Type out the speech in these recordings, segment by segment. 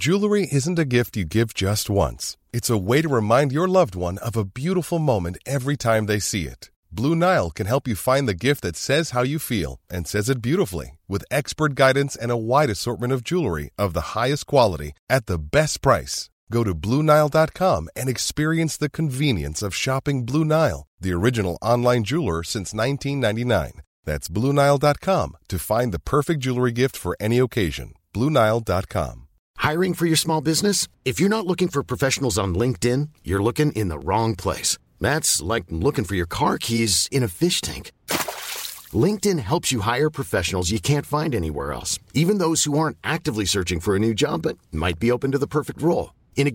Jewelry is it get gift just once mind you لوڈیفل moment Blue Nile can help how you فیلڈرٹ guidance Blue Nile then liner gift for occasion hiring for your small business if you not looking for professionals on LinkedIn your looking in wrong place like looking for your car keys in fish thing LinkedIn helps you hire professionals you can't find ایورس even this actually searching new job P open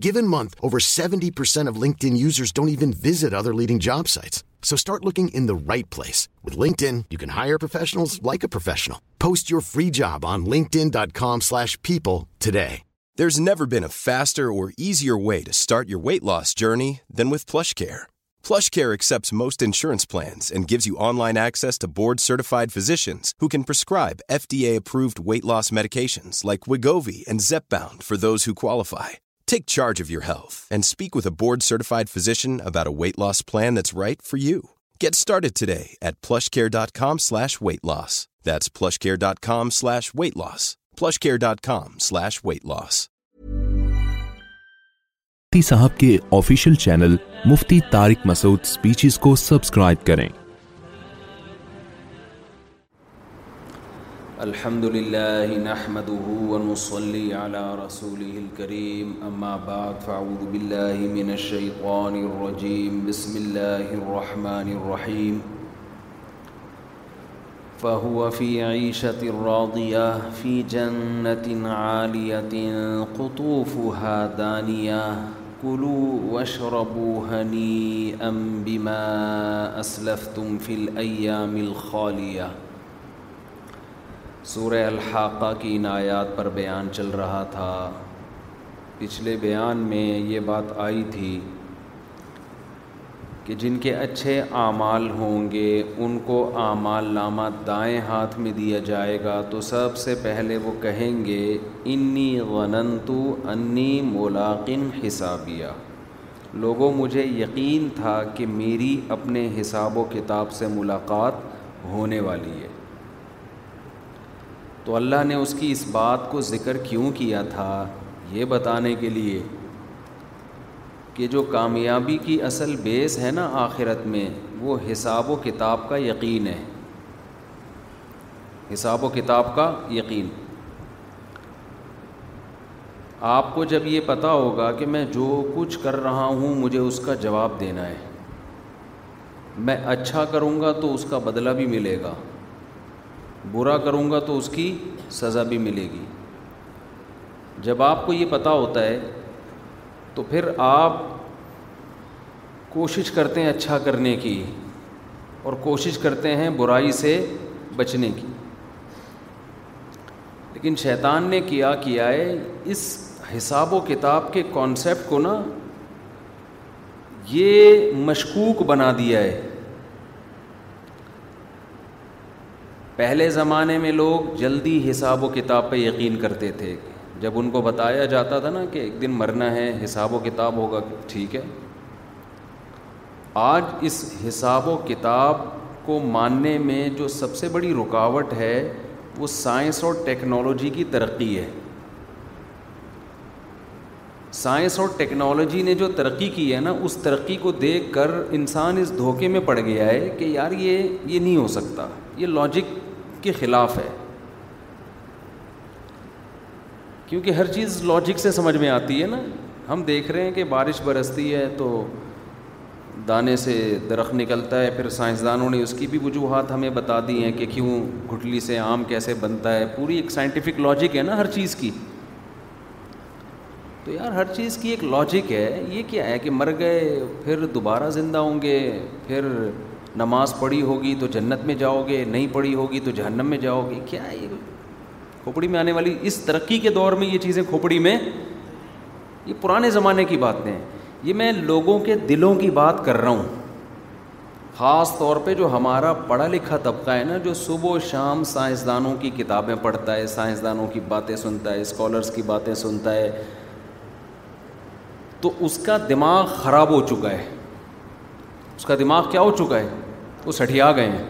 given month over seventy percent users don't you can hire professionals like your free job dot slash people today There's never been a faster or easier way to start your weight loss journey than with PlushCare. PlushCare accepts most insurance plans and gives you online access to board-certified physicians who can prescribe FDA-approved weight loss medications like Wegovy and Zepbound for those who qualify. Take charge of your health and speak with a board-certified physician about a weight loss plan that's right for you. Get started today at PlushCare.com/weight-loss. That's PlushCare.com/weight-loss. plushcare.com slash weight loss مفتی صاحب کے official channel مفتی Tariq Masood speeches کو subscribe کریں الحمد لله نحمده ونصلي على رسوله الكريم أما بعد فأعوذ بالله من الشيطان الرجيم بسم الله الرحمن الرحيم فهو في عيشة راضية في جنة عالية قطوفها دانية كلوا واشربوا هنيئا بما أسلفتم في الأيام الخالية سورہ الحاقہ کی ان آیات پر بیان چل رہا تھا پچھلے بیان میں یہ بات آئی تھی کہ جن کے اچھے اعمال ہوں گے ان کو اعمال نامہ دائیں ہاتھ میں دیا جائے گا تو سب سے پہلے وہ کہیں گے انی غننتو انی ملاقن حسابیہ لوگوں مجھے یقین تھا کہ میری اپنے حساب و کتاب سے ملاقات ہونے والی ہے تو اللہ نے اس کی اس بات کو ذکر کیوں کیا تھا یہ بتانے کے لیے کہ جو کامیابی کی اصل بیس ہے نا آخرت میں وہ حساب و کتاب کا یقین ہے حساب و کتاب کا یقین آپ کو جب یہ پتہ ہوگا کہ میں جو کچھ کر رہا ہوں مجھے اس کا جواب دینا ہے میں اچھا کروں گا تو اس کا بدلہ بھی ملے گا برا کروں گا تو اس کی سزا بھی ملے گی جب آپ کو یہ پتہ ہوتا ہے تو پھر آپ کوشش کرتے ہیں اچھا کرنے کی اور کوشش کرتے ہیں برائی سے بچنے کی لیکن شیطان نے کیا کیا ہے اس حساب و کتاب کے کانسیپٹ کو نا یہ مشکوک بنا دیا ہے پہلے زمانے میں لوگ جلدی حساب و کتاب پہ یقین کرتے تھے جب ان کو بتایا جاتا تھا نا کہ ایک دن مرنا ہے حساب و کتاب ہوگا ٹھیک ہے آج اس حساب و کتاب کو ماننے میں جو سب سے بڑی رکاوٹ ہے وہ سائنس اور ٹیکنالوجی کی ترقی ہے سائنس اور ٹیکنالوجی نے جو ترقی کی ہے نا اس ترقی کو دیکھ کر انسان اس دھوکے میں پڑ گیا ہے کہ یار یہ یہ نہیں ہو سکتا یہ لاجک کے خلاف ہے کیونکہ ہر چیز لاجک سے سمجھ میں آتی ہے نا ہم دیکھ رہے ہیں کہ بارش برستی ہے تو دانے سے درخت نکلتا ہے پھر سائنسدانوں نے اس کی بھی وجوہات ہمیں بتا دی ہیں کہ کیوں گھٹلی سے آم کیسے بنتا ہے پوری ایک سائنٹیفک لاجک ہے نا ہر چیز کی تو یار ہر چیز کی ایک لاجک ہے یہ کیا ہے کہ مر گئے پھر دوبارہ زندہ ہوں گے پھر نماز پڑھی ہوگی تو جنت میں جاؤ گے نہیں پڑھی ہوگی تو جہنم میں جاؤ گے کیا ہے کھوپڑی میں آنے والی اس ترقی کے دور میں یہ چیزیں کھوپڑی میں یہ پرانے زمانے کی باتیں ہیں یہ میں لوگوں کے دلوں کی بات کر رہا ہوں خاص طور پہ جو ہمارا پڑھا لکھا طبقہ ہے نا جو صبح و شام سائنسدانوں کی کتابیں پڑھتا ہے سائنسدانوں کی باتیں سنتا ہے اسکالرس کی باتیں سنتا ہے تو اس کا دماغ خراب ہو چکا ہے اس کا دماغ کیا ہو چکا ہے وہ سٹھیا گئے ہیں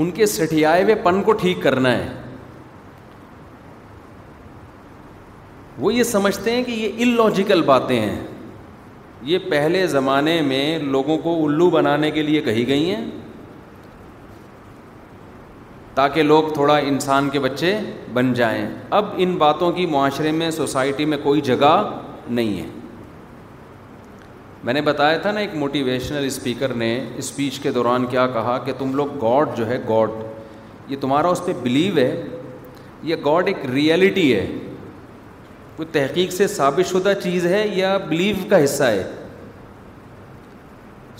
ان کے سٹیائے ہوئے پن کو ٹھیک کرنا ہے وہ یہ سمجھتے ہیں کہ یہ ان لاجیکل باتیں ہیں یہ پہلے زمانے میں لوگوں کو الو بنانے کے لیے کہی گئی ہیں تاکہ لوگ تھوڑا انسان کے بچے بن جائیں اب ان باتوں کی معاشرے میں سوسائٹی میں کوئی جگہ نہیں ہے میں نے بتایا تھا نا ایک موٹیویشنل اسپیکر نے اسپیچ کے دوران کیا کہا کہ تم لوگ گاڈ جو ہے گاڈ یہ تمہارا اس پہ بلیو ہے یہ گاڈ ایک ریئلٹی ہے کوئی تحقیق سے ثابت شدہ چیز ہے یا بلیو کا حصہ ہے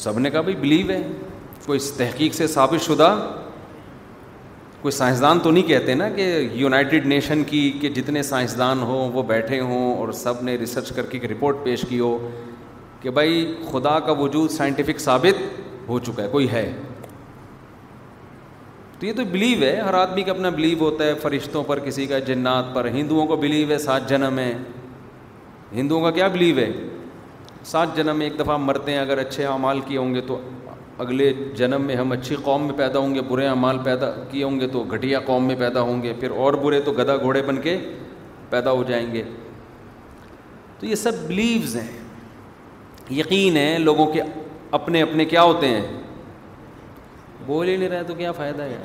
سب نے کہا بھائی بلیو ہے کوئی تحقیق سے ثابت شدہ کوئی سائنسدان تو نہیں کہتے نا کہ یونائٹڈ نیشن کی کہ جتنے سائنسدان ہوں وہ بیٹھے ہوں اور سب نے ریسرچ کر کے ایک رپورٹ پیش کی ہو کہ بھائی خدا کا وجود سائنٹیفک ثابت ہو چکا ہے کوئی ہے تو یہ تو بلیو ہے ہر آدمی کا اپنا بلیو ہوتا ہے فرشتوں پر کسی کا جنات پر ہندوؤں کو بلیو ہے سات جنم ہے ہندوؤں کا کیا بلیو ہے سات جنم میں ایک دفعہ مرتے ہیں اگر اچھے اعمال کیے ہوں گے تو اگلے جنم میں ہم اچھی قوم میں پیدا ہوں گے برے اعمال پیدا کیے ہوں گے تو گھٹیا قوم میں پیدا ہوں گے پھر اور برے تو گدا گھوڑے بن کے پیدا ہو جائیں گے تو یہ سب بلیوز ہیں یقین ہے لوگوں کے اپنے اپنے کیا ہوتے ہیں بول ہی نہیں رہے تو کیا فائدہ ہے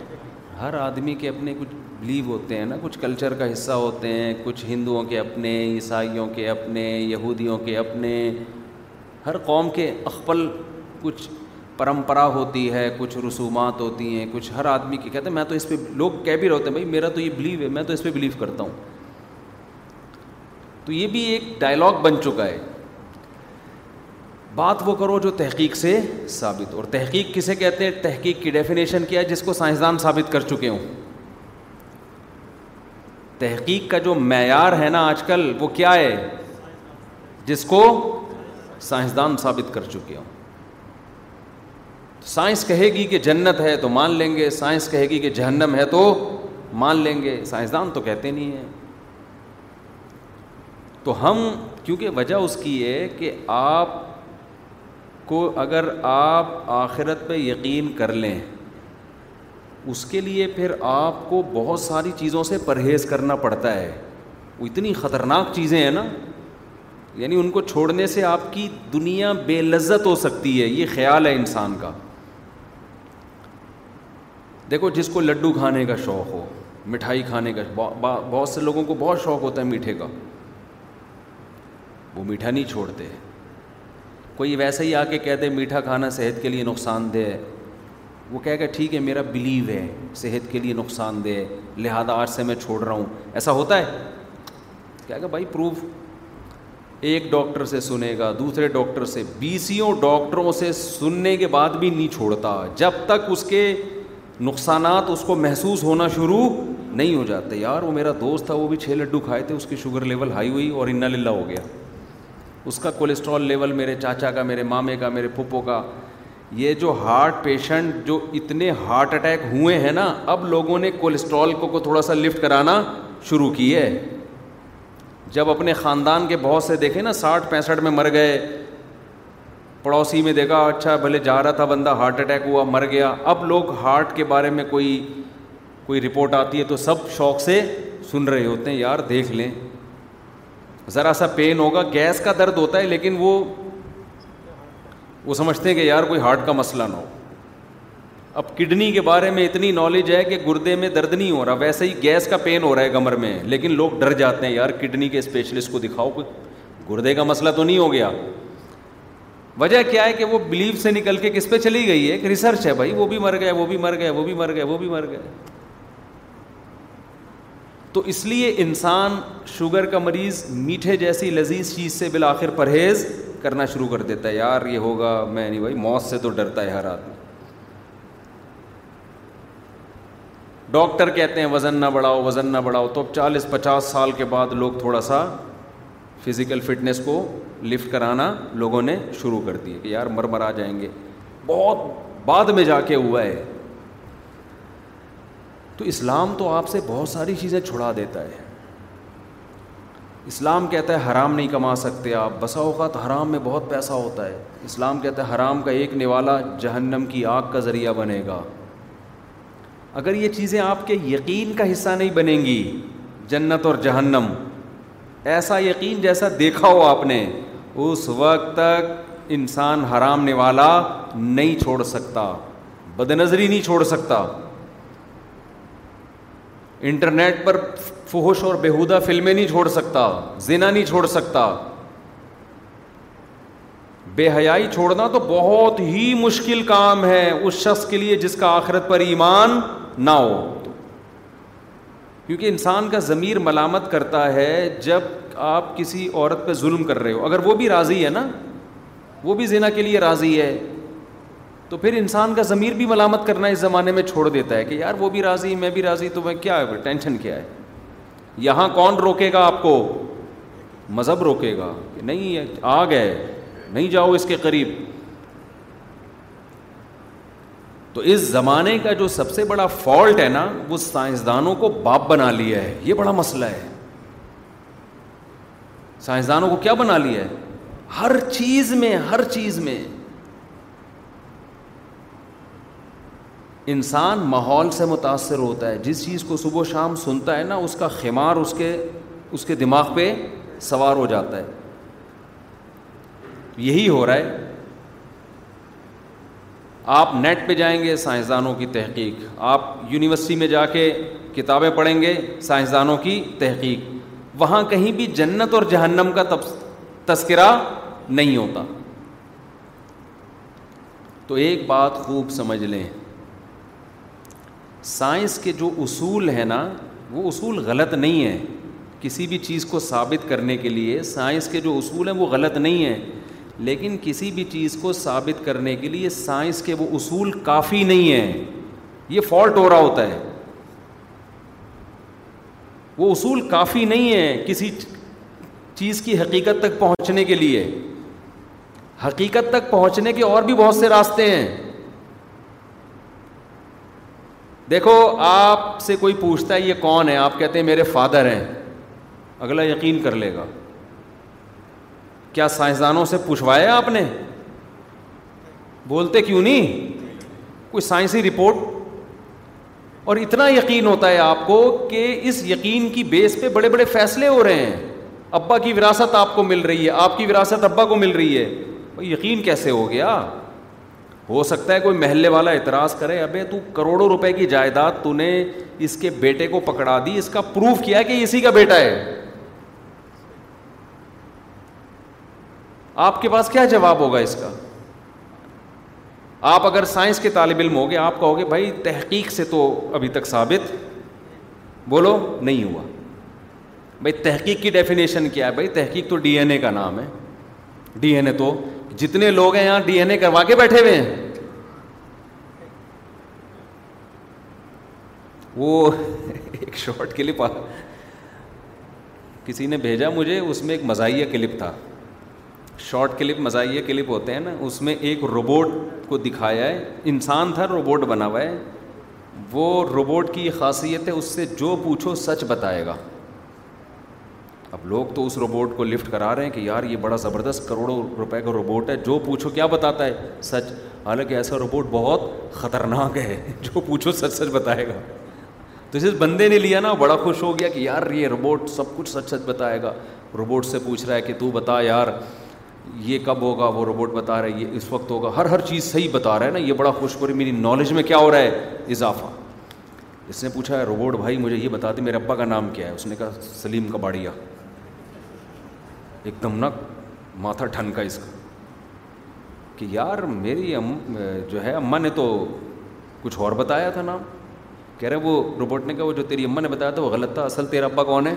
ہر آدمی کے اپنے کچھ بلیو ہوتے ہیں نا کچھ کلچر کا حصہ ہوتے ہیں کچھ ہندوؤں کے اپنے عیسائیوں کے اپنے یہودیوں کے اپنے ہر قوم کے اخپل کچھ پرمپرا ہوتی ہے کچھ رسومات ہوتی ہیں کچھ ہر آدمی کے کہتے ہیں میں تو اس پہ لوگ کہہ بھی رہتے ہیں بھائی میرا تو یہ بلیو ہے میں تو اس پہ بلیو کرتا ہوں تو یہ بھی ایک ڈائلاگ بن چکا ہے بات وہ کرو جو تحقیق سے ثابت اور تحقیق کسے کہتے ہیں تحقیق کی ڈیفینیشن کیا ہے جس کو سائنسدان ثابت کر چکے ہوں تحقیق کا جو معیار ہے نا آج کل وہ کیا ہے جس کو سائنسدان ثابت کر چکے ہوں سائنس کہے گی کہ جنت ہے تو مان لیں گے سائنس کہے گی کہ جہنم ہے تو مان لیں گے سائنسدان تو کہتے نہیں ہیں تو ہم کیونکہ وجہ اس کی ہے کہ آپ کو اگر آپ آخرت پہ یقین کر لیں اس کے لیے پھر آپ کو بہت ساری چیزوں سے پرہیز کرنا پڑتا ہے وہ اتنی خطرناک چیزیں ہیں نا یعنی ان کو چھوڑنے سے آپ کی دنیا بے لذت ہو سکتی ہے یہ خیال ہے انسان کا دیکھو جس کو لڈو کھانے کا شوق ہو مٹھائی کھانے کا بہت سے لوگوں کو بہت شوق ہوتا ہے میٹھے کا وہ میٹھا نہیں چھوڑتے کوئی ویسے ہی آ کے کہہ دے میٹھا کھانا صحت کے لیے نقصان دہ ہے وہ کہہ کہ ٹھیک ہے میرا بلیو ہے صحت کے لیے نقصان دہ ہے لہٰذا آج سے میں چھوڑ رہا ہوں ایسا ہوتا ہے کہہ گا بھائی پروف ایک ڈاکٹر سے سنے گا دوسرے ڈاکٹر سے بیسیوں ڈاکٹروں سے سننے کے بعد بھی نہیں چھوڑتا جب تک اس کے نقصانات اس کو محسوس ہونا شروع نہیں ہو جاتے یار وہ میرا دوست تھا وہ بھی چھ لڈو کھائے تھے اس کی شوگر لیول ہائی ہوئی اور انا للہ ہو گیا اس کا کولیسٹرول لیول میرے چاچا کا میرے مامے کا میرے پھپھو کا یہ جو ہارٹ پیشنٹ جو اتنے ہارٹ اٹیک ہوئے ہیں نا اب لوگوں نے کولیسٹرول کو کو تھوڑا سا لفٹ کرانا شروع کی ہے جب اپنے خاندان کے بہت سے دیکھے نا ساٹھ پینسٹھ میں مر گئے پڑوسی میں دیکھا اچھا بھلے جا رہا تھا بندہ ہارٹ اٹیک ہوا مر گیا اب لوگ ہارٹ کے بارے میں کوئی کوئی رپورٹ آتی ہے تو سب شوق سے سن رہے ہوتے ہیں یار دیکھ لیں ذرا سا پین ہوگا گیس کا درد ہوتا ہے لیکن وہ وہ سمجھتے ہیں کہ یار کوئی ہارٹ کا مسئلہ نہ ہو اب کڈنی کے بارے میں اتنی نالج ہے کہ گردے میں درد نہیں ہو رہا ویسے ہی گیس کا پین ہو رہا ہے کمر میں لیکن لوگ ڈر جاتے ہیں یار کڈنی کے اسپیشلسٹ کو دکھاؤ گردے کا مسئلہ تو نہیں ہو گیا وجہ کیا ہے کہ وہ بلیو سے نکل کے کس پہ چلی گئی ہے ایک ریسرچ ہے بھائی وہ بھی مر گئے وہ بھی مر گئے وہ بھی مر گئے وہ بھی مر گئے تو اس لیے انسان شوگر کا مریض میٹھے جیسی لذیذ چیز سے بالآخر پرہیز کرنا شروع کر دیتا ہے یار یہ ہوگا میں نہیں بھائی موت سے تو ڈرتا ہے ہر آدمی ڈاکٹر کہتے ہیں وزن نہ بڑھاؤ وزن نہ بڑھاؤ تو اب چالیس پچاس سال کے بعد لوگ تھوڑا سا فزیکل فٹنس کو لفٹ کرانا لوگوں نے شروع کر دیا کہ یار مر مر آ جائیں گے بہت بعد میں جا کے ہوا ہے تو اسلام تو آپ سے بہت ساری چیزیں چھڑا دیتا ہے اسلام کہتا ہے حرام نہیں کما سکتے آپ بسا اوقات حرام میں بہت پیسہ ہوتا ہے اسلام کہتا ہے حرام کا ایک نوالا جہنم کی آگ کا ذریعہ بنے گا اگر یہ چیزیں آپ کے یقین کا حصہ نہیں بنیں گی جنت اور جہنم ایسا یقین جیسا دیکھا ہو آپ نے اس وقت تک انسان حرام نوالا نہیں چھوڑ سکتا بد نظری نہیں چھوڑ سکتا انٹرنیٹ پر فحش اور بےحودہ فلمیں نہیں چھوڑ سکتا زنا نہیں چھوڑ سکتا بے حیائی چھوڑنا تو بہت ہی مشکل کام ہے اس شخص کے لیے جس کا آخرت پر ایمان نہ ہو کیونکہ انسان کا ضمیر ملامت کرتا ہے جب آپ کسی عورت پہ ظلم کر رہے ہو اگر وہ بھی راضی ہے نا وہ بھی زنا کے لیے راضی ہے تو پھر انسان کا ضمیر بھی ملامت کرنا اس زمانے میں چھوڑ دیتا ہے کہ یار وہ بھی راضی میں بھی راضی تو میں کیا ٹینشن کیا ہے یہاں کون روکے گا آپ کو مذہب روکے گا کہ نہیں آ گئے نہیں جاؤ اس کے قریب تو اس زمانے کا جو سب سے بڑا فالٹ ہے نا وہ سائنسدانوں کو باپ بنا لیا ہے یہ بڑا مسئلہ ہے سائنسدانوں کو کیا بنا لیا ہے ہر چیز میں ہر چیز میں انسان ماحول سے متاثر ہوتا ہے جس چیز کو صبح و شام سنتا ہے نا اس کا خیمار اس کے اس کے دماغ پہ سوار ہو جاتا ہے یہی ہو رہا ہے آپ نیٹ پہ جائیں گے سائنسدانوں کی تحقیق آپ یونیورسٹی میں جا کے کتابیں پڑھیں گے سائنسدانوں کی تحقیق وہاں کہیں بھی جنت اور جہنم کا تذکرہ نہیں ہوتا تو ایک بات خوب سمجھ لیں سائنس کے جو اصول ہیں نا وہ اصول غلط نہیں ہیں کسی بھی چیز کو ثابت کرنے کے لیے سائنس کے جو اصول ہیں وہ غلط نہیں ہیں لیکن کسی بھی چیز کو ثابت کرنے کے لیے سائنس کے وہ اصول کافی نہیں ہیں یہ فالٹ ہو رہا ہوتا ہے وہ اصول کافی نہیں ہیں کسی چیز کی حقیقت تک پہنچنے کے لیے حقیقت تک پہنچنے کے اور بھی بہت سے راستے ہیں دیکھو آپ سے کوئی پوچھتا ہے یہ کون ہے آپ کہتے ہیں میرے فادر ہیں اگلا یقین کر لے گا کیا سائنسدانوں سے پوچھوایا آپ نے بولتے کیوں نہیں کوئی سائنسی رپورٹ اور اتنا یقین ہوتا ہے آپ کو کہ اس یقین کی بیس پہ بڑے بڑے فیصلے ہو رہے ہیں ابا کی وراثت آپ کو مل رہی ہے آپ کی وراثت ابا کو مل رہی ہے یقین کیسے ہو گیا ہو سکتا ہے کوئی محلے والا اعتراض کرے ابے تو کروڑوں روپے کی جائیداد تو نے اس کے بیٹے کو پکڑا دی اس کا پروف کیا کہ اسی کا بیٹا ہے آپ کے پاس کیا جواب ہوگا اس کا آپ اگر سائنس کے طالب علم ہوگے آپ کہو گے بھائی تحقیق سے تو ابھی تک ثابت بولو نہیں ہوا بھائی تحقیق کی ڈیفینیشن کیا ہے بھائی تحقیق تو ڈی این اے کا نام ہے ڈی این اے تو جتنے لوگ ہیں یہاں ڈی این اے کروا کے بیٹھے ہوئے ہیں وہ ایک شارٹ کلپ کسی نے بھیجا مجھے اس میں ایک مزاحیہ کلپ تھا شارٹ کلپ مزاحیہ کلپ ہوتے ہیں نا اس میں ایک روبوٹ کو دکھایا ہے انسان تھا روبوٹ بنا ہوا ہے وہ روبوٹ کی خاصیت ہے اس سے جو پوچھو سچ بتائے گا اب لوگ تو اس روبوٹ کو لفٹ کرا رہے ہیں کہ یار یہ بڑا زبردست کروڑوں روپے کا روبوٹ ہے جو پوچھو کیا بتاتا ہے سچ حالانکہ ایسا روبوٹ بہت خطرناک ہے جو پوچھو سچ سچ بتائے گا تو جس بندے نے لیا نا بڑا خوش ہو گیا کہ یار یہ روبوٹ سب کچھ سچ سچ بتائے گا روبوٹ سے پوچھ رہا ہے کہ تو بتا یار یہ کب ہوگا وہ روبوٹ بتا رہا ہے یہ اس وقت ہوگا ہر ہر چیز صحیح بتا رہا ہے نا یہ بڑا خوش ہو رہی میری نالج میں کیا ہو رہا ہے اضافہ اس نے پوچھا ہے روبوٹ بھائی مجھے یہ بتا دی میرے ابا کا نام کیا ہے اس نے کہا سلیم کباڑیا ایک دم نہ ماتھا ٹھنکا اس کا کہ یار میری ام جو ہے اماں نے تو کچھ اور بتایا تھا نام کہہ رہے وہ روبوٹ نے کہا وہ جو تیری اماں نے بتایا تھا وہ غلط تھا اصل تیرا ابا کون ہے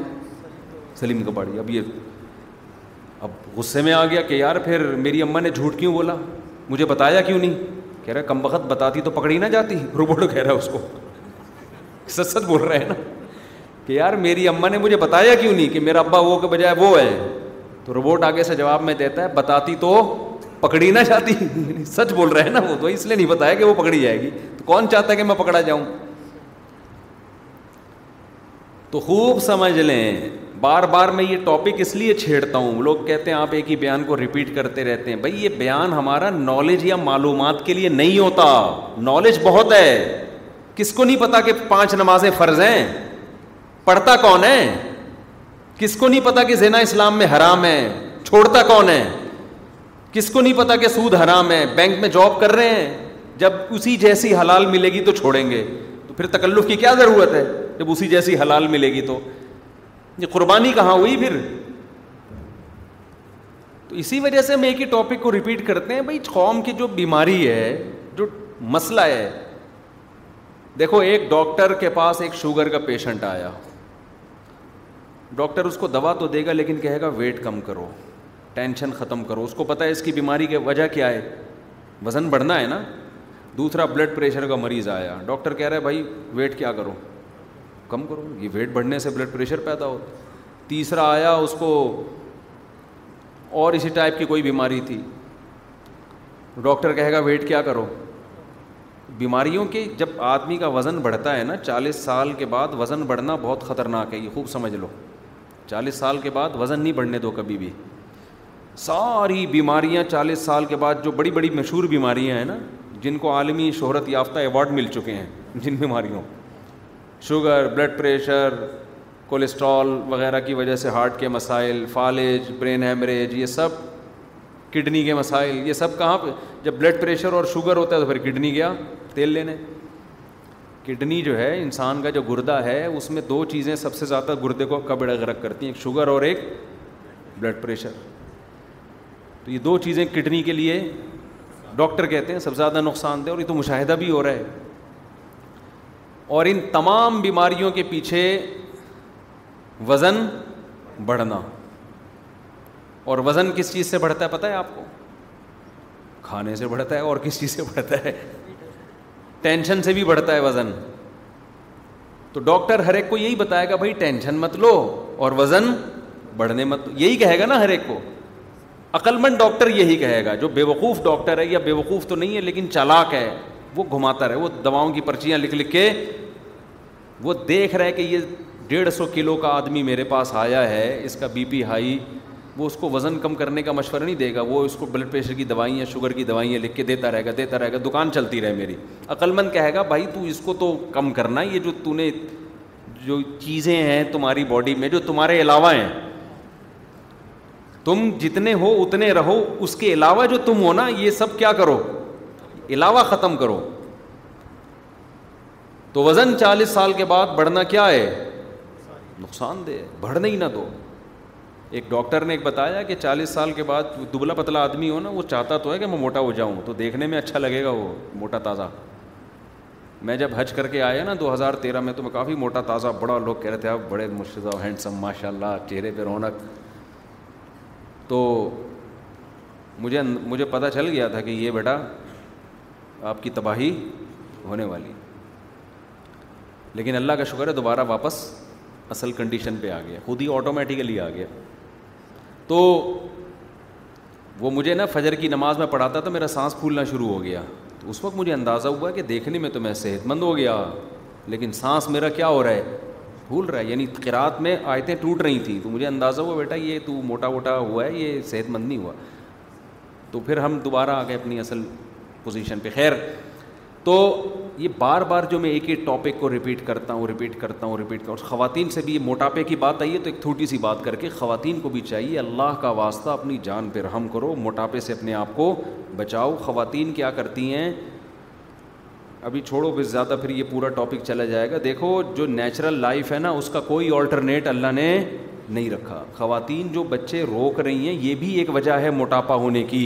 سلیم کپاڑی اب یہ اب غصے میں آ گیا کہ یار پھر میری اماں نے جھوٹ کیوں بولا مجھے بتایا کیوں نہیں کہہ رہا کم وقت بتاتی تو پکڑی نہ جاتی روبوٹ کہہ رہا ہے اس کو سچ سچ بول رہا ہے نا کہ یار میری اماں نے مجھے بتایا کیوں نہیں کہ میرا ابا وہ کے بجائے وہ ہے تو روبوٹ آگے سے جواب میں دیتا ہے بتاتی تو پکڑی نہ جاتی سچ بول رہے ہیں نا وہ تو اس لیے نہیں بتایا کہ وہ پکڑی جائے گی تو کون چاہتا ہے کہ میں پکڑا جاؤں تو خوب سمجھ لیں بار بار میں یہ ٹاپک اس لیے چھیڑتا ہوں لوگ کہتے ہیں آپ ایک ہی بیان کو ریپیٹ کرتے رہتے ہیں بھائی یہ بیان ہمارا نالج یا معلومات کے لیے نہیں ہوتا نالج بہت ہے کس کو نہیں پتا کہ پانچ نمازیں فرض ہیں پڑھتا کون ہے کس کو نہیں پتا کہ زینا اسلام میں حرام ہے چھوڑتا کون ہے کس کو نہیں پتا کہ سود حرام ہے بینک میں جاب کر رہے ہیں جب اسی جیسی حلال ملے گی تو چھوڑیں گے تو پھر تکلف کی کیا ضرورت ہے جب اسی جیسی حلال ملے گی تو یہ قربانی کہاں ہوئی پھر تو اسی وجہ سے ہم ایک ہی ٹاپک کو ریپیٹ کرتے ہیں بھائی قوم کی جو بیماری ہے جو مسئلہ ہے دیکھو ایک ڈاکٹر کے پاس ایک شوگر کا پیشنٹ آیا ہو ڈاکٹر اس کو دوا تو دے گا لیکن کہے گا ویٹ کم کرو ٹینشن ختم کرو اس کو پتہ ہے اس کی بیماری کے وجہ کیا ہے وزن بڑھنا ہے نا دوسرا بلڈ پریشر کا مریض آیا ڈاکٹر کہہ رہا ہے بھائی ویٹ کیا کرو کم کرو یہ ویٹ بڑھنے سے بلڈ پریشر پیدا ہو تیسرا آیا اس کو اور اسی ٹائپ کی کوئی بیماری تھی ڈاکٹر کہے گا ویٹ کیا کرو بیماریوں کے جب آدمی کا وزن بڑھتا ہے نا چالیس سال کے بعد وزن بڑھنا بہت خطرناک ہے یہ خوب سمجھ لو چالیس سال کے بعد وزن نہیں بڑھنے دو کبھی بھی ساری بیماریاں چالیس سال کے بعد جو بڑی بڑی مشہور بیماریاں ہیں نا جن کو عالمی شہرت یافتہ ایوارڈ مل چکے ہیں جن بیماریوں شوگر بلڈ پریشر کولیسٹرول وغیرہ کی وجہ سے ہارٹ کے مسائل فالج برین ہیمریج یہ سب کڈنی کے مسائل یہ سب کہاں پہ جب بلڈ پریشر اور شوگر ہوتا ہے تو پھر کڈنی گیا تیل لینے کڈنی جو ہے انسان کا جو گردہ ہے اس میں دو چیزیں سب سے زیادہ گردے کو کبڑ غرق کرتی ہیں ایک شوگر اور ایک بلڈ پریشر تو یہ دو چیزیں کڈنی کے لیے ڈاکٹر کہتے ہیں سب سے زیادہ نقصان دہ اور یہ تو مشاہدہ بھی ہو رہا ہے اور ان تمام بیماریوں کے پیچھے وزن بڑھنا اور وزن کس چیز سے بڑھتا ہے پتہ ہے آپ کو کھانے سے بڑھتا ہے اور کس چیز سے بڑھتا ہے ٹینشن سے بھی بڑھتا ہے وزن تو ڈاکٹر ہر ایک کو یہی بتائے گا بھائی ٹینشن مت لو اور وزن بڑھنے مت یہی کہے گا نا ہر ایک کو عقلمند ڈاکٹر یہی کہے گا جو بے وقوف ڈاکٹر ہے یا بے وقوف تو نہیں ہے لیکن چالاک ہے وہ گھماتا رہے وہ دواؤں کی پرچیاں لکھ لکھ کے وہ دیکھ رہے کہ یہ ڈیڑھ سو کلو کا آدمی میرے پاس آیا ہے اس کا بی پی ہائی وہ اس کو وزن کم کرنے کا مشورہ نہیں دے گا وہ اس کو بلڈ پریشر کی دوائیاں شوگر کی دوائیاں لکھ کے دیتا رہے گا دیتا رہے گا دکان چلتی رہے میری عقلمند کہے گا بھائی تو اس کو تو کم کرنا یہ جو تو نے جو چیزیں ہیں تمہاری باڈی میں جو تمہارے علاوہ ہیں تم جتنے ہو اتنے رہو اس کے علاوہ جو تم ہو نا یہ سب کیا کرو علاوہ ختم کرو تو وزن چالیس سال کے بعد بڑھنا کیا ہے نقصان دہ بڑھنے ہی نہ دو ایک ڈاکٹر نے ایک بتایا کہ چالیس سال کے بعد دبلا پتلا آدمی ہو نا وہ چاہتا تو ہے کہ میں موٹا ہو جاؤں تو دیکھنے میں اچھا لگے گا وہ موٹا تازہ میں جب حج کر کے آیا نا دو ہزار تیرہ میں تو میں کافی موٹا تازہ بڑا لوگ کہہ رہے تھے آپ بڑے مشتہ ہینڈسم ماشاء اللہ چہرے پہ رونق تو مجھے مجھے پتہ چل گیا تھا کہ یہ بیٹا آپ کی تباہی ہونے والی لیکن اللہ کا شکر ہے دوبارہ واپس اصل کنڈیشن پہ آ گیا خود ہی آٹومیٹیکلی آ گیا تو وہ مجھے نا فجر کی نماز میں پڑھاتا تو میرا سانس پھولنا شروع ہو گیا تو اس وقت مجھے اندازہ ہوا کہ دیکھنے میں تو میں صحت مند ہو گیا لیکن سانس میرا کیا ہو رہا ہے پھول رہا ہے یعنی قرات میں آیتیں ٹوٹ رہی تھیں تو مجھے اندازہ ہوا بیٹا یہ تو موٹا ووٹا ہوا ہے یہ صحت مند نہیں ہوا تو پھر ہم دوبارہ آ گئے اپنی اصل پوزیشن پہ خیر تو یہ بار بار جو میں ایک ایک ٹاپک کو ریپیٹ کرتا ہوں ریپیٹ کرتا ہوں ریپیٹ کرتا ہوں خواتین سے بھی یہ موٹاپے کی بات آئی ہے تو ایک چھوٹی سی بات کر کے خواتین کو بھی چاہیے اللہ کا واسطہ اپنی جان پہ رحم کرو موٹاپے سے اپنے آپ کو بچاؤ خواتین کیا کرتی ہیں ابھی چھوڑو پھر زیادہ پھر یہ پورا ٹاپک چلا جائے گا دیکھو جو نیچرل لائف ہے نا اس کا کوئی آلٹرنیٹ اللہ نے نہیں رکھا خواتین جو بچے روک رہی ہیں یہ بھی ایک وجہ ہے موٹاپا ہونے کی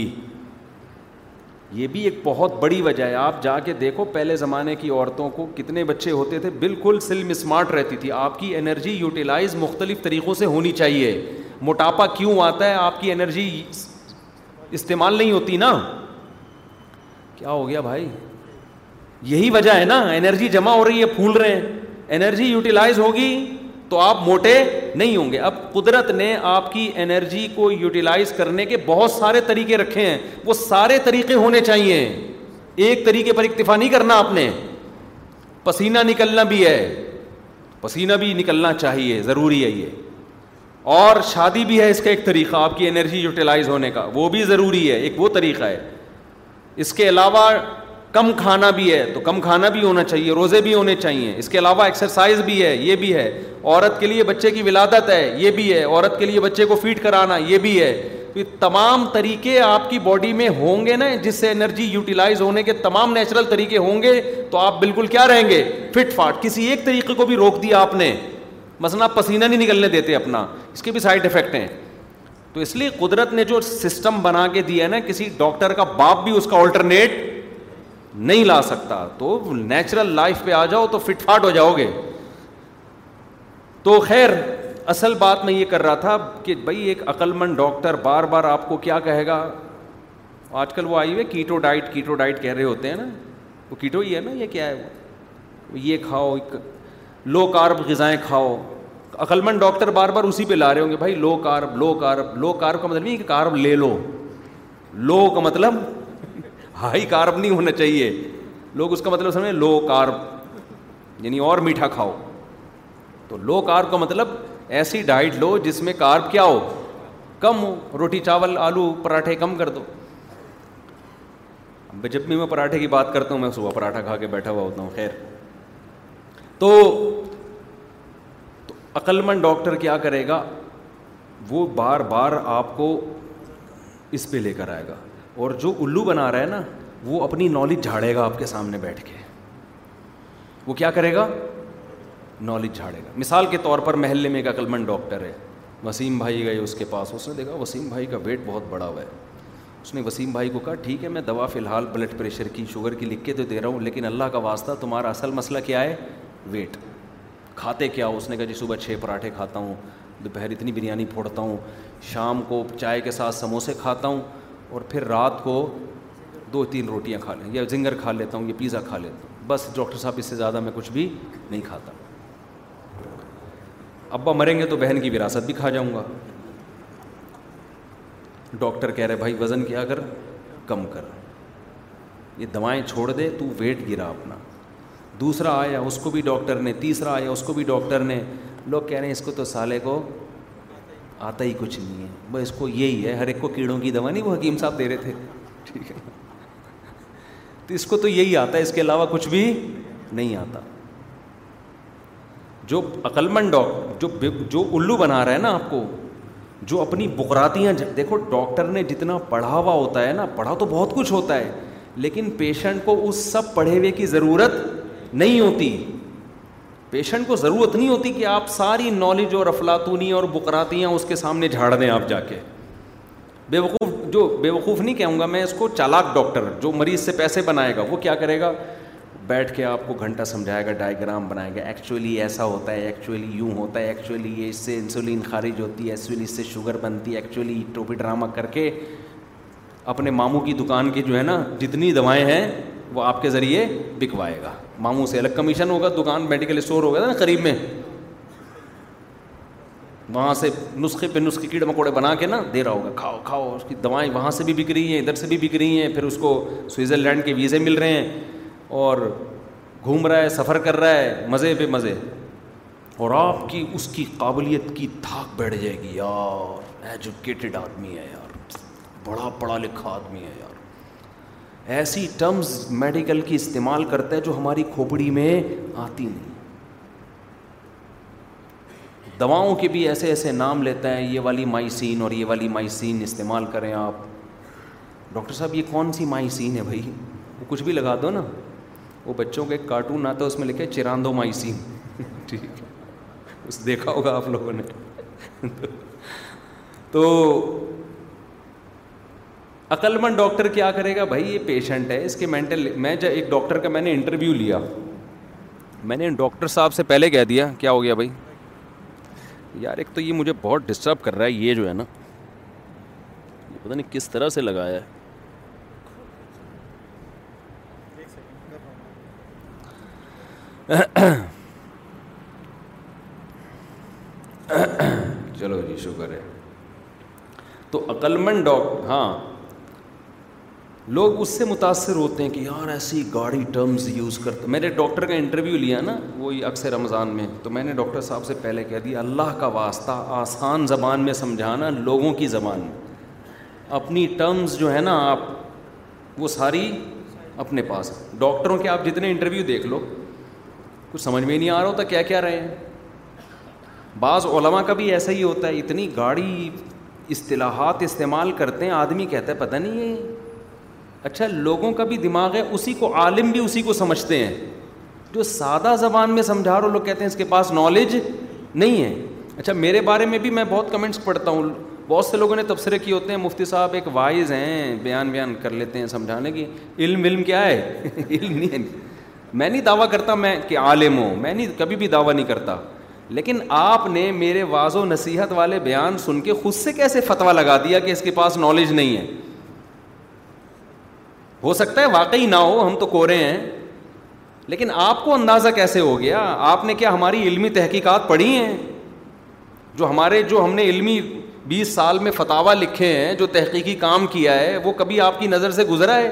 یہ بھی ایک بہت بڑی وجہ ہے آپ جا کے دیکھو پہلے زمانے کی عورتوں کو کتنے بچے ہوتے تھے بالکل سلم اسمارٹ رہتی تھی آپ کی انرجی یوٹیلائز مختلف طریقوں سے ہونی چاہیے موٹاپا کیوں آتا ہے آپ کی انرجی استعمال نہیں ہوتی نا کیا ہو گیا بھائی یہی وجہ ہے نا انرجی جمع ہو رہی ہے پھول رہے ہیں انرجی یوٹیلائز ہوگی تو آپ موٹے نہیں ہوں گے اب قدرت نے آپ کی انرجی کو یوٹیلائز کرنے کے بہت سارے طریقے رکھے ہیں وہ سارے طریقے ہونے چاہیے ایک طریقے پر اکتفا نہیں کرنا آپ نے پسینہ نکلنا بھی ہے پسینہ بھی نکلنا چاہیے ضروری ہے یہ اور شادی بھی ہے اس کا ایک طریقہ آپ کی انرجی یوٹیلائز ہونے کا وہ بھی ضروری ہے ایک وہ طریقہ ہے اس کے علاوہ کم کھانا بھی ہے تو کم کھانا بھی ہونا چاہیے روزے بھی ہونے چاہیے اس کے علاوہ ایکسرسائز بھی ہے یہ بھی ہے عورت کے لیے بچے کی ولادت ہے یہ بھی ہے عورت کے لیے بچے کو فیڈ کرانا یہ بھی ہے تو یہ تمام طریقے آپ کی باڈی میں ہوں گے نا جس سے انرجی یوٹیلائز ہونے کے تمام نیچرل طریقے ہوں گے تو آپ بالکل کیا رہیں گے فٹ فاٹ کسی ایک طریقے کو بھی روک دیا آپ نے مثلاً آپ پسینہ نہیں نکلنے دیتے اپنا اس کے بھی سائڈ افیکٹ ہیں تو اس لیے قدرت نے جو سسٹم بنا کے دیا ہے نا کسی ڈاکٹر کا باپ بھی اس کا آلٹرنیٹ نہیں لا سکتا تو نیچرل لائف پہ آ جاؤ تو فٹ فاٹ ہو جاؤ گے تو خیر اصل بات میں یہ کر رہا تھا کہ بھائی ایک عقلمند ڈاکٹر بار بار آپ کو کیا کہے گا آج کل وہ آئی ہوئے کیٹو ڈائٹ کیٹو ڈائٹ کہہ رہے ہوتے ہیں نا وہ کیٹو ہی ہے نا یہ کیا ہے یہ کھاؤ لو کارب غذائیں کھاؤ عقلمند ڈاکٹر بار بار اسی پہ لا رہے ہوں گے بھائی low carb low carb low carb کا مطلب نہیں کہ کارب لے لو لو کا مطلب ہائی کارب نہیں ہونا چاہیے لوگ اس کا مطلب سمجھیں لو کارب یعنی اور میٹھا کھاؤ تو لو کارب کا مطلب ایسی ڈائٹ لو جس میں کارب کیا ہو کم ہو روٹی چاول آلو پراٹھے کم کر دو جب بھی میں پراٹھے کی بات کرتا ہوں میں صبح پراٹھا کھا کے بیٹھا ہوا ہوتا ہوں خیر تو عقلمند ڈاکٹر کیا کرے گا وہ بار بار آپ کو اس پہ لے کر آئے گا اور جو الو بنا رہا ہے نا وہ اپنی نالج جھاڑے گا آپ کے سامنے بیٹھ کے وہ کیا کرے گا نالج جھاڑے گا مثال کے طور پر محلے میں ایک عقلمند ڈاکٹر ہے وسیم بھائی گئے اس کے پاس اس نے دیکھا وسیم بھائی کا ویٹ بہت بڑا ہوا ہے اس نے وسیم بھائی کو کہا ٹھیک ہے میں دوا فی الحال بلڈ پریشر کی شوگر کی لکھ کے تو دے رہا ہوں لیکن اللہ کا واسطہ تمہارا اصل مسئلہ کیا ہے ویٹ کھاتے کیا اس نے کہا جی صبح چھ پراٹھے کھاتا ہوں دوپہر اتنی بریانی پھوڑتا ہوں شام کو چائے کے ساتھ سموسے کھاتا ہوں اور پھر رات کو دو تین روٹیاں کھا لیں یا زنگر کھا لیتا ہوں یا پیزا کھا لیتا ہوں بس ڈاکٹر صاحب اس سے زیادہ میں کچھ بھی نہیں کھاتا ابا مریں گے تو بہن کی وراثت بھی کھا جاؤں گا ڈاکٹر کہہ رہے بھائی وزن کیا کر کم کر یہ دوائیں چھوڑ دے تو ویٹ گرا اپنا دوسرا آیا اس کو بھی ڈاکٹر نے تیسرا آیا اس کو بھی ڈاکٹر نے لوگ کہہ رہے ہیں اس کو تو سالے کو آتا ہی کچھ نہیں ہے بس اس کو یہی ہے ہر ایک کو کیڑوں کی دوا نہیں وہ حکیم صاحب دے رہے تھے ٹھیک ہے تو اس کو تو یہی آتا ہے اس کے علاوہ کچھ بھی نہیں آتا جو عقلمند ڈاکٹر جو الو بنا رہا ہے نا آپ کو جو اپنی بکراتیاں دیکھو ڈاکٹر نے جتنا پڑھا ہوا ہوتا ہے نا پڑھا تو بہت کچھ ہوتا ہے لیکن پیشنٹ کو اس سب پڑھے ہوئے کی ضرورت نہیں ہوتی پیشنٹ کو ضرورت نہیں ہوتی کہ آپ ساری نالج اور افلاطونی اور بکراتیاں اس کے سامنے جھاڑ دیں آپ جا کے بے وقوف جو بے وقوف نہیں کہوں گا میں اس کو چالاک ڈاکٹر جو مریض سے پیسے بنائے گا وہ کیا کرے گا بیٹھ کے آپ کو گھنٹہ سمجھائے گا ڈائیگرام بنائے گا ایکچولی ایسا ہوتا ہے ایکچولی یوں ہوتا ہے ایکچولی یہ اس سے انسولین خارج ہوتی ہے ایکچولی اس سے شوگر بنتی ہے ایکچولی ٹوپی ڈرامہ کر کے اپنے ماموں کی دکان کی جو ہے نا جتنی دوائیں ہیں وہ آپ کے ذریعے بکوائے گا ماموں سے الگ کمیشن ہوگا دکان میڈیکل اسٹور ہو گیا تھا نا قریب میں وہاں سے نسخے پہ نسخے کیڑے مکوڑے بنا کے نا دے رہا ہوگا کھاؤ کھاؤ اس کی دوائیں وہاں سے بھی بک رہی ہیں ادھر سے بھی بک رہی ہیں پھر اس کو سوئٹزرلینڈ کے ویزے مل رہے ہیں اور گھوم رہا ہے سفر کر رہا ہے مزے پہ مزے اور آپ کی اس کی قابلیت کی دھاک بیٹھ جائے گی یار ایجوکیٹڈ آدمی ہے یار بڑا پڑھا لکھا آدمی ہے یار ایسی ٹرمز میڈیکل کی استعمال کرتا ہے جو ہماری کھوپڑی میں آتی نہیں دواؤں کے بھی ایسے ایسے نام لیتا ہے یہ والی مائیسین اور یہ والی مائسین استعمال کریں آپ ڈاکٹر صاحب یہ کون سی مائسین ہے بھائی وہ کچھ بھی لگا دو نا وہ بچوں کے کارٹون آتا ہے اس میں لکھے چراندو مائسین ٹھیک ہے اس دیکھا ہوگا آپ لوگوں نے تو عقلمند ڈاکٹر کیا کرے گا بھائی یہ پیشنٹ ہے اس کے مینٹل میں جب ایک ڈاکٹر کا میں نے انٹرویو لیا میں نے ڈاکٹر صاحب سے پہلے کہہ دیا کیا ہو گیا بھائی یار ایک تو یہ مجھے بہت ڈسٹرب کر رہا ہے یہ جو ہے نا نہیں کس طرح سے لگایا ہے چلو جی شکر ہے تو عقلمند ڈاکٹر ہاں لوگ اس سے متاثر ہوتے ہیں کہ یار ایسی گاڑی ٹرمز یوز کرتے میں نے ڈاکٹر کا انٹرویو لیا نا وہی اکثر رمضان میں تو میں نے ڈاکٹر صاحب سے پہلے کہہ دیا اللہ کا واسطہ آسان زبان میں سمجھانا لوگوں کی زبان میں اپنی ٹرمز جو ہے نا آپ وہ ساری اپنے پاس ڈاکٹروں کے آپ جتنے انٹرویو دیکھ لو کچھ سمجھ میں نہیں آ رہا ہوتا کیا کیا رہے ہیں بعض علماء کا بھی ایسا ہی ہوتا ہے اتنی گاڑی اصطلاحات استعمال کرتے ہیں آدمی کہتا ہے پتہ نہیں اچھا لوگوں کا بھی دماغ ہے اسی کو عالم بھی اسی کو سمجھتے ہیں جو سادہ زبان میں سمجھا رہے لوگ کہتے ہیں اس کے پاس نالج نہیں ہے اچھا میرے بارے میں بھی میں بہت کمنٹس پڑھتا ہوں بہت سے لوگوں نے تبصرے کیے ہوتے ہیں مفتی صاحب ایک وائز ہیں بیان بیان کر لیتے ہیں سمجھانے کی علم علم کیا ہے علم نہیں ہے میں نہیں دعویٰ کرتا میں کہ عالم ہوں میں نہیں کبھی بھی دعویٰ نہیں کرتا لیکن آپ نے میرے واض و نصیحت والے بیان سن کے خود سے کیسے فتویٰ لگا دیا کہ اس کے پاس نالج نہیں ہے ہو سکتا ہے واقعی نہ ہو ہم تو کورے ہیں لیکن آپ کو اندازہ کیسے ہو گیا آپ نے کیا ہماری علمی تحقیقات پڑھی ہیں جو ہمارے جو ہم نے علمی بیس سال میں فتوا لکھے ہیں جو تحقیقی کام کیا ہے وہ کبھی آپ کی نظر سے گزرا ہے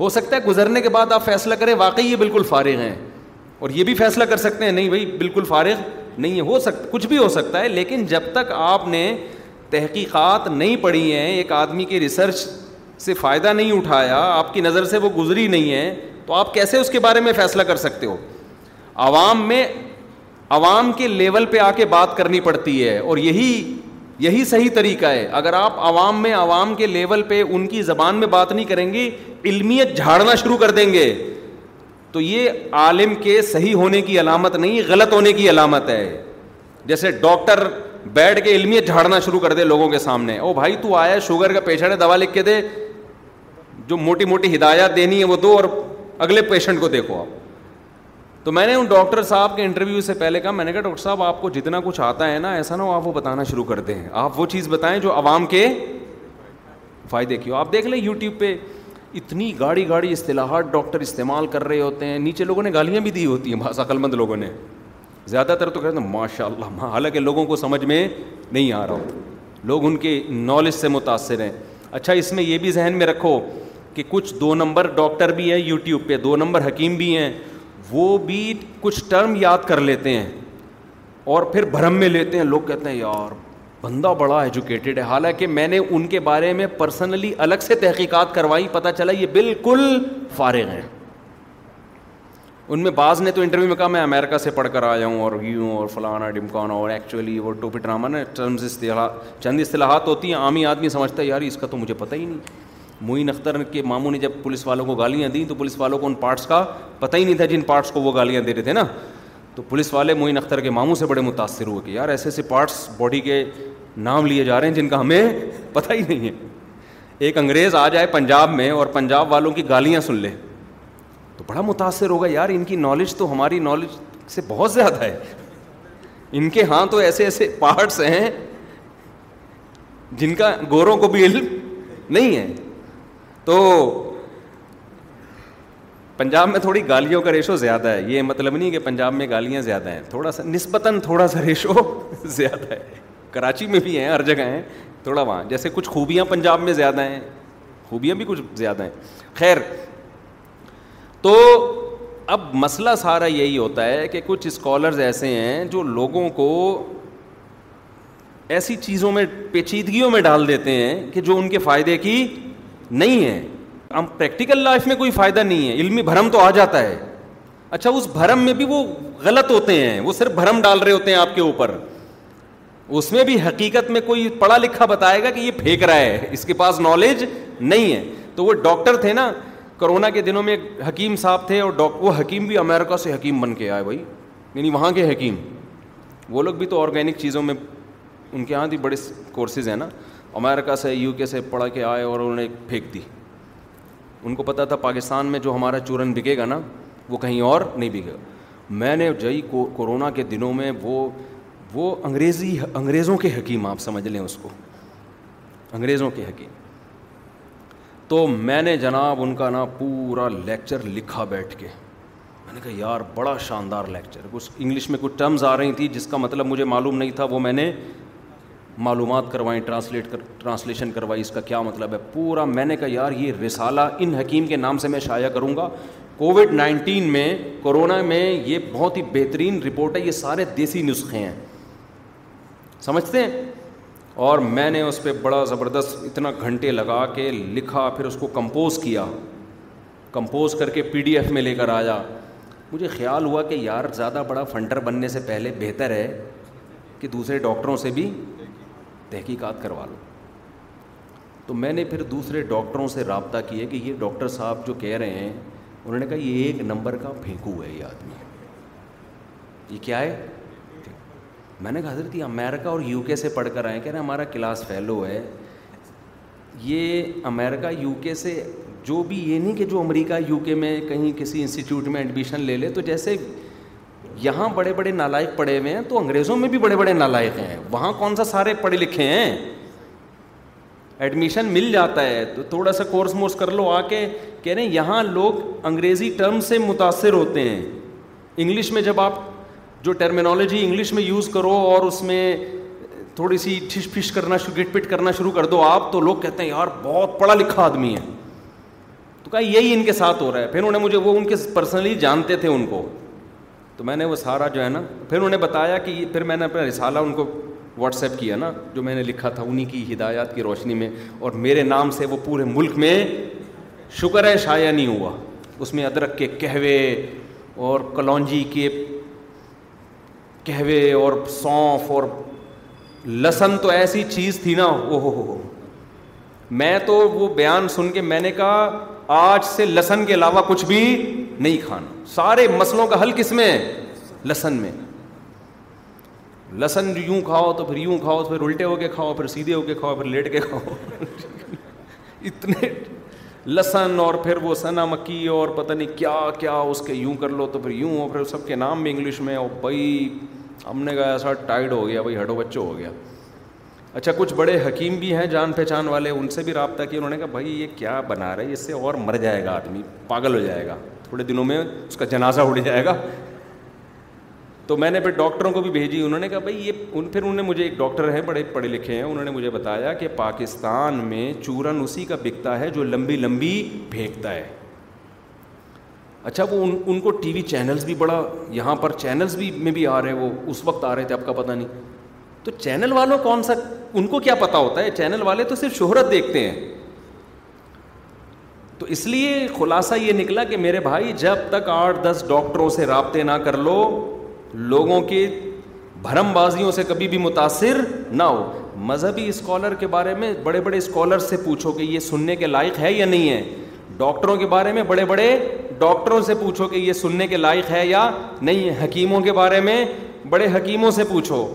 ہو سکتا ہے گزرنے کے بعد آپ فیصلہ کریں واقعی یہ بالکل فارغ ہیں اور یہ بھی فیصلہ کر سکتے ہیں نہیں بھائی بالکل فارغ نہیں ہے ہو سکتا کچھ بھی ہو سکتا ہے لیکن جب تک آپ نے تحقیقات نہیں پڑھی ہیں ایک آدمی کی ریسرچ سے فائدہ نہیں اٹھایا آپ کی نظر سے وہ گزری نہیں ہے تو آپ کیسے اس کے بارے میں فیصلہ کر سکتے ہو عوام میں عوام کے لیول پہ آ کے بات کرنی پڑتی ہے اور یہی یہی صحیح طریقہ ہے اگر آپ عوام میں عوام کے لیول پہ ان کی زبان میں بات نہیں کریں گی علمیت جھاڑنا شروع کر دیں گے تو یہ عالم کے صحیح ہونے کی علامت نہیں غلط ہونے کی علامت ہے جیسے ڈاکٹر بیٹھ کے علمیت جھاڑنا شروع کر دے لوگوں کے سامنے او بھائی تو آیا شوگر کا پیشنٹ ہے دوا لکھ کے دے جو موٹی موٹی ہدایات دینی ہے وہ دو اور اگلے پیشنٹ کو دیکھو آپ تو میں نے ان ڈاکٹر صاحب کے انٹرویو سے پہلے کہا میں نے کہا ڈاکٹر صاحب آپ کو جتنا کچھ آتا ہے نا ایسا نہ ہو آپ وہ بتانا شروع کر دیں آپ وہ چیز بتائیں جو عوام کے فائدے کی ہو آپ دیکھ لیں یوٹیوب پہ اتنی گاڑی گاڑی اصطلاحات ڈاکٹر استعمال کر رہے ہوتے ہیں نیچے لوگوں نے گالیاں بھی دی ہوتی ہیں عقل مند لوگوں نے زیادہ تر تو کہتے ہیں ماشاء اللہ حالانکہ لوگوں کو سمجھ میں نہیں آ رہا ہوتا لوگ ان کے نالج سے متاثر ہیں اچھا اس میں یہ بھی ذہن میں رکھو کہ کچھ دو نمبر ڈاکٹر بھی ہیں یوٹیوب پہ دو نمبر حکیم بھی ہیں وہ بھی کچھ ٹرم یاد کر لیتے ہیں اور پھر بھرم میں لیتے ہیں لوگ کہتے ہیں یار بندہ بڑا ایجوکیٹڈ ہے حالانکہ میں نے ان کے بارے میں پرسنلی الگ سے تحقیقات کروائی پتہ چلا یہ بالکل فارغ ہیں ان میں بعض نے تو انٹرویو میں کہا میں امریکہ سے پڑھ کر آیا ہوں اور یوں اور فلانا ڈمکانا اور ایکچولی وہ ٹوپی ڈراما نا ٹرمز اصطلاحات چند اصطلاحات ہوتی ہیں عامی آدمی سمجھتا ہے یار اس کا تو مجھے پتہ ہی نہیں معین اختر کے ماموں نے جب پولیس والوں کو گالیاں دیں تو پولیس والوں کو ان پارٹس کا پتہ ہی نہیں تھا جن پارٹس کو وہ گالیاں دے رہے تھے نا تو پولیس والے معین اختر کے ماموں سے بڑے متاثر ہوئے کہ یار ایسے ایسے پارٹس باڈی کے نام لیے جا رہے ہیں جن کا ہمیں پتہ ہی نہیں ہے ایک انگریز آ جائے پنجاب میں اور پنجاب والوں کی گالیاں سن لے تو بڑا متاثر ہوگا یار ان کی نالج تو ہماری نالج سے بہت زیادہ ہے ان کے ہاں تو ایسے ایسے پارٹس ہیں جن کا گوروں کو بھی علم نہیں ہے تو پنجاب میں تھوڑی گالیوں کا ریشو زیادہ ہے یہ مطلب نہیں کہ پنجاب میں گالیاں زیادہ ہیں تھوڑا سا نسبتاً تھوڑا سا ریشو زیادہ ہے کراچی میں بھی ہیں ہر جگہ ہیں تھوڑا وہاں جیسے کچھ خوبیاں پنجاب میں زیادہ ہیں خوبیاں بھی کچھ زیادہ ہیں خیر تو اب مسئلہ سارا یہی ہوتا ہے کہ کچھ اسکالرز ایسے ہیں جو لوگوں کو ایسی چیزوں میں پیچیدگیوں میں ڈال دیتے ہیں کہ جو ان کے فائدے کی نہیں ہے ہم پریکٹیکل لائف میں کوئی فائدہ نہیں ہے علمی بھرم تو آ جاتا ہے اچھا اس بھرم میں بھی وہ غلط ہوتے ہیں وہ صرف بھرم ڈال رہے ہوتے ہیں آپ کے اوپر اس میں بھی حقیقت میں کوئی پڑھا لکھا بتائے گا کہ یہ پھینک رہا ہے اس کے پاس نالج نہیں ہے تو وہ ڈاکٹر تھے نا کرونا کے دنوں میں ایک حکیم صاحب تھے اور وہ حکیم بھی امیرکا سے حکیم بن کے آئے بھائی یعنی وہاں کے حکیم وہ لوگ بھی تو آرگینک چیزوں میں ان کے یہاں بھی بڑے کورسز ہیں نا امریکہ سے یو کے سے پڑھ کے آئے اور انہوں نے پھینک دی ان کو پتا تھا پاکستان میں جو ہمارا چورن بکے گا نا وہ کہیں اور نہیں بکے گا میں نے جئی کورونا کے دنوں میں وہ وہ انگریزی انگریزوں کے حکیم آپ سمجھ لیں اس کو انگریزوں کے حکیم تو میں نے جناب ان کا نا پورا لیکچر لکھا بیٹھ کے میں نے کہا یار بڑا شاندار لیکچر کچھ انگلش میں کچھ ٹرمز آ رہی تھیں جس کا مطلب مجھے معلوم نہیں تھا وہ میں نے معلومات کروائیں ٹرانسلیٹ کر ٹرانسلیشن کروائی اس کا کیا مطلب ہے پورا میں نے کہا یار یہ رسالہ ان حکیم کے نام سے میں شائع کروں گا کووڈ نائنٹین میں کورونا میں یہ بہت ہی بہترین رپورٹ ہے یہ سارے دیسی نسخے ہیں سمجھتے ہیں اور میں نے اس پہ بڑا زبردست اتنا گھنٹے لگا کے لکھا پھر اس کو کمپوز کیا کمپوز کر کے پی ڈی ایف میں لے کر آیا مجھے خیال ہوا کہ یار زیادہ بڑا فنڈر بننے سے پہلے بہتر ہے کہ دوسرے ڈاکٹروں سے بھی تحقیقات کروا لو تو میں نے پھر دوسرے ڈاکٹروں سے رابطہ کیا کہ یہ ڈاکٹر صاحب جو کہہ رہے ہیں انہوں نے کہا یہ ایک نمبر کا پھینکو ہے یہ آدمی یہ کیا ہے میں نے کہا حضرت یہ امیرکا اور یو کے سے پڑھ کر آئے کہہ رہے ہیں ہمارا کلاس فیلو ہے یہ امیرکا یو کے سے جو بھی یہ نہیں کہ جو امریکہ یو کے میں کہیں کسی انسٹیٹیوٹ میں ایڈمیشن لے لے تو جیسے یہاں بڑے بڑے نالائق پڑے ہوئے ہیں تو انگریزوں میں بھی بڑے بڑے نالائق ہیں وہاں کون سا سارے پڑھے لکھے ہیں ایڈمیشن مل جاتا ہے تو تھوڑا سا کورس مورس کر لو آ کے کہہ رہے ہیں یہاں لوگ انگریزی ٹرم سے متاثر ہوتے ہیں انگلش میں جب آپ جو ٹرمینالوجی انگلش میں یوز کرو اور اس میں تھوڑی سی ٹھش پھش کرنا شروع گٹ پٹ کرنا شروع کر دو آپ تو لوگ کہتے ہیں یار بہت پڑھا لکھا آدمی ہے تو کہا یہی ان کے ساتھ ہو رہا ہے پھر انہوں نے مجھے وہ ان کے پرسنلی جانتے تھے ان کو تو میں نے وہ سارا جو ہے نا پھر انہوں نے بتایا کہ پھر میں نے اپنا رسالہ ان کو واٹس ایپ کیا نا جو میں نے لکھا تھا انہیں کی ہدایات کی روشنی میں اور میرے نام سے وہ پورے ملک میں شکر ہے شائع نہیں ہوا اس میں ادرک کے کہوے اور کلونجی کے کہوے اور سونف اور لسن تو ایسی چیز تھی نا او ہو ہو میں تو وہ بیان سن کے میں نے کہا آج سے لہسن کے علاوہ کچھ بھی نہیں کھانا سارے مسلوں کا حل کس میں ہے لسن میں لسن یوں کھاؤ تو پھر یوں کھاؤ تو پھر الٹے ہو کے کھاؤ پھر سیدھے ہو کے کھاؤ پھر لیٹ کے کھاؤ اتنے لسن اور پھر وہ سنا مکی اور پتہ نہیں کیا کیا اس کے یوں کر لو تو پھر یوں ہو پھر سب کے نام بھی انگلش میں اور بھائی ہم نے کہا ایسا ٹائڈ ہو گیا بھائی ہڈو بچوں ہو گیا اچھا کچھ بڑے حکیم بھی ہیں جان پہچان والے ان سے بھی رابطہ کیا انہوں نے کہا بھائی یہ کیا بنا رہے اس سے اور مر جائے گا آدمی پاگل ہو جائے گا تھوڑے دنوں میں اس کا جنازہ اڑ جائے گا تو میں نے پھر ڈاکٹروں کو بھی بھیجی انہوں نے کہا بھائی یہ ان پھر انہوں نے مجھے ایک ڈاکٹر ہیں بڑے پڑھے لکھے ہیں انہوں نے مجھے بتایا کہ پاکستان میں چورن اسی کا بکتا ہے جو لمبی لمبی پھینکتا ہے اچھا وہ ان ان کو ٹی وی چینلز بھی بڑا یہاں پر چینلز بھی میں بھی آ رہے ہیں وہ اس وقت آ رہے تھے آپ کا پتہ نہیں تو چینل والوں کون سا ان کو کیا پتہ ہوتا ہے چینل والے تو صرف شہرت دیکھتے ہیں تو اس لیے خلاصہ یہ نکلا کہ میرے بھائی جب تک آٹھ دس ڈاکٹروں سے رابطے نہ کر لو لوگوں کے بھرم بازیوں سے کبھی بھی متاثر نہ ہو مذہبی اسکالر کے بارے میں بڑے بڑے اسکالر سے پوچھو کہ یہ سننے کے لائق ہے یا نہیں ہے ڈاکٹروں کے بارے میں بڑے بڑے ڈاکٹروں سے پوچھو کہ یہ سننے کے لائق ہے یا نہیں ہے حکیموں کے بارے میں بڑے حکیموں سے پوچھو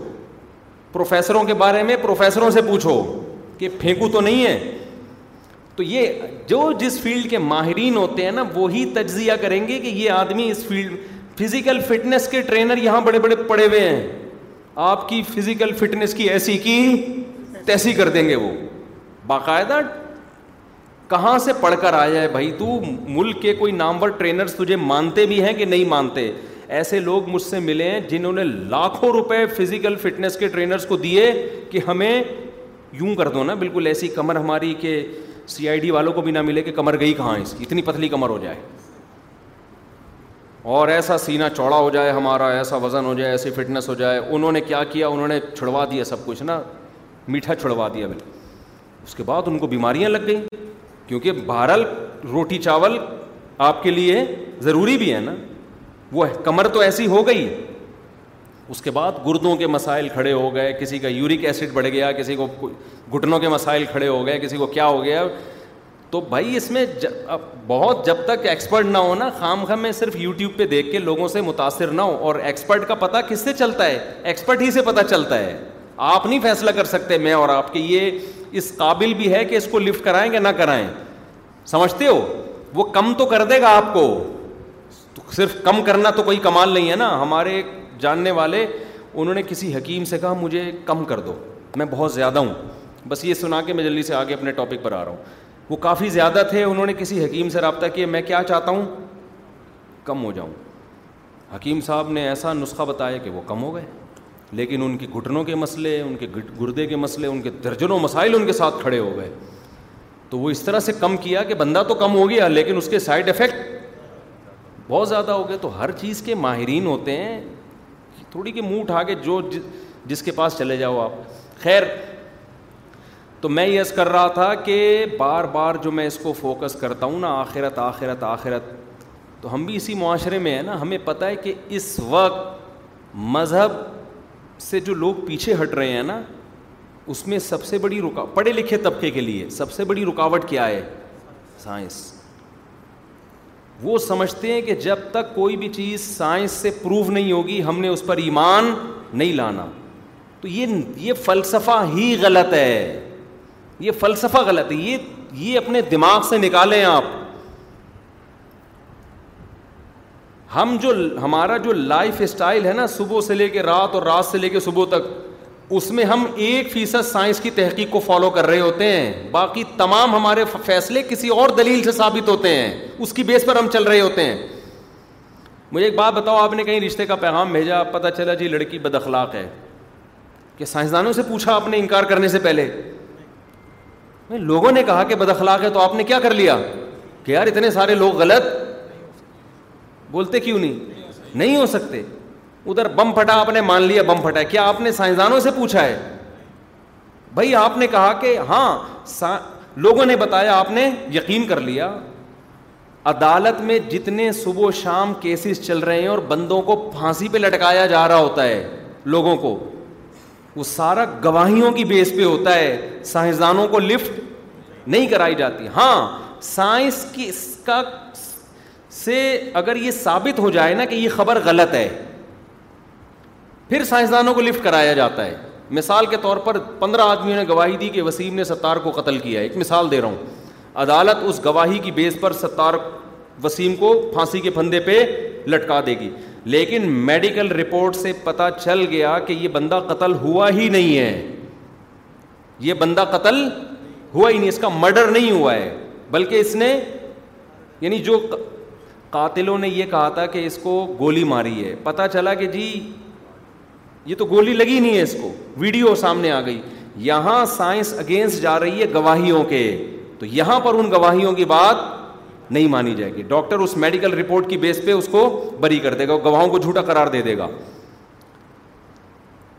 پروفیسروں کے بارے میں پروفیسروں سے پوچھو کہ پھینکو تو نہیں ہے تو یہ جو جس فیلڈ کے ماہرین ہوتے ہیں نا وہی تجزیہ کریں گے کہ یہ آدمی اس فیلڈ فزیکل فٹنس کے ٹرینر یہاں بڑے بڑے پڑے ہوئے ہیں آپ کی فزیکل فٹنس کی ایسی کی تیسی کر دیں گے وہ باقاعدہ کہاں سے پڑھ کر آیا ہے بھائی تو ملک کے کوئی نامور ٹرینر تجھے مانتے بھی ہیں کہ نہیں مانتے ایسے لوگ مجھ سے ملے ہیں جنہوں نے لاکھوں روپے فزیکل فٹنس کے ٹرینرس کو دیے کہ ہمیں یوں کر دو نا بالکل ایسی کمر ہماری کہ سی آئی ڈی والوں کو بھی نہ ملے کہ کمر گئی کہاں اس کی اتنی پتلی کمر ہو جائے اور ایسا سینہ چوڑا ہو جائے ہمارا ایسا وزن ہو جائے ایسی فٹنس ہو جائے انہوں نے کیا کیا انہوں نے چھڑوا دیا سب کچھ نا میٹھا چھڑوا دیا بالکل اس کے بعد ان کو بیماریاں لگ گئیں کیونکہ بہرحال روٹی چاول آپ کے لیے ضروری بھی ہے نا وہ کمر تو ایسی ہو گئی اس کے بعد گردوں کے مسائل کھڑے ہو گئے کسی کا یورک ایسڈ بڑھ گیا کسی کو گھٹنوں کے مسائل کھڑے ہو گئے کسی کو کیا ہو گیا تو بھائی اس میں بہت جب تک ایکسپرٹ نہ ہو نا خام میں صرف یوٹیوب پہ دیکھ کے لوگوں سے متاثر نہ ہو اور ایکسپرٹ کا پتہ کس سے چلتا ہے ایکسپرٹ ہی سے پتہ چلتا ہے آپ نہیں فیصلہ کر سکتے میں اور آپ کے یہ اس قابل بھی ہے کہ اس کو لفٹ کرائیں یا نہ کرائیں سمجھتے ہو وہ کم تو کر دے گا آپ کو صرف کم کرنا تو کوئی کمال نہیں ہے نا ہمارے جاننے والے انہوں نے کسی حکیم سے کہا مجھے کم کر دو میں بہت زیادہ ہوں بس یہ سنا کے میں جلدی سے آگے اپنے ٹاپک پر آ رہا ہوں وہ کافی زیادہ تھے انہوں نے کسی حکیم سے رابطہ کیا میں کیا چاہتا ہوں کم ہو جاؤں حکیم صاحب نے ایسا نسخہ بتایا کہ وہ کم ہو گئے لیکن ان کے گھٹنوں کے مسئلے ان کے گردے کے مسئلے ان کے درجنوں مسائل ان کے ساتھ کھڑے ہو گئے تو وہ اس طرح سے کم کیا کہ بندہ تو کم ہو گیا لیکن اس کے سائڈ افیکٹ بہت زیادہ ہو گئے تو ہر چیز کے ماہرین ہوتے ہیں تھوڑی کہ منہ اٹھا کے جو جس کے پاس چلے جاؤ آپ خیر تو میں یس کر رہا تھا کہ بار بار جو میں اس کو فوکس کرتا ہوں نا آخرت آخرت آخرت تو ہم بھی اسی معاشرے میں ہیں نا ہمیں پتہ ہے کہ اس وقت مذہب سے جو لوگ پیچھے ہٹ رہے ہیں نا اس میں سب سے بڑی رکاوٹ پڑھے لکھے طبقے کے لیے سب سے بڑی رکاوٹ کیا ہے سائنس وہ سمجھتے ہیں کہ جب تک کوئی بھی چیز سائنس سے پروو نہیں ہوگی ہم نے اس پر ایمان نہیں لانا تو یہ یہ فلسفہ ہی غلط ہے یہ فلسفہ غلط ہے یہ یہ اپنے دماغ سے نکالیں آپ ہم جو ہمارا جو لائف اسٹائل ہے نا صبح سے لے کے رات اور رات سے لے کے صبح تک اس میں ہم ایک فیصد سائنس کی تحقیق کو فالو کر رہے ہوتے ہیں باقی تمام ہمارے فیصلے کسی اور دلیل سے ثابت ہوتے ہیں اس کی بیس پر ہم چل رہے ہوتے ہیں مجھے ایک بات بتاؤ آپ نے کہیں رشتے کا پیغام بھیجا پتہ چلا جی لڑکی بد اخلاق ہے کہ سائنسدانوں سے پوچھا آپ نے انکار کرنے سے پہلے لوگوں نے کہا کہ بد اخلاق ہے تو آپ نے کیا کر لیا کہ یار اتنے سارے لوگ غلط بولتے کیوں نہیں نہیں ہو سکتے ادھر بم پھٹا آپ نے مان لیا بم پھٹا کیا آپ نے سائنسدانوں سے پوچھا ہے بھائی آپ نے کہا کہ ہاں سا... لوگوں نے بتایا آپ نے یقین کر لیا عدالت میں جتنے صبح و شام کیسز چل رہے ہیں اور بندوں کو پھانسی پہ لٹکایا جا رہا ہوتا ہے لوگوں کو وہ سارا گواہیوں کی بیس پہ ہوتا ہے سائنسدانوں کو لفٹ نہیں کرائی جاتی ہاں سائنس کی اس کا سے اگر یہ ثابت ہو جائے نا کہ یہ خبر غلط ہے پھر سائنسدانوں کو لفٹ کرایا جاتا ہے مثال کے طور پر پندرہ آدمیوں نے گواہی دی کہ وسیم نے ستار کو قتل کیا ایک مثال دے رہا ہوں عدالت اس گواہی کی بیس پر ستار وسیم کو پھانسی کے پھندے پہ لٹکا دے گی لیکن میڈیکل رپورٹ سے پتہ چل گیا کہ یہ بندہ قتل ہوا ہی نہیں ہے یہ بندہ قتل ہوا ہی نہیں اس کا مرڈر نہیں ہوا ہے بلکہ اس نے یعنی جو قاتلوں نے یہ کہا تھا کہ اس کو گولی ماری ہے پتا چلا کہ جی یہ تو گولی لگی نہیں ہے اس کو ویڈیو سامنے آ گئی یہاں سائنس اگینسٹ جا رہی ہے گواہیوں کے تو یہاں پر ان گواہیوں کی بات نہیں مانی جائے گی ڈاکٹر اس میڈیکل رپورٹ کی بیس پہ اس کو بری کر دے گا گواہوں کو جھوٹا قرار دے دے گا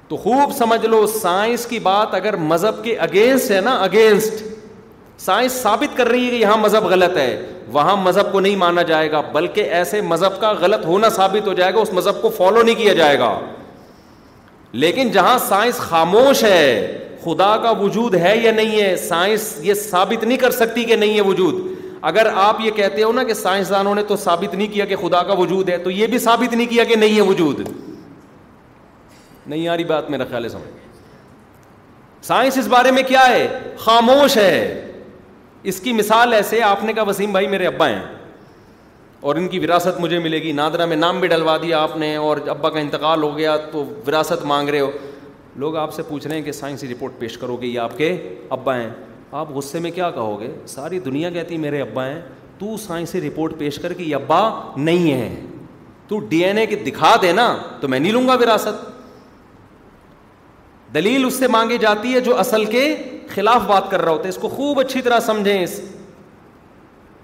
تو خوب سمجھ لو سائنس کی بات اگر مذہب کے اگینسٹ ہے نا اگینسٹ سائنس ثابت کر رہی ہے کہ یہاں مذہب غلط ہے وہاں مذہب کو نہیں مانا جائے گا بلکہ ایسے مذہب کا غلط ہونا ثابت ہو جائے گا اس مذہب کو فالو نہیں کیا جائے گا لیکن جہاں سائنس خاموش ہے خدا کا وجود ہے یا نہیں ہے سائنس یہ ثابت نہیں کر سکتی کہ نہیں ہے وجود اگر آپ یہ کہتے ہو نا کہ سائنسدانوں نے تو ثابت نہیں کیا کہ خدا کا وجود ہے تو یہ بھی ثابت نہیں کیا کہ نہیں ہے وجود نہیں آ رہی بات میرا خیال ہے سمجھ سائنس اس بارے میں کیا ہے خاموش ہے اس کی مثال ایسے آپ نے کہا وسیم بھائی میرے ابا ہیں اور ان کی وراثت مجھے ملے گی نادرا میں نام بھی ڈلوا دیا آپ نے اور ابا کا انتقال ہو گیا تو وراثت مانگ رہے ہو لوگ آپ سے پوچھ رہے ہیں کہ سائنسی رپورٹ پیش کرو گے یہ آپ کے ابا ہیں آپ غصے میں کیا کہو گے ساری دنیا کہتی میرے ابا ہیں تو سائنسی رپورٹ پیش کر کے یہ ابا نہیں ہے تو ڈی این اے کے دکھا دے نا تو میں نہیں لوں گا وراثت دلیل اس سے مانگی جاتی ہے جو اصل کے خلاف بات کر رہا ہوتا ہے اس کو خوب اچھی طرح سمجھیں اس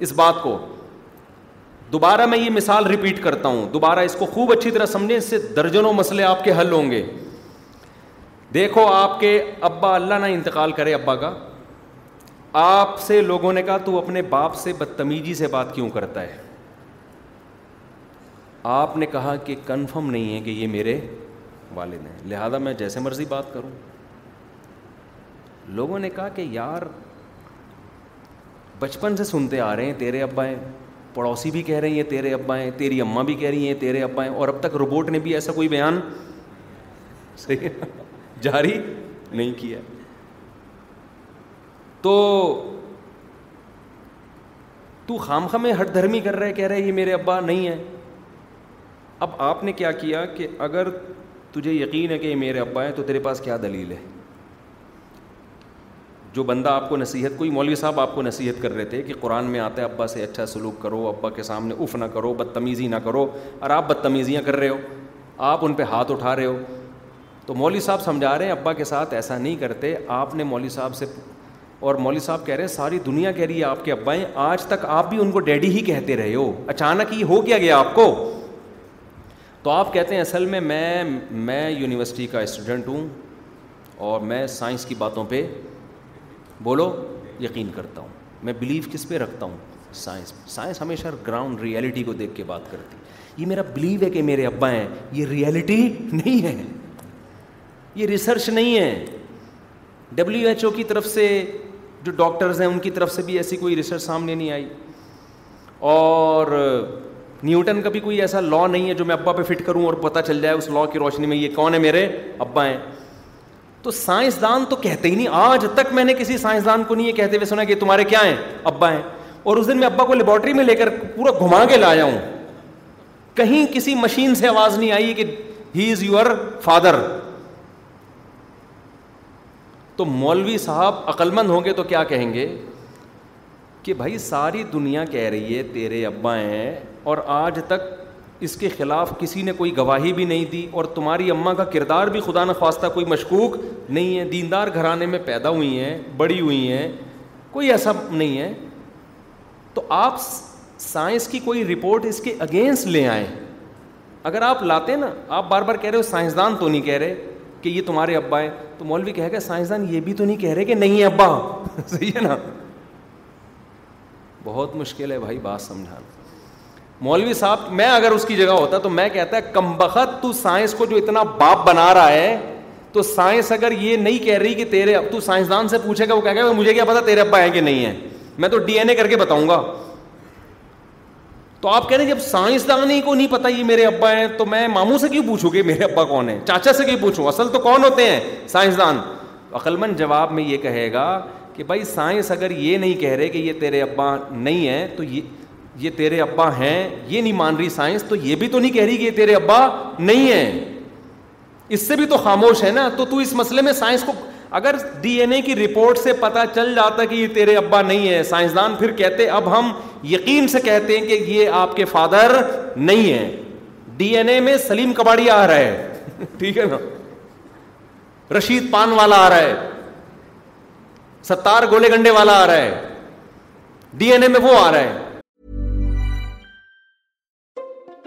اس بات کو دوبارہ میں یہ مثال ریپیٹ کرتا ہوں دوبارہ اس کو خوب اچھی طرح سمجھے اس سے درجنوں مسئلے آپ کے حل ہوں گے دیکھو آپ کے ابا اللہ نہ انتقال کرے ابا کا آپ سے لوگوں نے کہا تو اپنے باپ سے بدتمیزی سے بات کیوں کرتا ہے آپ نے کہا کہ کنفرم نہیں ہے کہ یہ میرے والد ہیں لہذا میں جیسے مرضی بات کروں لوگوں نے کہا کہ یار بچپن سے سنتے آ رہے ہیں تیرے ابا ہیں پڑوسی بھی کہہ رہی ہیں تیرے ابا ہیں تیری اماں بھی کہہ رہی ہیں تیرے ابا ہیں اور اب تک روبوٹ نے بھی ایسا کوئی بیان صحیح جاری نہیں کیا تو تو خام میں ہر دھرمی کر رہے کہہ رہے یہ میرے ابا نہیں ہے اب آپ نے کیا کیا کہ اگر تجھے یقین ہے کہ یہ میرے ابا ہیں تو تیرے پاس کیا دلیل ہے جو بندہ آپ کو نصیحت کوئی مولوی صاحب آپ کو نصیحت کر رہے تھے کہ قرآن میں آتا ہے ابا سے اچھا سلوک کرو ابا کے سامنے اف نہ کرو بدتمیزی نہ کرو اور آپ بدتمیزیاں کر رہے ہو آپ ان پہ ہاتھ اٹھا رہے ہو تو مولوی صاحب سمجھا رہے ہیں ابا کے ساتھ ایسا نہیں کرتے آپ نے مولوی صاحب سے اور مولوی صاحب کہہ رہے ہیں ساری دنیا کہہ رہی ہے آپ کے ابا آج تک آپ بھی ان کو ڈیڈی ہی کہتے رہے ہو اچانک ہی ہو کیا گیا آپ کو تو آپ کہتے ہیں اصل میں میں میں یونیورسٹی کا اسٹوڈنٹ ہوں اور میں سائنس کی باتوں پہ بولو یقین کرتا ہوں میں بلیو کس پہ رکھتا ہوں سائنس سائنس ہمیشہ گراؤنڈ ریئلٹی کو دیکھ کے بات کرتی یہ میرا بلیو ہے کہ میرے ابا ہیں یہ ریئلٹی نہیں ہے یہ ریسرچ نہیں ہے ڈبلیو ایچ او کی طرف سے جو ڈاکٹرز ہیں ان کی طرف سے بھی ایسی کوئی ریسرچ سامنے نہیں آئی اور نیوٹن کا بھی کوئی ایسا لا نہیں ہے جو میں ابا پہ فٹ کروں اور پتہ چل جائے اس لا کی روشنی میں یہ کون ہے میرے ابا ہیں تو سائنسدان تو کہتے ہی نہیں آج تک میں نے کسی سائنسدان کو نہیں یہ کہتے ہوئے سنا کہ تمہارے کیا ہیں ابا ہیں اور اس دن میں ابا کو لیبورٹری میں لے کر پورا گھما کے لایا ہوں کہیں کسی مشین سے آواز نہیں آئی کہ ہی از یور فادر تو مولوی صاحب عقلمند ہوں گے تو کیا کہیں گے کہ بھائی ساری دنیا کہہ رہی ہے تیرے ابا ہیں اور آج تک اس کے خلاف کسی نے کوئی گواہی بھی نہیں دی اور تمہاری اماں کا کردار بھی خدا نخواستہ کوئی مشکوک نہیں ہے دیندار گھرانے میں پیدا ہوئی ہیں بڑی ہوئی ہیں کوئی ایسا نہیں ہے تو آپ سائنس کی کوئی رپورٹ اس کے اگینسٹ لے آئیں اگر آپ لاتے نا آپ بار بار کہہ رہے ہو سائنسدان تو نہیں کہہ رہے کہ یہ تمہارے ابا ہیں تو مولوی کہہ گا سائنسدان یہ بھی تو نہیں کہہ رہے کہ نہیں ابا صحیح ہے نا بہت مشکل ہے بھائی بات سمجھانا مولوی صاحب میں اگر اس کی جگہ ہوتا تو میں کہتا ہے کمبخت کو جو اتنا باپ بنا رہا ہے تو سائنس اگر یہ نہیں کہہ رہی کہ تیرے تیرے اب تو سائنسدان سے پوچھے گا وہ مجھے کیا پتا ابا کہ نہیں ہے میں تو ڈی این اے کر کے بتاؤں گا تو آپ کہہ رہے ہیں جب سائنسدان ہی کو نہیں پتا یہ میرے ابا ہیں تو میں ماموں سے کیوں پوچھوں کہ میرے ابا کون ہے چاچا سے کیوں پوچھوں اصل تو کون ہوتے ہیں سائنسدان عقلمند جواب میں یہ کہے گا کہ بھائی سائنس اگر یہ نہیں کہہ رہے کہ یہ تیرے ابا نہیں ہے تو یہ یہ تیرے ابا ہیں یہ نہیں مان رہی سائنس تو یہ بھی تو نہیں کہہ رہی کہ یہ تیرے ابا نہیں ہے اس سے بھی تو خاموش ہے نا تو تو اس مسئلے میں سائنس کو اگر ڈی این اے کی رپورٹ سے پتا چل جاتا کہ یہ تیرے ابا نہیں ہے سائنسدان پھر کہتے اب ہم یقین سے کہتے ہیں کہ یہ آپ کے فادر نہیں ہے ڈی این اے میں سلیم کباڑی آ رہا ہے ٹھیک ہے نا رشید پان والا آ رہا ہے ستار گولے گنڈے والا آ رہا ہے ڈی این اے میں وہ آ رہا ہے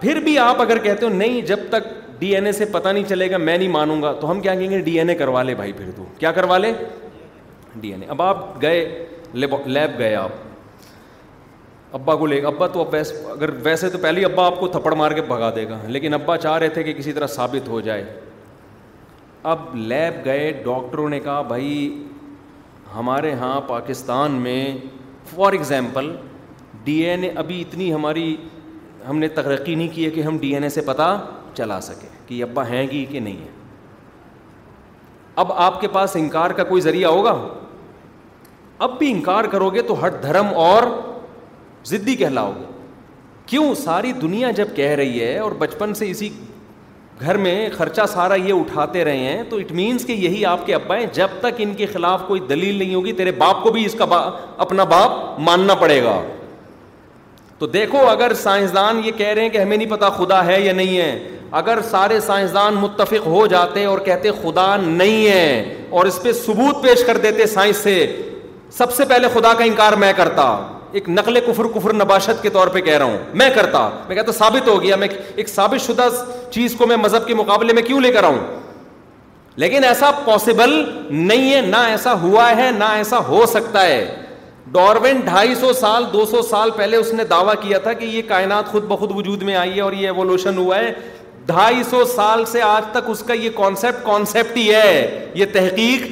پھر بھی آپ اگر کہتے ہو نہیں جب تک ڈی این اے سے پتا نہیں چلے گا میں نہیں مانوں گا تو ہم کیا کہیں گے ڈی این اے کروا لے بھائی پھر تو کیا کروا لے ڈی این اے اب آپ گئے لیب گئے آپ ابا کو لے ابا تو اب اگر ویسے تو پہلے ابا آپ کو تھپڑ مار کے بھگا دے گا لیکن ابا چاہ رہے تھے کہ کسی طرح ثابت ہو جائے اب لیب گئے ڈاکٹروں نے کہا بھائی ہمارے یہاں پاکستان میں for example D N A ابھی اتنی ہماری ہم نے ترقی نہیں کی ہے کہ ہم ڈی این اے سے پتا چلا سکیں کہ ابا ہیں گی کہ نہیں ہے اب آپ کے پاس انکار کا کوئی ذریعہ ہوگا اب بھی انکار کرو گے تو ہر دھرم اور ضدی کہلاؤ گے کیوں ساری دنیا جب کہہ رہی ہے اور بچپن سے اسی گھر میں خرچہ سارا یہ اٹھاتے رہے ہیں تو اٹ مینس کہ یہی آپ کے ابا ہیں جب تک ان کے خلاف کوئی دلیل نہیں ہوگی تیرے باپ کو بھی اس کا با اپنا باپ ماننا پڑے گا تو دیکھو اگر سائنسدان یہ کہہ رہے ہیں کہ ہمیں نہیں پتا خدا ہے یا نہیں ہے اگر سارے سائنسدان متفق ہو جاتے اور کہتے خدا نہیں ہے اور اس پہ ثبوت پیش کر دیتے سائنس سے سب سے پہلے خدا کا انکار میں کرتا ایک نقل کفر کفر نباشت کے طور پہ کہہ رہا ہوں میں کرتا میں کہتا ثابت ہو گیا میں ایک ثابت شدہ چیز کو میں مذہب کے مقابلے میں کیوں لے کر آؤں لیکن ایسا پاسبل نہیں ہے نہ ایسا ہوا ہے نہ ایسا ہو سکتا ہے ڈاروین ڈھائی سو سال دو سو سال پہلے اس نے دعویٰ کیا تھا کہ یہ کائنات خود بخود وجود میں آئی ہے اور یہ ایوولوشن ہوا ہے ڈھائی سو سال سے آج تک اس کا یہ کانسیپٹ کانسیپٹ ہی ہے یہ تحقیق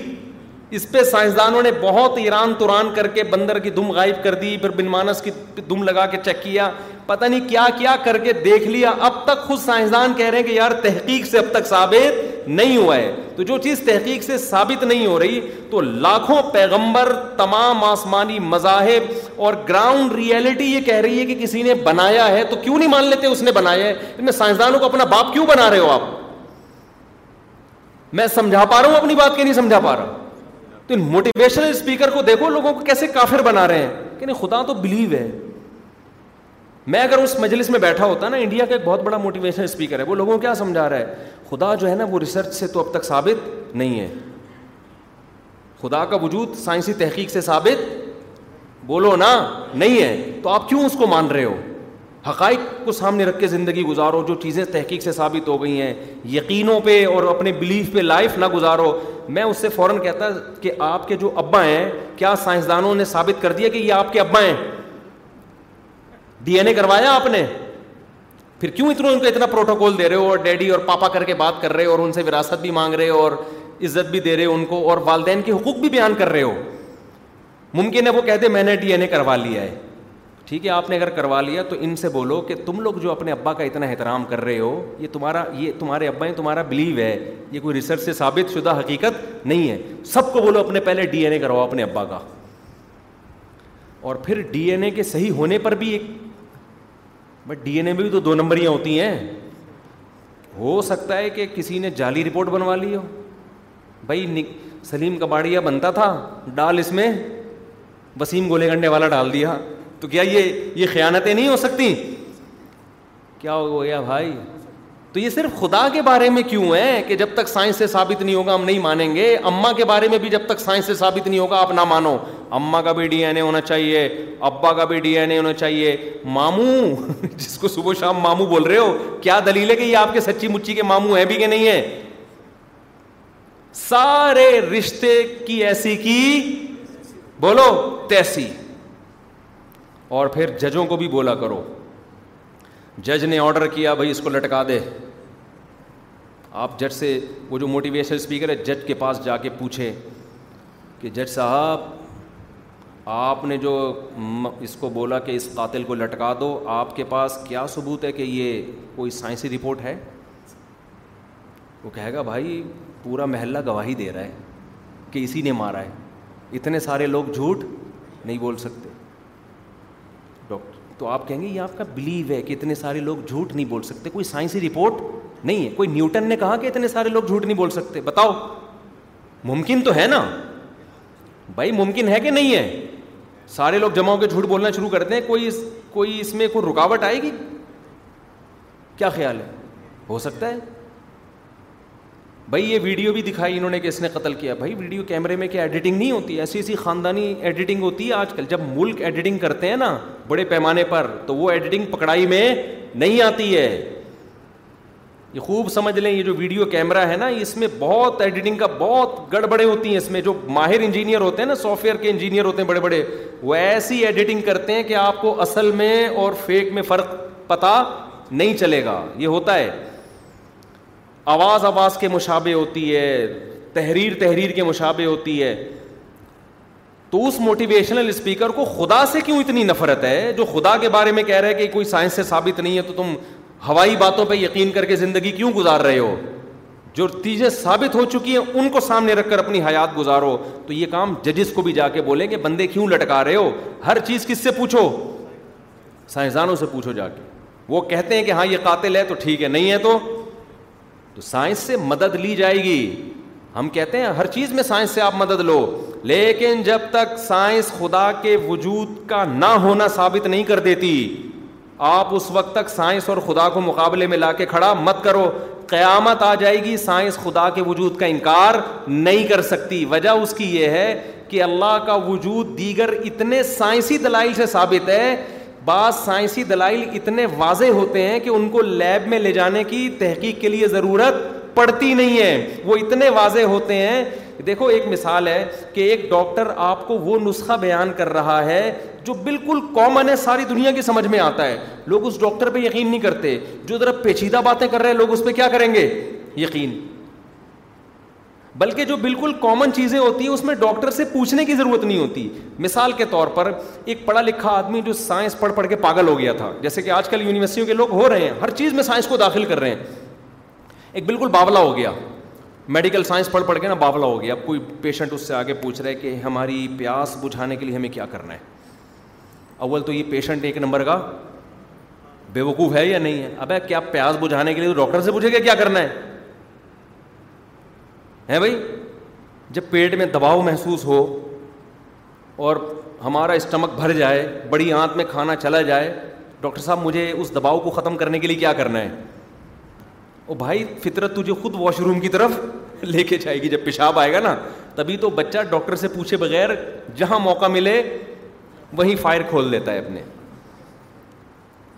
اس پہ سائنسدانوں نے بہت ایران توران کر کے بندر کی دم غائب کر دی پھر بن مانس کی دم لگا کے چیک کیا پتہ نہیں کیا کیا کر کے دیکھ لیا اب تک خود سائنسدان کہہ رہے ہیں کہ یار تحقیق سے اب تک ثابت نہیں ہوا ہے تو جو چیز تحقیق سے ثابت نہیں ہو رہی تو لاکھوں پیغمبر تمام آسمانی مذاہب اور گراؤنڈ ریئلٹی یہ کہہ رہی ہے کہ کسی نے بنایا ہے تو کیوں نہیں مان لیتے اس نے بنایا ہے میں سائنسدانوں کو اپنا باپ کیوں بنا رہے ہو آپ میں سمجھا پا رہا ہوں اپنی بات کے نہیں سمجھا پا رہا ہوں تو ان موٹیویشنل اسپیکر کو دیکھو لوگوں کو کیسے کافر بنا رہے ہیں کہ نہیں خدا تو بلیو ہے میں اگر اس مجلس میں بیٹھا ہوتا نا انڈیا کا ایک بہت بڑا موٹیویشنل اسپیکر ہے وہ لوگوں کو کیا سمجھا رہا ہے خدا جو ہے نا وہ ریسرچ سے تو اب تک ثابت نہیں ہے خدا کا وجود سائنسی تحقیق سے ثابت بولو نا نہیں ہے تو آپ کیوں اس کو مان رہے ہو حقائق کو سامنے رکھ کے زندگی گزارو جو چیزیں تحقیق سے ثابت ہو گئی ہیں یقینوں پہ اور اپنے بلیف پہ لائف نہ گزارو میں اس سے فوراً کہتا کہ آپ کے جو ابا ہیں کیا سائنسدانوں نے ثابت کر دیا کہ یہ آپ کے ابا ہیں ڈی این اے کروایا آپ نے پھر کیوں اتنا ان کو اتنا پروٹوکول دے رہے ہو اور ڈیڈی اور پاپا کر کے بات کر رہے ہو اور ان سے وراثت بھی مانگ رہے ہو اور عزت بھی دے رہے ہو ان کو اور والدین کے حقوق بھی بیان کر رہے ہو ممکن ہے وہ کہتے میں نے ڈی این اے کروا لیا ہے ٹھیک ہے آپ نے اگر کروا لیا تو ان سے بولو کہ تم لوگ جو اپنے ابا کا اتنا احترام کر رہے ہو یہ تمہارا یہ تمہارے ابا ہی تمہارا بلیو ہے یہ کوئی ریسرچ سے ثابت شدہ حقیقت نہیں ہے سب کو بولو اپنے پہلے ڈی این اے کرواؤ اپنے ابا کا اور پھر ڈی این اے کے صحیح ہونے پر بھی ایک بٹ ڈی این اے میں بھی تو دو نمبریاں ہوتی ہیں ہو سکتا ہے کہ کسی نے جعلی رپورٹ بنوا لی ہو بھائی سلیم کباڑیا بنتا تھا ڈال اس میں وسیم گولے گنڈے والا ڈال دیا تو کیا یہ یہ خیانتیں نہیں ہو سکتی کیا ہو گیا بھائی تو یہ صرف خدا کے بارے میں کیوں ہے کہ جب تک سائنس سے ثابت نہیں ہوگا ہم نہیں مانیں گے اما کے بارے میں بھی جب تک سائنس سے ثابت نہیں ہوگا آپ نہ مانو اما کا بھی ڈی این اے ہونا چاہیے ابا کا بھی ڈی این اے ہونا چاہیے مامو جس کو صبح شام مامو بول رہے ہو کیا دلیل ہے کہ یہ آپ کے سچی مچی کے مامو ہیں بھی کہ نہیں ہے سارے رشتے کی ایسی کی بولو تیسی اور پھر ججوں کو بھی بولا کرو جج نے آڈر کیا بھائی اس کو لٹکا دے آپ جج سے وہ جو موٹیویشن اسپیکر ہے جج کے پاس جا کے پوچھے کہ جج صاحب آپ نے جو اس کو بولا کہ اس قاتل کو لٹکا دو آپ کے پاس کیا ثبوت ہے کہ یہ کوئی سائنسی رپورٹ ہے وہ کہے گا بھائی پورا محلہ گواہی دے رہا ہے کہ اسی نے مارا ہے اتنے سارے لوگ جھوٹ نہیں بول سکتے ڈاکٹر تو آپ کہیں گے یہ آپ کا بلیو ہے کہ اتنے سارے لوگ جھوٹ نہیں بول سکتے کوئی سائنسی رپورٹ نہیں ہے کوئی نیوٹن نے کہا کہ اتنے سارے لوگ جھوٹ نہیں بول سکتے بتاؤ ممکن تو ہے نا بھائی ممکن ہے کہ نہیں ہے سارے لوگ جمع ہو کے جھوٹ بولنا شروع کرتے ہیں کوئی کوئی اس میں کوئی رکاوٹ آئے گی کیا خیال ہے ہو سکتا ہے بھائی یہ ویڈیو بھی دکھائی انہوں نے کہ اس نے قتل کیا بھائی ویڈیو کیمرے میں کیا ایڈیٹنگ نہیں ہوتی ایسی ایسی خاندانی ایڈیٹنگ ہوتی ہے آج کل جب ملک ایڈیٹنگ کرتے ہیں نا بڑے پیمانے پر تو وہ ایڈیٹنگ پکڑائی میں نہیں آتی ہے یہ خوب سمجھ لیں یہ جو ویڈیو کیمرہ ہے نا اس میں بہت ایڈیٹنگ کا بہت گڑبڑے ہوتی ہیں اس میں جو ماہر انجینئر ہوتے ہیں نا سافٹ ویئر کے انجینئر ہوتے ہیں بڑے بڑے وہ ایسی ایڈیٹنگ کرتے ہیں کہ آپ کو اصل میں اور فیک میں فرق پتہ نہیں چلے گا یہ ہوتا ہے آواز آواز کے مشابے ہوتی ہے تحریر تحریر کے مشابے ہوتی ہے تو اس موٹیویشنل اسپیکر کو خدا سے کیوں اتنی نفرت ہے جو خدا کے بارے میں کہہ رہے کہ کوئی سائنس سے ثابت نہیں ہے تو تم ہوائی باتوں پہ یقین کر کے زندگی کیوں گزار رہے ہو جو چیزیں ثابت ہو چکی ہیں ان کو سامنے رکھ کر اپنی حیات گزارو تو یہ کام ججز کو بھی جا کے بولیں کہ بندے کیوں لٹکا رہے ہو ہر چیز کس سے پوچھو سائنسدانوں سے پوچھو جا کے وہ کہتے ہیں کہ ہاں یہ قاتل ہے تو ٹھیک ہے نہیں ہے تو تو سائنس سے مدد لی جائے گی ہم کہتے ہیں ہر چیز میں سائنس سے آپ مدد لو لیکن جب تک سائنس خدا کے وجود کا نہ ہونا ثابت نہیں کر دیتی آپ اس وقت تک سائنس اور خدا کو مقابلے میں لا کے کھڑا مت کرو قیامت آ جائے گی سائنس خدا کے وجود کا انکار نہیں کر سکتی وجہ اس کی یہ ہے کہ اللہ کا وجود دیگر اتنے سائنسی دلائل سے ثابت ہے بعض سائنسی دلائل اتنے واضح ہوتے ہیں کہ ان کو لیب میں لے جانے کی تحقیق کے لیے ضرورت پڑتی نہیں ہے وہ اتنے واضح ہوتے ہیں دیکھو ایک مثال ہے کہ ایک ڈاکٹر آپ کو وہ نسخہ بیان کر رہا ہے جو بالکل کامن ہے ساری دنیا کی سمجھ میں آتا ہے لوگ اس ڈاکٹر پہ یقین نہیں کرتے جو ذرا پیچیدہ باتیں کر رہے ہیں لوگ اس پہ کیا کریں گے یقین بلکہ جو بالکل کامن چیزیں ہوتی ہیں اس میں ڈاکٹر سے پوچھنے کی ضرورت نہیں ہوتی مثال کے طور پر ایک پڑھا لکھا آدمی جو سائنس پڑھ پڑھ کے پاگل ہو گیا تھا جیسے کہ آج کل یونیورسٹیوں کے لوگ ہو رہے ہیں ہر چیز میں سائنس کو داخل کر رہے ہیں ایک بالکل باولا ہو گیا میڈیکل سائنس پڑھ پڑھ کے نا باولا ہو گیا اب کوئی پیشنٹ اس سے آگے پوچھ رہے کہ ہماری پیاس بجھانے کے لیے ہمیں کیا کرنا ہے اول تو یہ پیشنٹ ایک نمبر کا بے وقوف ہے یا نہیں ہے ابے کیا پیاس بجھانے کے لیے تو ڈاکٹر سے پوچھے گا کیا کرنا ہے ہیں بھائی جب پیٹ میں دباؤ محسوس ہو اور ہمارا اسٹمک بھر جائے بڑی آنت میں کھانا چلا جائے ڈاکٹر صاحب مجھے اس دباؤ کو ختم کرنے کے لیے کیا کرنا ہے او بھائی فطرت تجھے خود واش روم کی طرف لے کے جائے گی جب پیشاب آئے گا نا تبھی تو بچہ ڈاکٹر سے پوچھے بغیر جہاں موقع ملے وہیں فائر کھول دیتا ہے اپنے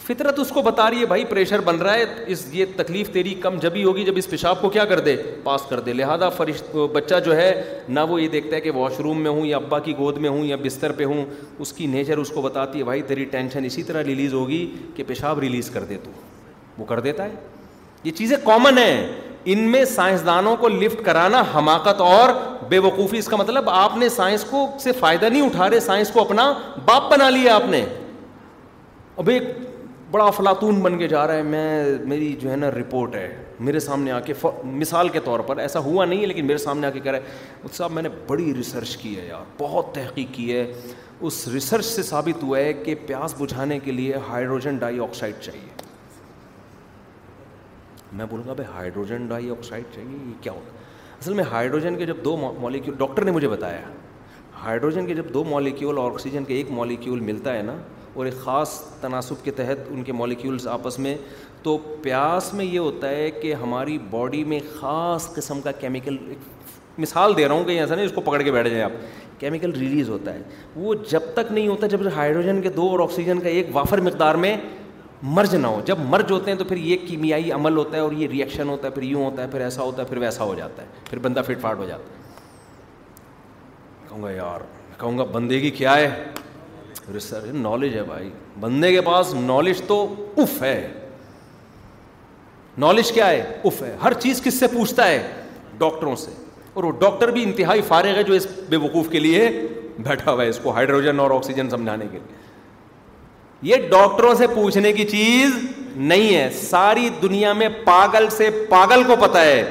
فطرت اس کو بتا رہی ہے بھائی پریشر بن رہا ہے اس یہ تکلیف تیری کم جبھی ہوگی جب اس پیشاب کو کیا کر دے پاس کر دے لہٰذا فرش بچہ جو ہے نہ وہ یہ دیکھتا ہے کہ واش روم میں ہوں یا ابا کی گود میں ہوں یا بستر پہ ہوں اس کی نیچر اس کو بتاتی ہے بھائی تیری ٹینشن اسی طرح ریلیز ہوگی کہ پیشاب ریلیز کر دے تو وہ کر دیتا ہے یہ چیزیں کامن ہیں ان میں سائنسدانوں کو لفٹ کرانا حماقت اور بے وقوفی اس کا مطلب آپ نے سائنس کو سے فائدہ نہیں اٹھا رہے سائنس کو اپنا باپ بنا لیا آپ نے ایک بڑا افلاطون بن کے جا رہا ہے میں میری جو ہے نا رپورٹ ہے میرے سامنے آ کے مثال کے طور پر ایسا ہوا نہیں ہے لیکن میرے سامنے آ کے کہہ ہے اس صاحب میں نے بڑی ریسرچ کی ہے یار بہت تحقیق کی ہے اس ریسرچ سے ثابت ہوا ہے کہ پیاس بجھانے کے لیے ہائیڈروجن ڈائی آکسائڈ چاہیے میں بولوں گا بھائی ہائیڈروجن ڈائی آکسائڈ چاہیے یہ کیا ہوگا اصل میں ہائیڈروجن کے جب دو مالیکیول ڈاکٹر نے مجھے بتایا ہائیڈروجن کے جب دو مالیکیول اور آکسیجن کے ایک مالیکیول ملتا ہے نا اور ایک خاص تناسب کے تحت ان کے مولیکیولز آپس میں تو پیاس میں یہ ہوتا ہے کہ ہماری باڈی میں خاص قسم کا کیمیکل مثال دے رہا ہوں کہ ایسا نہیں اس کو پکڑ کے بیٹھ جائیں آپ کیمیکل ریلیز ہوتا ہے وہ جب تک نہیں ہوتا جب ہائیڈروجن کے دو اور آکسیجن کا ایک وافر مقدار میں مرج نہ ہو جب مرج ہوتے ہیں تو پھر یہ کیمیائی عمل ہوتا ہے اور یہ ریئیکشن ہوتا ہے پھر یوں ہوتا ہے پھر ایسا ہوتا ہے پھر ویسا ہو جاتا ہے پھر بندہ فٹ فاٹ ہو جاتا ہے کہوں گا یار کہوں گا بندے کی کیا ہے ریسرچ نالج ہے بھائی بندے کے پاس نالج تو اف ہے نالج کیا ہے اف ہے ہر چیز کس سے پوچھتا ہے ڈاکٹروں سے اور وہ ڈاکٹر بھی انتہائی فارغ ہے جو اس بے وقوف کے لیے بیٹھا ہوا ہے اس کو ہائیڈروجن اور آکسیجن سمجھانے کے لیے یہ ڈاکٹروں سے پوچھنے کی چیز نہیں ہے ساری دنیا میں پاگل سے پاگل کو پتا ہے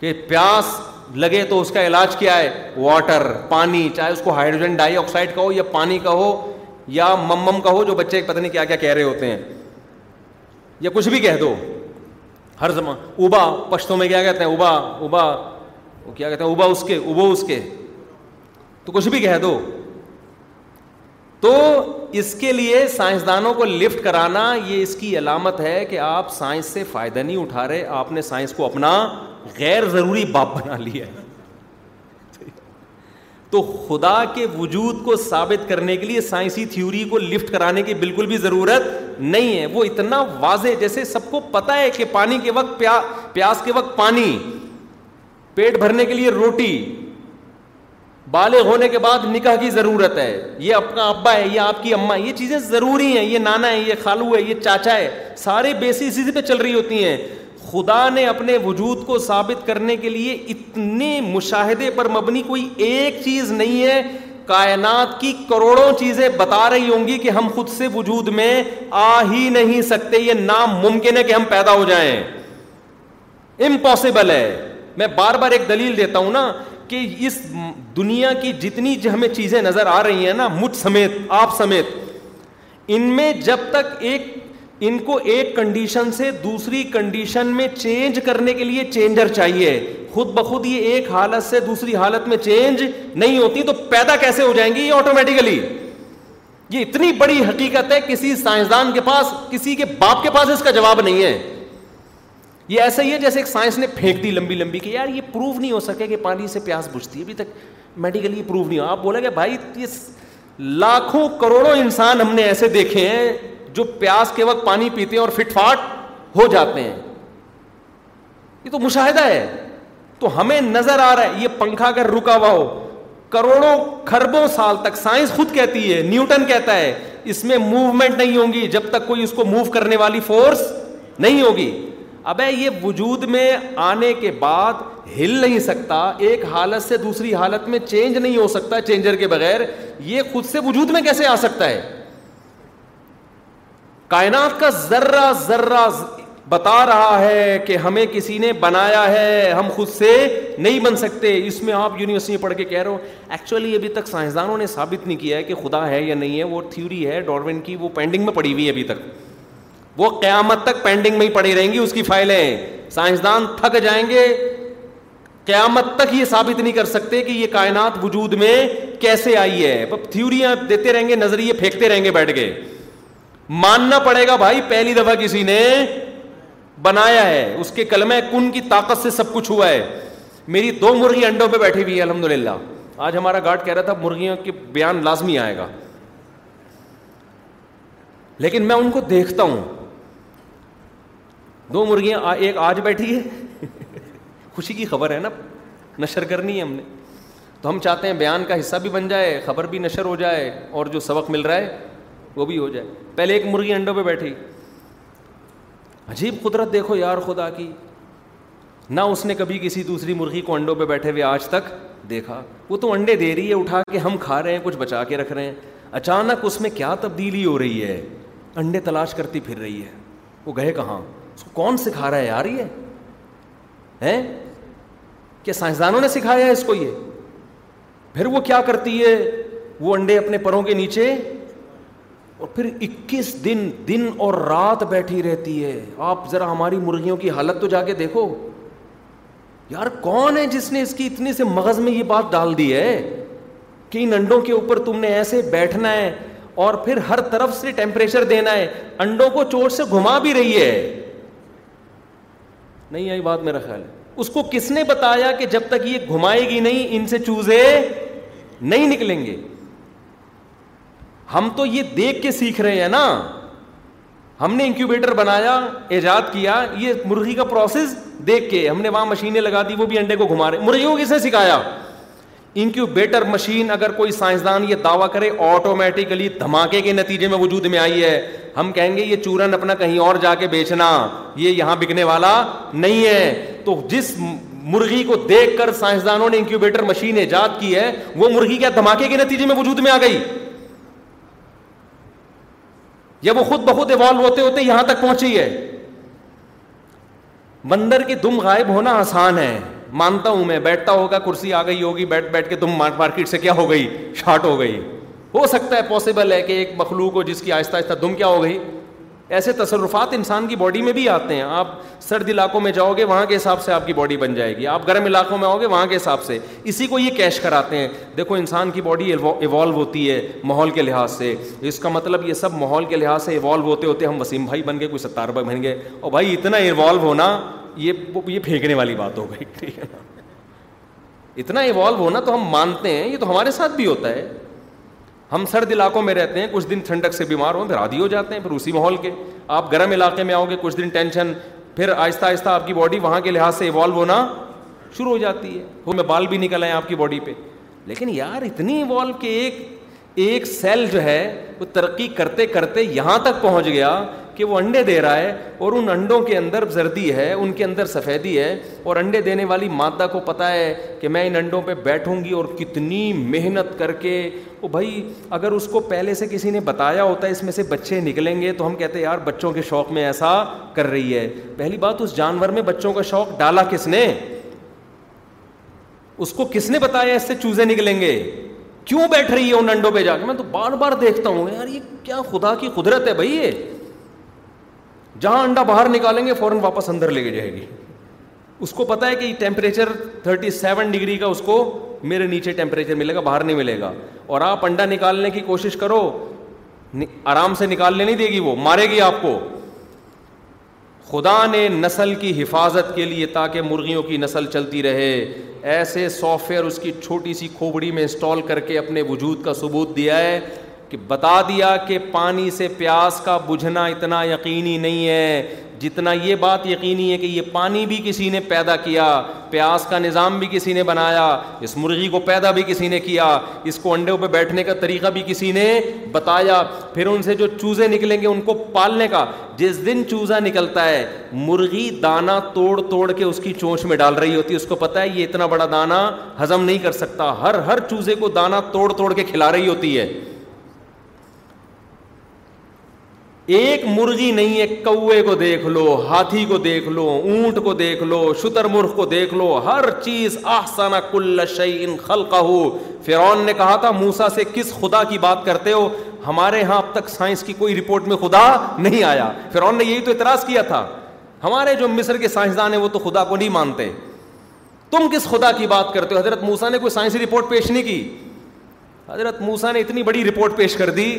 کہ پیاس لگے تو اس کا علاج کیا ہے واٹر پانی چاہے اس کو ہائیڈروجن ڈائی آکسائڈ کا ہو یا پانی کا ہو یا کا ہو جو بچے پتہ نہیں کیا کیا کہہ رہے ہوتے ہیں یا کچھ بھی کہہ دو ہر زمان اوبا پشتوں میں کیا کہتے ہیں اوبا اوبا اوبا وہ کیا کہتے ہیں اس اس کے کے اوبو تو کچھ بھی کہہ دو تو اس کے لیے سائنسدانوں کو لفٹ کرانا یہ اس کی علامت ہے کہ آپ سائنس سے فائدہ نہیں اٹھا رہے آپ نے سائنس کو اپنا غیر ضروری باپ بنا لیا ہے تو خدا کے وجود کو ثابت کرنے کے لیے سائنسی تھیوری کو لفٹ کرانے کی بالکل بھی ضرورت نہیں ہے وہ اتنا واضح جیسے سب کو پتا ہے کہ پانی کے وقت پیا پیاس کے وقت پانی پیٹ بھرنے کے لیے روٹی بالے ہونے کے بعد نکاح کی ضرورت ہے یہ اپنا ابا ہے یہ آپ کی اما یہ چیزیں ضروری ہیں یہ نانا ہے یہ خالو ہے یہ چاچا ہے سارے اسی پہ چل رہی ہوتی ہیں خدا نے اپنے وجود کو ثابت کرنے کے لیے اتنے مشاہدے پر مبنی کوئی ایک چیز نہیں ہے کائنات کی کروڑوں چیزیں بتا رہی ہوں گی کہ ہم خود سے وجود میں آ ہی نہیں سکتے یہ نام ممکن ہے کہ ہم پیدا ہو جائیں امپاسبل ہے میں بار بار ایک دلیل دیتا ہوں نا کہ اس دنیا کی جتنی ہمیں چیزیں نظر آ رہی ہیں نا مجھ سمیت آپ سمیت ان میں جب تک ایک ان کو ایک کنڈیشن سے دوسری کنڈیشن میں چینج کرنے کے لیے چینجر چاہیے خود بخود یہ ایک حالت سے دوسری حالت میں چینج نہیں ہوتی تو پیدا کیسے ہو جائیں گی یہ آٹومیٹیکلی یہ اتنی بڑی حقیقت ہے کسی سائنسدان کے پاس کسی کے باپ کے پاس اس کا جواب نہیں ہے یہ ایسا ہی ہے جیسے ایک سائنس نے پھینک دی لمبی لمبی کہ یار یہ پروف نہیں ہو سکے کہ پانی سے پیاس بجھتی ہے ابھی تک میڈیکلی یہ پروف نہیں ہو آپ بولیں گے بھائی یہ لاکھوں کروڑوں انسان ہم نے ایسے دیکھے ہیں جو پیاس کے وقت پانی پیتے ہیں اور فٹ فاٹ ہو جاتے ہیں یہ تو مشاہدہ ہے ہے تو ہمیں نظر آ رہا یہ پنکھا اگر رکا ہوا ہو کروڑوں سال تک سائنس خود کہتی ہے نیوٹن کہتا ہے اس میں موومنٹ نہیں ہوگی جب تک کوئی اس کو موو کرنے والی فورس نہیں ہوگی ابے یہ وجود میں آنے کے بعد ہل نہیں سکتا ایک حالت سے دوسری حالت میں چینج نہیں ہو سکتا چینجر کے بغیر یہ خود سے وجود میں کیسے آ سکتا ہے کائنات کا ذرہ ذرہ بتا رہا ہے کہ ہمیں کسی نے بنایا ہے ہم خود سے نہیں بن سکتے اس میں آپ یونیورسٹی میں پڑھ کے کہہ رہے ہو ایکچولی ابھی تک سائنسدانوں نے ثابت نہیں کیا ہے کہ خدا ہے یا نہیں ہے وہ تھیوری ہے ڈاروین کی وہ پینڈنگ میں پڑی ہوئی ابھی تک وہ قیامت تک پینڈنگ میں ہی پڑی رہیں گی اس کی فائلیں سائنسدان تھک جائیں گے قیامت تک یہ ثابت نہیں کر سکتے کہ یہ کائنات وجود میں کیسے آئی ہے تھیوریاں دیتے رہیں گے نظریے پھینکتے رہیں گے بیٹھ کے ماننا پڑے گا بھائی پہلی دفعہ کسی نے بنایا ہے اس کے کلم کن کی طاقت سے سب کچھ ہوا ہے میری دو مرغی انڈوں پہ بیٹھی ہوئی ہے الحمد للہ آج ہمارا گارڈ کہہ رہا تھا مرغیوں کے بیان لازمی آئے گا لیکن میں ان کو دیکھتا ہوں دو مرغیاں ایک آج بیٹھی ہے خوشی کی خبر ہے نا نشر کرنی ہے ہم نے تو ہم چاہتے ہیں بیان کا حصہ بھی بن جائے خبر بھی نشر ہو جائے اور جو سبق مل رہا ہے وہ بھی ہو جائے پہلے ایک مرغی انڈوں پہ بیٹھی عجیب قدرت دیکھو یار خدا کی نہ اس نے کبھی کسی دوسری مرغی کو انڈوں پہ بیٹھے ہوئے آج تک دیکھا وہ تو انڈے دے رہی ہے اٹھا کے ہم کھا رہے ہیں کچھ بچا کے رکھ رہے ہیں اچانک اس میں کیا تبدیلی ہو رہی ہے انڈے تلاش کرتی پھر رہی ہے وہ گئے کہاں اس کو کون سکھا رہا ہے یار یہ کیا سائنسدانوں نے سکھایا ہے اس کو یہ پھر وہ کیا کرتی ہے وہ انڈے اپنے پروں کے نیچے اور پھر اکیس دن دن اور رات بیٹھی رہتی ہے آپ ذرا ہماری مرغیوں کی حالت تو جا کے دیکھو یار کون ہے جس نے اس کی اتنی سے مغز میں یہ بات ڈال دی ہے کہ ان انڈوں کے اوپر تم نے ایسے بیٹھنا ہے اور پھر ہر طرف سے ٹیمپریچر دینا ہے انڈوں کو چوٹ سے گھما بھی رہی ہے نہیں آئی بات میرا خیال ہے اس کو کس نے بتایا کہ جب تک یہ گھمائے گی نہیں ان سے چوزے نہیں نکلیں گے ہم تو یہ دیکھ کے سیکھ رہے ہیں نا ہم نے انکیوبیٹر بنایا ایجاد کیا یہ مرغی کا پروسیس دیکھ کے ہم نے وہاں مشینیں لگا دی وہ بھی انڈے کو گھما رہے مرغیوں کو کس نے سکھایا انکیوبیٹر مشین اگر کوئی سائنسدان یہ دعویٰ کرے آٹومیٹیکلی دھماکے کے نتیجے میں وجود میں آئی ہے ہم کہیں گے یہ چورن اپنا کہیں اور جا کے بیچنا یہ یہاں بکنے والا نہیں ہے تو جس مرغی کو دیکھ کر سائنسدانوں نے انکیوبیٹر مشین ایجاد کی ہے وہ مرغی کیا دھماکے کے نتیجے میں وجود میں آ گئی یا وہ خود بخود ایوالو ہوتے ہوتے یہاں تک پہنچی ہے بندر کی دم غائب ہونا آسان ہے مانتا ہوں میں بیٹھتا ہوگا کرسی آ گئی ہوگی بیٹھ بیٹھ کے مارکیٹ سے کیا ہو گئی شارٹ ہو گئی ہو سکتا ہے پاسبل ہے کہ ایک مخلوق ہو جس کی آہستہ آہستہ دم کیا ہو گئی ایسے تصرفات انسان کی باڈی میں بھی آتے ہیں آپ سرد علاقوں میں جاؤ گے وہاں کے حساب سے آپ کی باڈی بن جائے گی آپ گرم علاقوں میں آؤ گے وہاں کے حساب سے اسی کو یہ کیش کراتے ہیں دیکھو انسان کی باڈی ایوالو ہوتی ہے ماحول کے لحاظ سے اس کا مطلب یہ سب ماحول کے لحاظ سے ایوالو ہوتے ہوتے ہم وسیم بھائی بن گئے کوئی ستار بھائی بن گئے اور بھائی اتنا ایوالو ہونا یہ یہ پھینکنے والی بات ہو گئی ٹھیک ہے نا اتنا ایوالو ہونا تو ہم مانتے ہیں یہ تو ہمارے ساتھ بھی ہوتا ہے ہم سرد علاقوں میں رہتے ہیں کچھ دن ٹھنڈک سے بیمار ہوں پھر آدھی ہو جاتے ہیں پھر اسی ماحول کے آپ گرم علاقے میں آؤ گے کچھ دن ٹینشن پھر آہستہ آہستہ آپ کی باڈی وہاں کے لحاظ سے ایوالو ہونا شروع ہو جاتی ہے وہ میں بال بھی نکل آئے آپ کی باڈی پہ لیکن یار اتنی ایوالو کہ ایک ایک سیل جو ہے وہ ترقی کرتے کرتے یہاں تک پہنچ گیا کہ وہ انڈے دے رہا ہے اور ان انڈوں کے اندر زردی ہے ان کے اندر سفیدی ہے اور انڈے دینے والی مادہ کو پتا ہے کہ میں ان انڈوں پہ بیٹھوں گی اور کتنی محنت کر کے وہ بھائی اگر اس کو پہلے سے کسی نے بتایا ہوتا ہے اس میں سے بچے نکلیں گے تو ہم کہتے ہیں یار بچوں کے شوق میں ایسا کر رہی ہے پہلی بات اس جانور میں بچوں کا شوق ڈالا کس نے اس کو کس نے بتایا اس سے چوزے نکلیں گے کیوں بیٹھ رہی ہے ان انڈوں پہ جا کے میں تو بار بار دیکھتا ہوں یار یہ کیا خدا کی قدرت ہے بھائی یہ جہاں انڈا باہر نکالیں گے فوراً واپس اندر لے کے جائے گی اس کو پتا ہے کہ ٹیمپریچر تھرٹی سیون ڈگری کا اس کو میرے نیچے ٹیمپریچر ملے گا باہر نہیں ملے گا اور آپ انڈا نکالنے کی کوشش کرو آرام سے نکالنے نہیں دے گی وہ مارے گی آپ کو خدا نے نسل کی حفاظت کے لیے تاکہ مرغیوں کی نسل چلتی رہے ایسے سافٹ ویئر اس کی چھوٹی سی کھوبڑی میں انسٹال کر کے اپنے وجود کا ثبوت دیا ہے کہ بتا دیا کہ پانی سے پیاس کا بجھنا اتنا یقینی نہیں ہے جتنا یہ بات یقینی ہے کہ یہ پانی بھی کسی نے پیدا کیا پیاس کا نظام بھی کسی نے بنایا اس مرغی کو پیدا بھی کسی نے کیا اس کو انڈوں پہ بیٹھنے کا طریقہ بھی کسی نے بتایا پھر ان سے جو چوزے نکلیں گے ان کو پالنے کا جس دن چوزہ نکلتا ہے مرغی دانہ توڑ توڑ کے اس کی چونچ میں ڈال رہی ہوتی ہے اس کو پتہ ہے یہ اتنا بڑا دانہ ہضم نہیں کر سکتا ہر ہر چوزے کو دانہ توڑ توڑ کے کھلا رہی ہوتی ہے ایک مرغی نہیں ہے کوے کو دیکھ لو ہاتھی کو دیکھ لو اونٹ کو دیکھ لو شتر مرخ کو دیکھ لو ہر چیز آسان کل شعی ان خلقہ فرعون نے کہا تھا موسا سے کس خدا کی بات کرتے ہو ہمارے یہاں اب تک سائنس کی کوئی رپورٹ میں خدا نہیں آیا فرعون نے یہی تو اعتراض کیا تھا ہمارے جو مصر کے سائنسدان ہیں وہ تو خدا کو نہیں مانتے تم کس خدا کی بات کرتے ہو حضرت موسا نے کوئی سائنسی رپورٹ پیش نہیں کی حضرت موسا نے اتنی بڑی رپورٹ پیش کر دی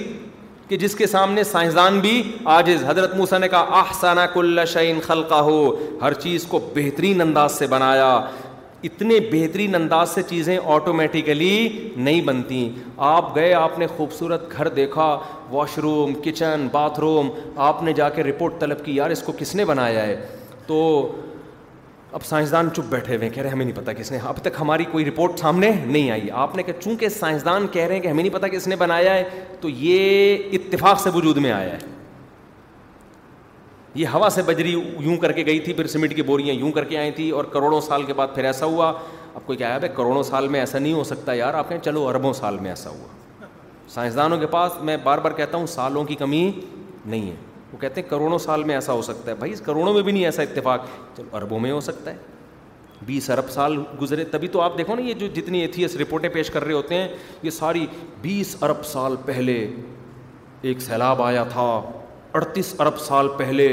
کہ جس کے سامنے سائنسدان بھی آجز حضرت نے کہا آحسانہ کل شعین خلقہ ہو ہر چیز کو بہترین انداز سے بنایا اتنے بہترین انداز سے چیزیں آٹومیٹیکلی نہیں بنتی آپ گئے آپ نے خوبصورت گھر دیکھا washroom kitchen bathroom آپ نے جا کے رپورٹ طلب کی یار اس کو کس نے بنایا ہے تو اب سائنسدان چپ بیٹھے ہوئے ہیں کہہ رہے ہیں ہمیں نہیں پتا کس نے اب تک ہماری کوئی رپورٹ سامنے نہیں آئی آپ نے کہا چونکہ سائنسدان کہہ رہے ہیں کہ ہمیں نہیں پتا کس نے بنایا ہے تو یہ اتفاق سے وجود میں آیا ہے یہ ہوا سے بجری یوں کر کے گئی تھی پھر سیمنٹ کی بوریاں یوں کر کے آئی تھی اور کروڑوں سال کے بعد پھر ایسا ہوا اب کوئی کہا ہے کروڑوں سال میں ایسا نہیں ہو سکتا یار آپ کہیں چلو اربوں سال میں ایسا ہوا سائنسدانوں کے پاس میں بار بار کہتا ہوں سالوں کی کمی نہیں ہے وہ کہتے ہیں کروڑوں سال میں ایسا ہو سکتا ہے بھائی کروڑوں میں بھی نہیں ایسا اتفاق چلو اربوں میں ہو سکتا ہے بیس ارب سال گزرے تبھی تو آپ دیکھو نا یہ جو جتنی ایتھیس رپورٹیں پیش کر رہے ہوتے ہیں یہ ساری بیس ارب سال پہلے ایک سیلاب آیا تھا اڑتیس ارب سال پہلے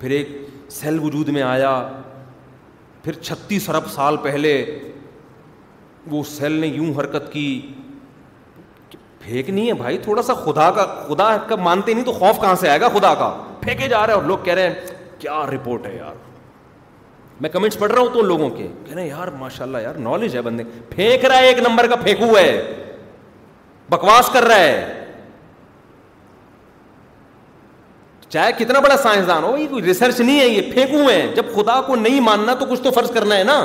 پھر ایک سیل وجود میں آیا پھر چھتیس ارب سال پہلے وہ سیل نے یوں حرکت کی نہیں ہے بھائی تھوڑا سا خدا کا خدا کا مانتے نہیں تو خوف کہاں سے آئے گا خدا کا پھینکے جا رہے ہیں اور لوگ کہہ رہے ہیں کیا رپورٹ ہے یار میں کمنٹس پڑھ رہا ہوں تو ان لوگوں کے کہہ رہے ہیں یار ماشاء اللہ یار نالج ہے بندے پھینک رہا ہے ایک نمبر کا پھینکو ہے بکواس کر رہا ہے چاہے کتنا بڑا سائنسدان ہو یہ کوئی ریسرچ نہیں ہے یہ پھینکو ہے جب خدا کو نہیں ماننا تو کچھ تو فرض کرنا ہے نا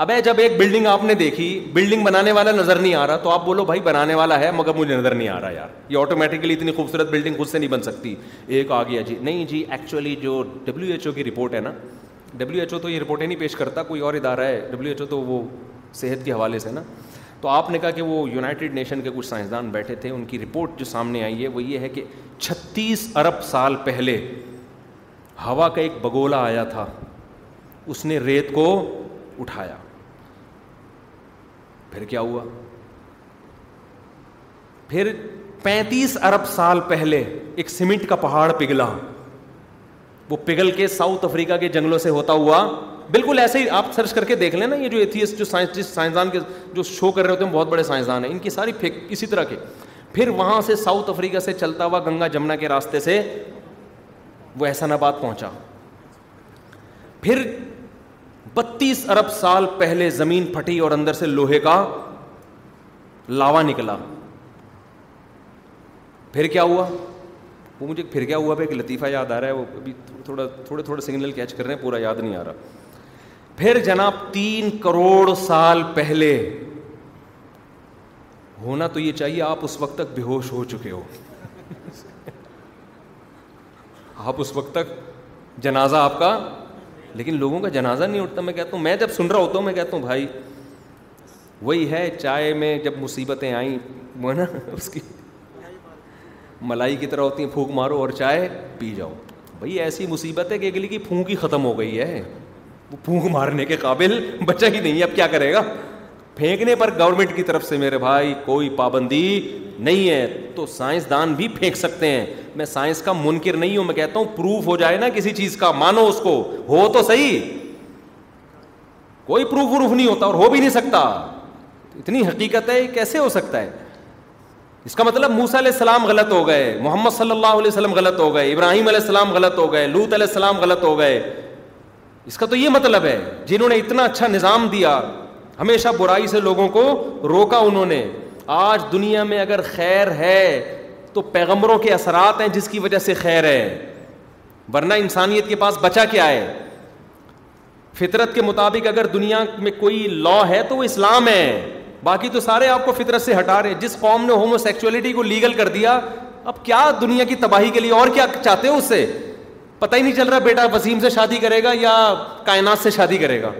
اب جب ایک بلڈنگ آپ نے دیکھی بلڈنگ بنانے والا نظر نہیں آ رہا تو آپ بولو بھائی بنانے والا ہے مگر مجھے نظر نہیں آ رہا یار یہ آٹومیٹکلی اتنی خوبصورت بلڈنگ خود سے نہیں بن سکتی ایک آ گیا جی نہیں جی ایکچولی جو ڈبلو ایچ او کی رپورٹ ہے نا ڈبلیو ایچ او تو یہ رپورٹیں نہیں پیش کرتا کوئی اور ادارہ ہے ڈبلو ایچ او تو وہ صحت کے حوالے سے نا تو آپ نے کہا کہ وہ یونائٹیڈ نیشن کے کچھ سائنسدان بیٹھے تھے ان کی رپورٹ جو سامنے آئی ہے وہ یہ ہے کہ چھتیس ارب سال پہلے ہوا کا ایک بگولا آیا تھا اس نے ریت کو اٹھایا پھر کیا ہوا پھر پینتیس ارب سال پہلے ایک سیمنٹ کا پہاڑ پگھلا وہ پگھل کے ساؤتھ افریقہ کے جنگلوں سے ہوتا ہوا بالکل ایسے ہی آپ سرچ کر کے دیکھ لیں نا یہ جو ایتھیسٹ جو جو سائنسدان کے شو کر رہے ہوتے ہیں بہت بڑے سائنسدان ہیں ان کی ساری اسی طرح کے پھر وہاں سے ساؤتھ افریقہ سے چلتا ہوا گنگا جمنا کے راستے سے وہ احسان آباد پہنچا پھر بتیس ارب سال پہلے زمین پھٹی اور اندر سے لوہے کا لاوا نکلا پھر کیا ہوا وہ مجھے پھر کیا ہوا پہ ایک لطیفہ یاد آ رہا ہے وہ ابھی تھوڑا تھوڑے تھوڑے سگنل کیچ کر رہے ہیں پورا یاد نہیں آ رہا پھر جناب تین کروڑ سال پہلے ہونا تو یہ چاہیے آپ اس وقت تک بے ہوش ہو چکے ہو آپ اس وقت تک جنازہ آپ کا لیکن لوگوں کا جنازہ نہیں اٹھتا میں کہتا کہتا ہوں ہوں ہوں میں میں جب سن رہا ہوتا بھائی وہی ہے چائے میں جب مصیبتیں آئیں وہ نا اس کی ملائی کی طرح ہوتی ہیں پھونک مارو اور چائے پی جاؤ بھائی ایسی مصیبت ہے کہ اگلی کی پھونک ہی ختم ہو گئی ہے وہ پھونک مارنے کے قابل بچہ ہی نہیں ہے اب کیا کرے گا پھینکنے پر گورنمنٹ کی طرف سے میرے بھائی کوئی پابندی نہیں ہے تو سائنسدان بھی پھینک سکتے ہیں میں سائنس کا منکر نہیں ہوں میں کہتا ہوں پروف ہو جائے نا کسی چیز کا مانو اس کو ہو تو صحیح کوئی پروف وروف نہیں ہوتا اور ہو بھی نہیں سکتا اتنی حقیقت ہے کیسے ہو سکتا ہے اس کا مطلب موسا علیہ السلام غلط ہو گئے محمد صلی اللہ علیہ وسلم غلط ہو گئے ابراہیم علیہ السلام غلط ہو گئے لوت علیہ السلام غلط ہو گئے اس کا تو یہ مطلب ہے جنہوں نے اتنا اچھا نظام دیا ہمیشہ برائی سے لوگوں کو روکا انہوں نے آج دنیا میں اگر خیر ہے تو پیغمبروں کے اثرات ہیں جس کی وجہ سے خیر ہے ورنہ انسانیت کے پاس بچا کیا ہے فطرت کے مطابق اگر دنیا میں کوئی لا ہے تو وہ اسلام ہے باقی تو سارے آپ کو فطرت سے ہٹا رہے ہیں جس قوم نے ہومو سیکچولیٹی کو لیگل کر دیا اب کیا دنیا کی تباہی کے لیے اور کیا چاہتے ہو اس سے پتہ ہی نہیں چل رہا بیٹا وسیم سے شادی کرے گا یا کائنات سے شادی کرے گا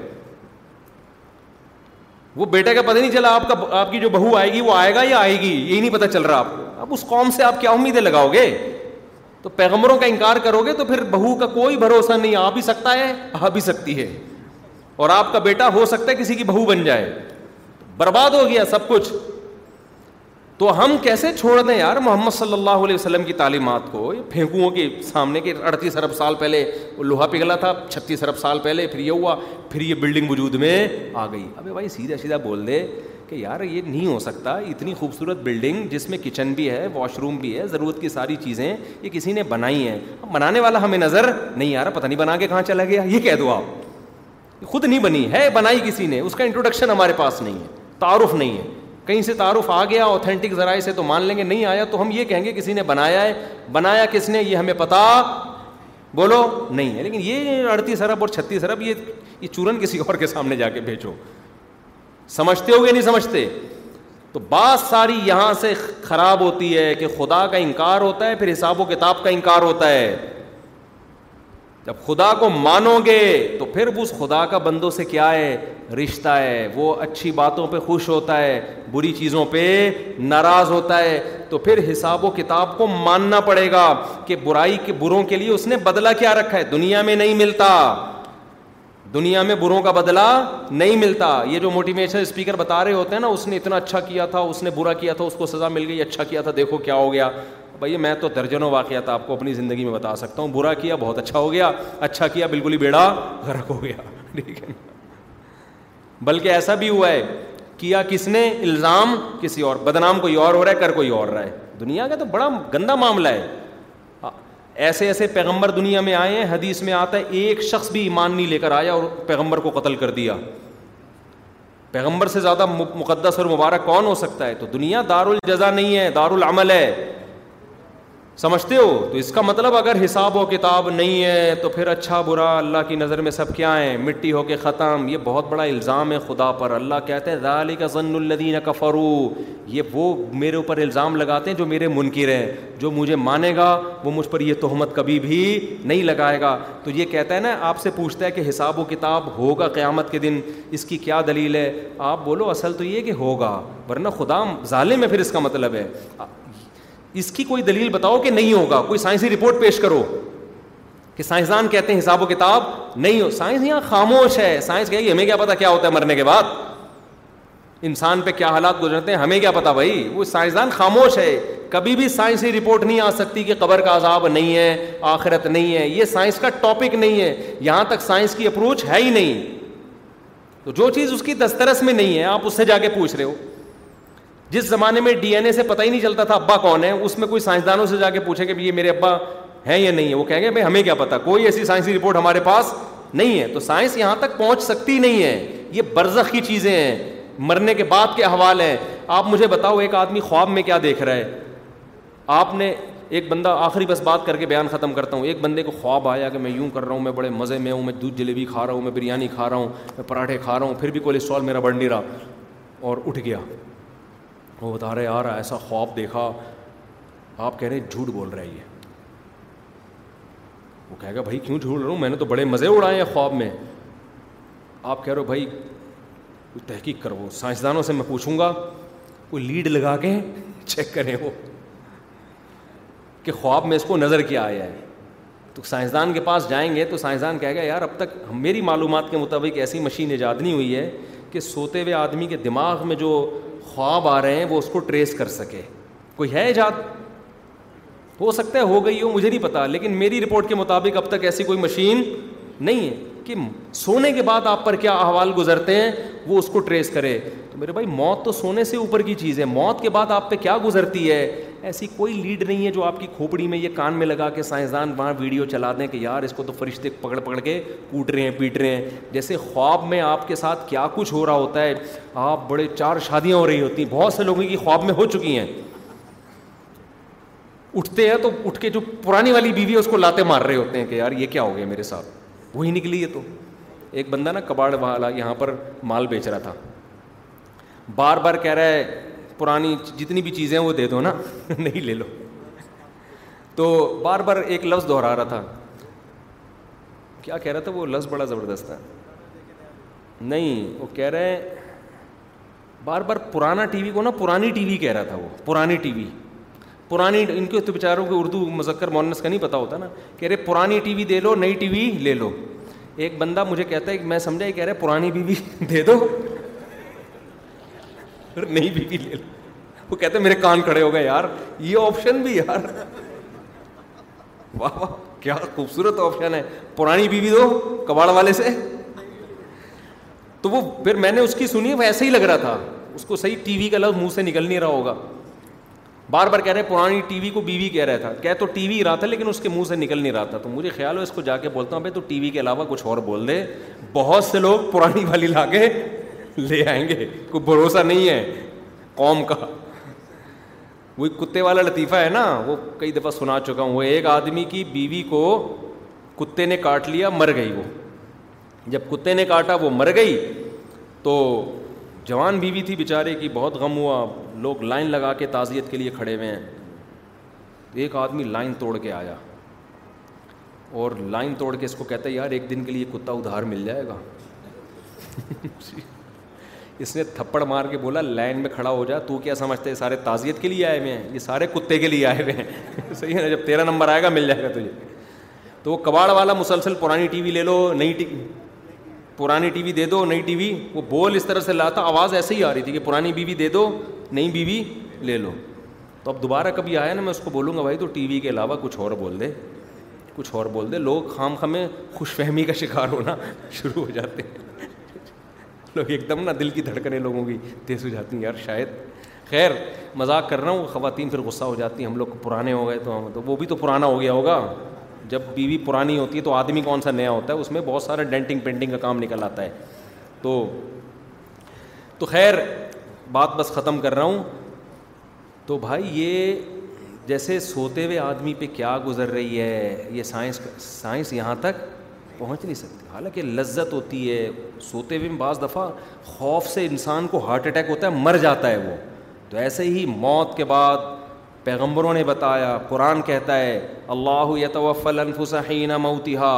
وہ بیٹے کا پتہ نہیں چلا آپ کا آپ کی جو بہو آئے گی وہ آئے گا یا آئے گی یہی نہیں پتہ چل رہا آپ کو اب اس قوم سے آپ کیا امیدیں لگاؤ گے تو پیغمبروں کا انکار کرو گے تو پھر بہو کا کوئی بھروسہ نہیں آ بھی سکتا ہے آ بھی سکتی ہے اور آپ کا بیٹا ہو سکتا ہے کسی کی بہو بن جائے برباد ہو گیا سب کچھ تو ہم کیسے چھوڑ دیں یار محمد صلی اللہ علیہ وسلم کی تعلیمات کو پھینکوؤں کے سامنے کے اڑتیس ارب سال پہلے وہ لوہا پگھلا تھا چھتیس ارب سال پہلے پھر یہ ہوا پھر یہ بلڈنگ وجود میں آ گئی ابھی بھائی سیدھا سیدھا بول دے کہ یار یہ نہیں ہو سکتا اتنی خوبصورت بلڈنگ جس میں کچن بھی ہے واش روم بھی ہے ضرورت کی ساری چیزیں یہ کسی نے بنائی ہیں بنانے والا ہمیں نظر نہیں آ رہا پتہ نہیں بنا کے کہاں چلا گیا یہ کہہ دو آپ خود نہیں بنی ہے بنائی کسی نے اس کا انٹروڈکشن ہمارے پاس نہیں ہے تعارف نہیں ہے کہیں سے تعارف آ گیا اوتھینٹک ذرائع سے تو مان لیں گے نہیں آیا تو ہم یہ کہیں گے کسی نے بنایا ہے بنایا کس نے یہ ہمیں پتا بولو نہیں ہے لیکن یہ اڑتیس ارب اور چھتیس ارب یہ یہ چورن کسی اور کے کے سامنے جا بھیجو سمجھتے ہو گیا نہیں سمجھتے تو بات ساری یہاں سے خراب ہوتی ہے کہ خدا کا انکار ہوتا ہے پھر حساب و کتاب کا انکار ہوتا ہے جب خدا کو مانو گے تو پھر اس خدا کا بندوں سے کیا ہے رشتہ ہے وہ اچھی باتوں پہ خوش ہوتا ہے بری چیزوں پہ ناراض ہوتا ہے تو پھر حساب و کتاب کو ماننا پڑے گا کہ برائی کے بروں کے لیے اس نے بدلا کیا رکھا ہے دنیا میں نہیں ملتا دنیا میں بروں کا بدلا نہیں ملتا یہ جو موٹیویشن اسپیکر بتا رہے ہوتے ہیں نا اس نے اتنا اچھا کیا تھا اس نے برا کیا تھا اس کو سزا مل گئی اچھا کیا تھا دیکھو کیا ہو گیا بھائی میں تو درجنوں واقعات آپ کو اپنی زندگی میں بتا سکتا ہوں برا کیا بہت اچھا ہو گیا اچھا کیا بالکل ہی بیڑا غرق ہو گیا ٹھیک ہے بلکہ ایسا بھی ہوا ہے کیا کس نے الزام کسی اور بدنام کوئی اور ہو رہا ہے کر کوئی اور رہا ہے دنیا کا تو بڑا گندا معاملہ ہے ایسے ایسے پیغمبر دنیا میں آئے ہیں حدیث میں آتا ہے ایک شخص بھی ایمان نہیں لے کر آیا اور پیغمبر کو قتل کر دیا پیغمبر سے زیادہ مقدس اور مبارک کون ہو سکتا ہے تو دنیا دار الجزا نہیں ہے دار العمل ہے سمجھتے ہو تو اس کا مطلب اگر حساب و کتاب نہیں ہے تو پھر اچھا برا اللہ کی نظر میں سب کیا ہیں مٹی ہو کے ختم یہ بہت بڑا الزام ہے خدا پر اللہ کہتے ہیں ضالع کا ضن الدین کا یہ وہ میرے اوپر الزام لگاتے ہیں جو میرے منکر ہیں جو مجھے مانے گا وہ مجھ پر یہ تہمت کبھی بھی نہیں لگائے گا تو یہ کہتا ہے نا آپ سے پوچھتا ہے کہ حساب و کتاب ہوگا قیامت کے دن اس کی کیا دلیل ہے آپ بولو اصل تو یہ کہ ہوگا ورنہ خدا ظالم ہے پھر اس کا مطلب ہے اس کی کوئی دلیل بتاؤ کہ نہیں ہوگا کوئی سائنسی رپورٹ پیش کرو کہ سائنسدان کہتے ہیں حساب و کتاب نہیں ہو سائنس یہاں خاموش ہے سائنس کہ ہمیں کیا پتا کیا ہوتا ہے مرنے کے بعد انسان پہ کیا حالات گزرتے ہیں ہمیں کیا پتا بھائی وہ سائنسدان خاموش ہے کبھی بھی سائنسی رپورٹ نہیں آ سکتی کہ قبر کا عذاب نہیں ہے آخرت نہیں ہے یہ سائنس کا ٹاپک نہیں ہے یہاں تک سائنس کی اپروچ ہے ہی نہیں تو جو چیز اس کی دسترس میں نہیں ہے آپ اس سے جا کے پوچھ رہے ہو جس زمانے میں ڈی این اے سے پتہ ہی نہیں چلتا تھا ابا کون ہے اس میں کوئی سائنسدانوں سے جا کے پوچھے کہ یہ میرے ابا ہیں یا نہیں ہے وہ کہیں گے بھائی ہمیں کیا پتا کوئی ایسی سائنسی رپورٹ ہمارے پاس نہیں ہے تو سائنس یہاں تک پہنچ سکتی نہیں ہے یہ برزخ کی چیزیں ہیں مرنے کے بعد کے احوال ہیں آپ مجھے بتاؤ ایک آدمی خواب میں کیا دیکھ رہا ہے آپ نے ایک بندہ آخری بس بات کر کے بیان ختم کرتا ہوں ایک بندے کو خواب آیا کہ میں یوں کر رہا ہوں میں بڑے مزے میں ہوں میں دودھ جلیبی کھا رہا ہوں میں بریانی کھا رہا ہوں میں پراٹھے کھا رہا ہوں پھر بھی کولیسٹرول میرا بڑھ نہیں رہا اور اٹھ گیا وہ بتا رہے یار ایسا خواب دیکھا آپ کہہ رہے جھوٹ بول رہے وہ کہے گا بھائی کیوں جھوٹ رہا ہوں میں نے تو بڑے مزے اڑائے ہیں خواب میں آپ کہہ رہے ہو بھائی کوئی تحقیق کرو سائنسدانوں سے میں پوچھوں گا کوئی لیڈ لگا کے چیک کریں وہ کہ خواب میں اس کو نظر کیا آیا ہے تو سائنسدان کے پاس جائیں گے تو سائنسدان کہے گا یار اب تک میری معلومات کے مطابق ایسی مشین ایجاد نہیں ہوئی ہے کہ سوتے ہوئے آدمی کے دماغ میں جو خواب آ رہے ہیں وہ اس کو ٹریس کر سکے کوئی ہے ایجاد ہو سکتا ہے ہو گئی ہو مجھے نہیں پتا لیکن میری رپورٹ کے مطابق اب تک ایسی کوئی مشین نہیں ہے کہ سونے کے بعد آپ پر کیا احوال گزرتے ہیں وہ اس کو ٹریس کرے تو میرے بھائی موت تو سونے سے اوپر کی چیز ہے موت کے بعد آپ پہ کیا گزرتی ہے ایسی کوئی لیڈ نہیں ہے جو آپ کی کھوپڑی میں یہ کان میں لگا کے سائنسدان وہاں ویڈیو چلا دیں کہ یار اس کو تو فرشتے پکڑ پکڑ کے کوٹ رہے ہیں پیٹ رہے ہیں جیسے خواب میں آپ کے ساتھ کیا کچھ ہو رہا ہوتا ہے آپ بڑے چار شادیاں ہو رہی ہوتی ہیں بہت سے لوگوں کی خواب میں ہو چکی ہیں اٹھتے ہیں تو اٹھ کے جو پرانی والی بیوی ہے اس کو لاتے مار رہے ہوتے ہیں کہ یار یہ کیا ہو گیا میرے ساتھ وہی نکلی ہے تو ایک بندہ نا کباڑ یہاں پر مال بیچ رہا تھا بار بار کہہ رہا ہے پرانی جتنی بھی چیزیں وہ دے دو نا نہیں لے لو تو بار بار ایک لفظ دہرا رہا تھا کیا کہہ رہا تھا وہ لفظ بڑا زبردست تھا نہیں وہ کہہ رہے بار بار پرانا ٹی وی کو نا پرانی ٹی وی کہہ رہا تھا وہ پرانی ٹی وی پرانی ان کے بیچاروں کو اردو مذکر مونس کا نہیں پتا ہوتا نا کہہ رہے پرانی ٹی وی دے لو نئی ٹی وی لے لو ایک بندہ مجھے کہتا ہے کہ میں سمجھا کہہ رہے پرانی بیوی دے دو نئی بیوی لے لو وہ کہتے میرے کان کھڑے ہو گئے یار یہ آپشن بھی یار واہ واہ کیا خوبصورت آپشن ہے پرانی بیوی دو کباڑ والے سے تو وہ وہ پھر میں نے اس کی سنی ایسا ہی لگ رہا تھا اس کو صحیح ٹی وی کا لفظ منہ سے نکل نہیں رہا ہوگا بار بار کہہ رہے پرانی ٹی وی کو بیوی کہہ رہا تھا تو ٹی وی رہا تھا لیکن اس کے منہ سے نکل نہیں رہا تھا تو مجھے خیال ہو اس کو جا کے بولتا ہوں بھائی تو ٹی وی کے علاوہ کچھ اور بول دے بہت سے لوگ پرانی والی لا کے لے آئیں گے کوئی بھروسہ نہیں ہے قوم کا وہ ایک کتے والا لطیفہ ہے نا وہ کئی دفعہ سنا چکا ہوں وہ ایک آدمی کی بیوی کو کتے نے کاٹ لیا مر گئی وہ جب کتے نے کاٹا وہ مر گئی تو جوان بیوی تھی بیچارے کی بہت غم ہوا لوگ لائن لگا کے تعزیت کے لیے کھڑے ہوئے ہیں ایک آدمی لائن توڑ کے آیا اور لائن توڑ کے اس کو کہتا ہے یار ایک دن کے لیے کتا ادھار مل جائے گا اس نے تھپڑ مار کے بولا لائن میں کھڑا ہو جا تو کیا سمجھتے ہیں سارے تعزیت کے لیے آئے ہوئے ہیں یہ سارے کتے کے لیے آئے ہوئے ہیں صحیح ہے نا جب تیرہ نمبر آئے گا مل جائے گا تجھے تو وہ کباڑ والا مسلسل پرانی ٹی وی لے لو نئی ٹی پرانی ٹی وی دے دو نئی ٹی وی وہ بول اس طرح سے لاتا آواز ایسے ہی آ رہی تھی کہ پرانی بیوی دے دو نئی بیوی لے لو تو اب دوبارہ کبھی آیا نا میں اس کو بولوں گا بھائی تو ٹی وی کے علاوہ کچھ اور بول دے کچھ اور بول دے لوگ خام خامے خوش فہمی کا شکار ہونا شروع ہو جاتے ہیں لوگ ایک دم نا دل کی دھڑکنے لوگوں کی تیز ہو جاتی ہیں یار شاید خیر مذاق کر رہا ہوں خواتین پھر غصہ ہو جاتی ہیں ہم لوگ پرانے ہو گئے تو ہم تو وہ بھی تو پرانا ہو گیا ہوگا جب بیوی بی پرانی ہوتی ہے تو آدمی کون سا نیا ہوتا ہے اس میں بہت سارا ڈینٹنگ پینٹنگ کا کام نکل آتا ہے تو تو خیر بات بس ختم کر رہا ہوں تو بھائی یہ جیسے سوتے ہوئے آدمی پہ کیا گزر رہی ہے یہ سائنس سائنس یہاں تک پہنچ نہیں سکتے حالانکہ لذت ہوتی ہے سوتے ہوئے بعض دفعہ خوف سے انسان کو ہارٹ اٹیک ہوتا ہے مر جاتا ہے وہ تو ایسے ہی موت کے بعد پیغمبروں نے بتایا قرآن کہتا ہے اللہ یتوفل فلاً فسحینہ موتی ہا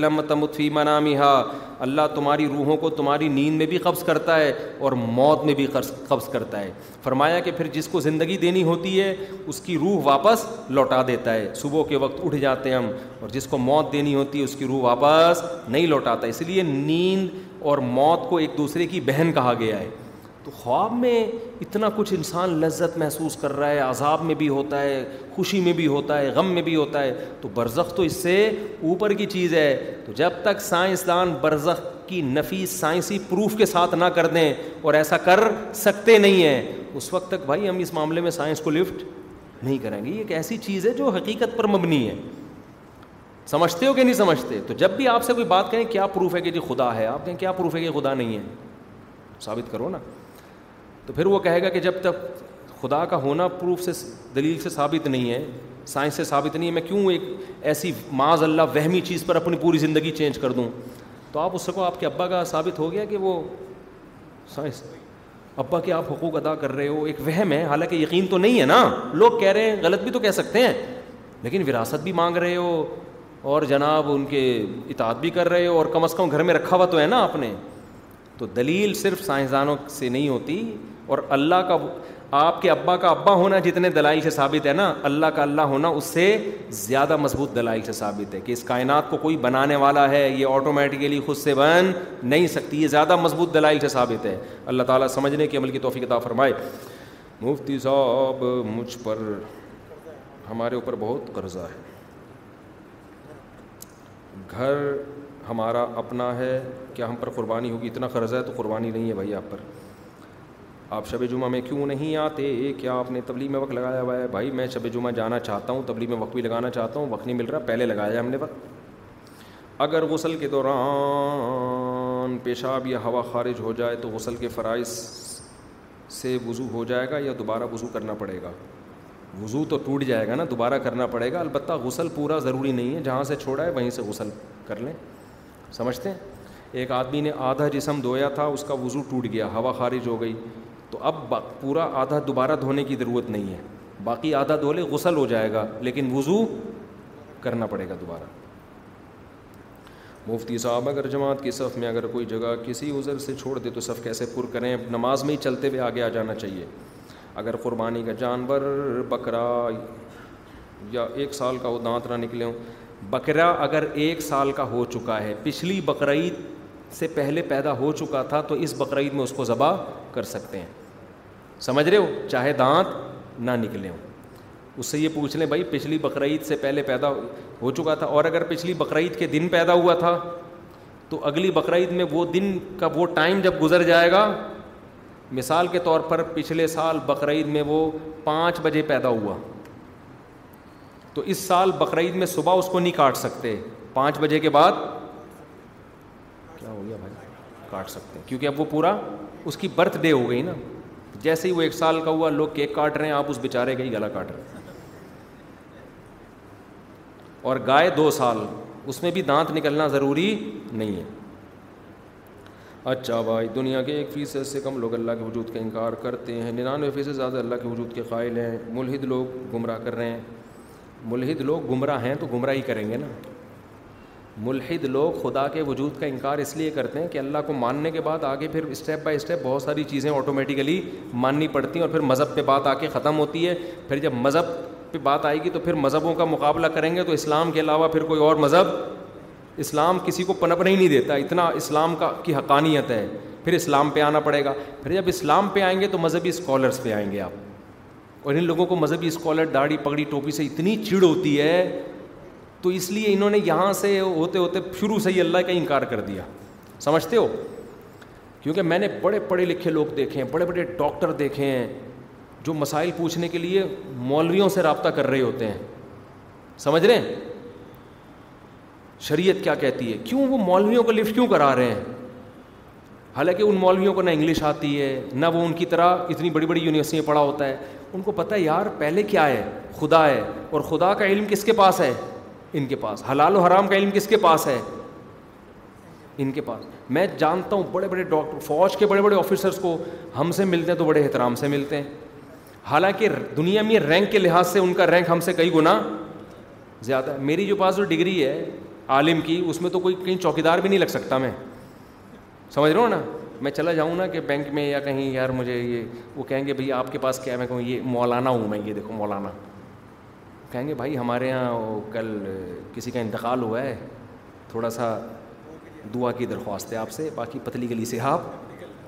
لم تمطفی منامی ہا اللہ تمہاری روحوں کو تمہاری نیند میں بھی قبض کرتا ہے اور موت میں بھی قبض کرتا ہے فرمایا کہ پھر جس کو زندگی دینی ہوتی ہے اس کی روح واپس لوٹا دیتا ہے صبح کے وقت اٹھ جاتے ہیں ہم اور جس کو موت دینی ہوتی ہے اس کی روح واپس نہیں لوٹاتا اس لیے نیند اور موت کو ایک دوسرے کی بہن کہا گیا ہے تو خواب میں اتنا کچھ انسان لذت محسوس کر رہا ہے عذاب میں بھی ہوتا ہے خوشی میں بھی ہوتا ہے غم میں بھی ہوتا ہے تو برزخ تو اس سے اوپر کی چیز ہے تو جب تک سائنسدان برزخ کی نفی سائنسی پروف کے ساتھ نہ کر دیں اور ایسا کر سکتے نہیں ہیں اس وقت تک بھائی ہم اس معاملے میں سائنس کو لفٹ نہیں کریں گے یہ ایک ایسی چیز ہے جو حقیقت پر مبنی ہے سمجھتے ہو کہ نہیں سمجھتے تو جب بھی آپ سے کوئی بات کریں کیا پروف ہے کہ جی خدا ہے آپ کہیں کیا پروف ہے کہ خدا نہیں ہے ثابت کرو نا تو پھر وہ کہے گا کہ جب تک خدا کا ہونا پروف سے دلیل سے ثابت نہیں ہے سائنس سے ثابت نہیں ہے میں کیوں ایک ایسی معاذ اللہ وہمی چیز پر اپنی پوری زندگی چینج کر دوں تو آپ اس کو آپ کے ابا کا ثابت ہو گیا کہ وہ سائنس ابا کے آپ حقوق ادا کر رہے ہو ایک وہم ہے حالانکہ یقین تو نہیں ہے نا لوگ کہہ رہے ہیں غلط بھی تو کہہ سکتے ہیں لیکن وراثت بھی مانگ رہے ہو اور جناب ان کے اطاعت بھی کر رہے ہو اور کم از کم گھر میں رکھا ہوا تو ہے نا آپ نے تو دلیل صرف سائنسدانوں سے نہیں ہوتی اور اللہ کا آپ کے ابا کا ابا ہونا جتنے دلائل سے ثابت ہے نا اللہ کا اللہ ہونا اس سے زیادہ مضبوط دلائل سے ثابت ہے کہ اس کائنات کو کوئی بنانے والا ہے یہ آٹومیٹیکلی خود سے بن نہیں سکتی یہ زیادہ مضبوط دلائل سے ثابت ہے اللہ تعالیٰ سمجھنے کے عمل کی توفیق عطا فرمائے مفتی صاحب مجھ پر ہمارے اوپر بہت قرضہ ہے گھر ہمارا اپنا ہے کیا ہم پر قربانی ہوگی اتنا قرضہ ہے تو قربانی نہیں ہے بھائی آپ پر آپ شب جمعہ میں کیوں نہیں آتے کیا آپ نے تبلیغ میں وقت لگایا ہوا ہے بھائی میں شب جمعہ جانا چاہتا ہوں تبلیغ میں وقت بھی لگانا چاہتا ہوں وقت نہیں مل رہا پہلے لگایا ہم نے وقت اگر غسل کے دوران پیشاب یا ہوا خارج ہو جائے تو غسل کے فرائض سے وضو ہو جائے گا یا دوبارہ وضو کرنا پڑے گا وضو تو ٹوٹ جائے گا نا دوبارہ کرنا پڑے گا البتہ غسل پورا ضروری نہیں ہے جہاں سے چھوڑا ہے وہیں سے غسل کر لیں سمجھتے ہیں ایک آدمی نے آدھا جسم دھویا تھا اس کا وضو ٹوٹ گیا ہوا خارج ہو گئی تو اب پورا آدھا دوبارہ دھونے کی ضرورت نہیں ہے باقی آدھا دھو لے غسل ہو جائے گا لیکن وضو کرنا پڑے گا دوبارہ مفتی صاحب اگر جماعت کی صف میں اگر کوئی جگہ کسی عذر سے چھوڑ دے تو صف کیسے پر کریں نماز میں ہی چلتے ہوئے آگے آ جانا چاہیے اگر قربانی کا جانور بکرا یا ایک سال کا وہ دانت نہ نکلے ہوں بکرا اگر ایک سال کا ہو چکا ہے پچھلی بقرعید سے پہلے پیدا ہو چکا تھا تو اس بقرعید میں اس کو ذبح کر سکتے ہیں سمجھ رہے ہو چاہے دانت نہ نکلے ہوں اس سے یہ پوچھ لیں بھائی پچھلی بقرعید سے پہلے پیدا ہو چکا تھا اور اگر پچھلی بقرعید کے دن پیدا ہوا تھا تو اگلی بقرعید میں وہ دن کا وہ ٹائم جب گزر جائے گا مثال کے طور پر پچھلے سال بقرعید میں وہ پانچ بجے پیدا ہوا تو اس سال بقرعید میں صبح اس کو نہیں کاٹ سکتے پانچ بجے کے بعد کیا ہو گیا بھائی کاٹ سکتے کیونکہ اب وہ پورا اس کی برتھ ڈے ہو گئی نا جیسے ہی وہ ایک سال کا ہوا لوگ کیک کاٹ رہے ہیں آپ اس بیچارے کا ہی گلا کاٹ رہے ہیں اور گائے دو سال اس میں بھی دانت نکلنا ضروری نہیں ہے اچھا بھائی دنیا کے ایک فیصد سے کم لوگ اللہ کے وجود کا انکار کرتے ہیں ننانوے فیصد زیادہ اللہ کے وجود کے قائل ہیں ملحد لوگ گمراہ کر رہے ہیں ملحد لوگ گمراہ ہیں تو گمراہ ہی کریں گے نا ملحد لوگ خدا کے وجود کا انکار اس لیے کرتے ہیں کہ اللہ کو ماننے کے بعد آگے پھر اسٹیپ بائی اسٹیپ بہت ساری چیزیں آٹومیٹیکلی ماننی پڑتی ہیں اور پھر مذہب پہ بات آ کے ختم ہوتی ہے پھر جب مذہب پہ بات آئے گی تو پھر مذہبوں کا مقابلہ کریں گے تو اسلام کے علاوہ پھر کوئی اور مذہب اسلام کسی کو پنپ نہیں دیتا اتنا اسلام کا کی حقانیت ہے پھر اسلام پہ آنا پڑے گا پھر جب اسلام پہ آئیں گے تو مذہبی اسکالرس پہ آئیں گے آپ اور ان لوگوں کو مذہبی اسکالر داڑھی پگڑی ٹوپی سے اتنی چڑ ہوتی ہے تو اس لیے انہوں نے یہاں سے ہوتے ہوتے شروع سے ہی اللہ کا انکار کر دیا سمجھتے ہو کیونکہ میں نے بڑے پڑھے لکھے لوگ دیکھے ہیں بڑے بڑے ڈاکٹر دیکھے ہیں جو مسائل پوچھنے کے لیے مولویوں سے رابطہ کر رہے ہوتے ہیں سمجھ رہے ہیں شریعت کیا کہتی ہے کیوں وہ مولویوں کو لفٹ کیوں کرا رہے ہیں حالانکہ ان مولویوں کو نہ انگلش آتی ہے نہ وہ ان کی طرح اتنی بڑی بڑی یونیورسٹی میں پڑھا ہوتا ہے ان کو پتہ ہے یار پہلے کیا ہے خدا ہے اور خدا کا علم کس کے پاس ہے ان کے پاس حلال و حرام کا علم کس کے پاس ہے ان کے پاس میں جانتا ہوں بڑے بڑے ڈاکٹر فوج کے بڑے بڑے آفیسرس کو ہم سے ملتے ہیں تو بڑے احترام سے ملتے ہیں حالانکہ دنیا میں رینک کے لحاظ سے ان کا رینک ہم سے کئی گنا زیادہ ہے میری جو پاس جو ڈگری ہے عالم کی اس میں تو کوئی کہیں چوکیدار بھی نہیں لگ سکتا میں سمجھ رہا ہوں نا میں چلا جاؤں نا کہ بینک میں یا کہیں یار مجھے یہ وہ کہیں گے بھائی آپ کے پاس کیا میں کہوں یہ مولانا ہوں میں یہ دیکھوں مولانا کہیں گے بھائی ہمارے یہاں کل کسی کا انتقال ہوا ہے تھوڑا سا دعا کی درخواست ہے آپ سے باقی پتلی گلی سے آپ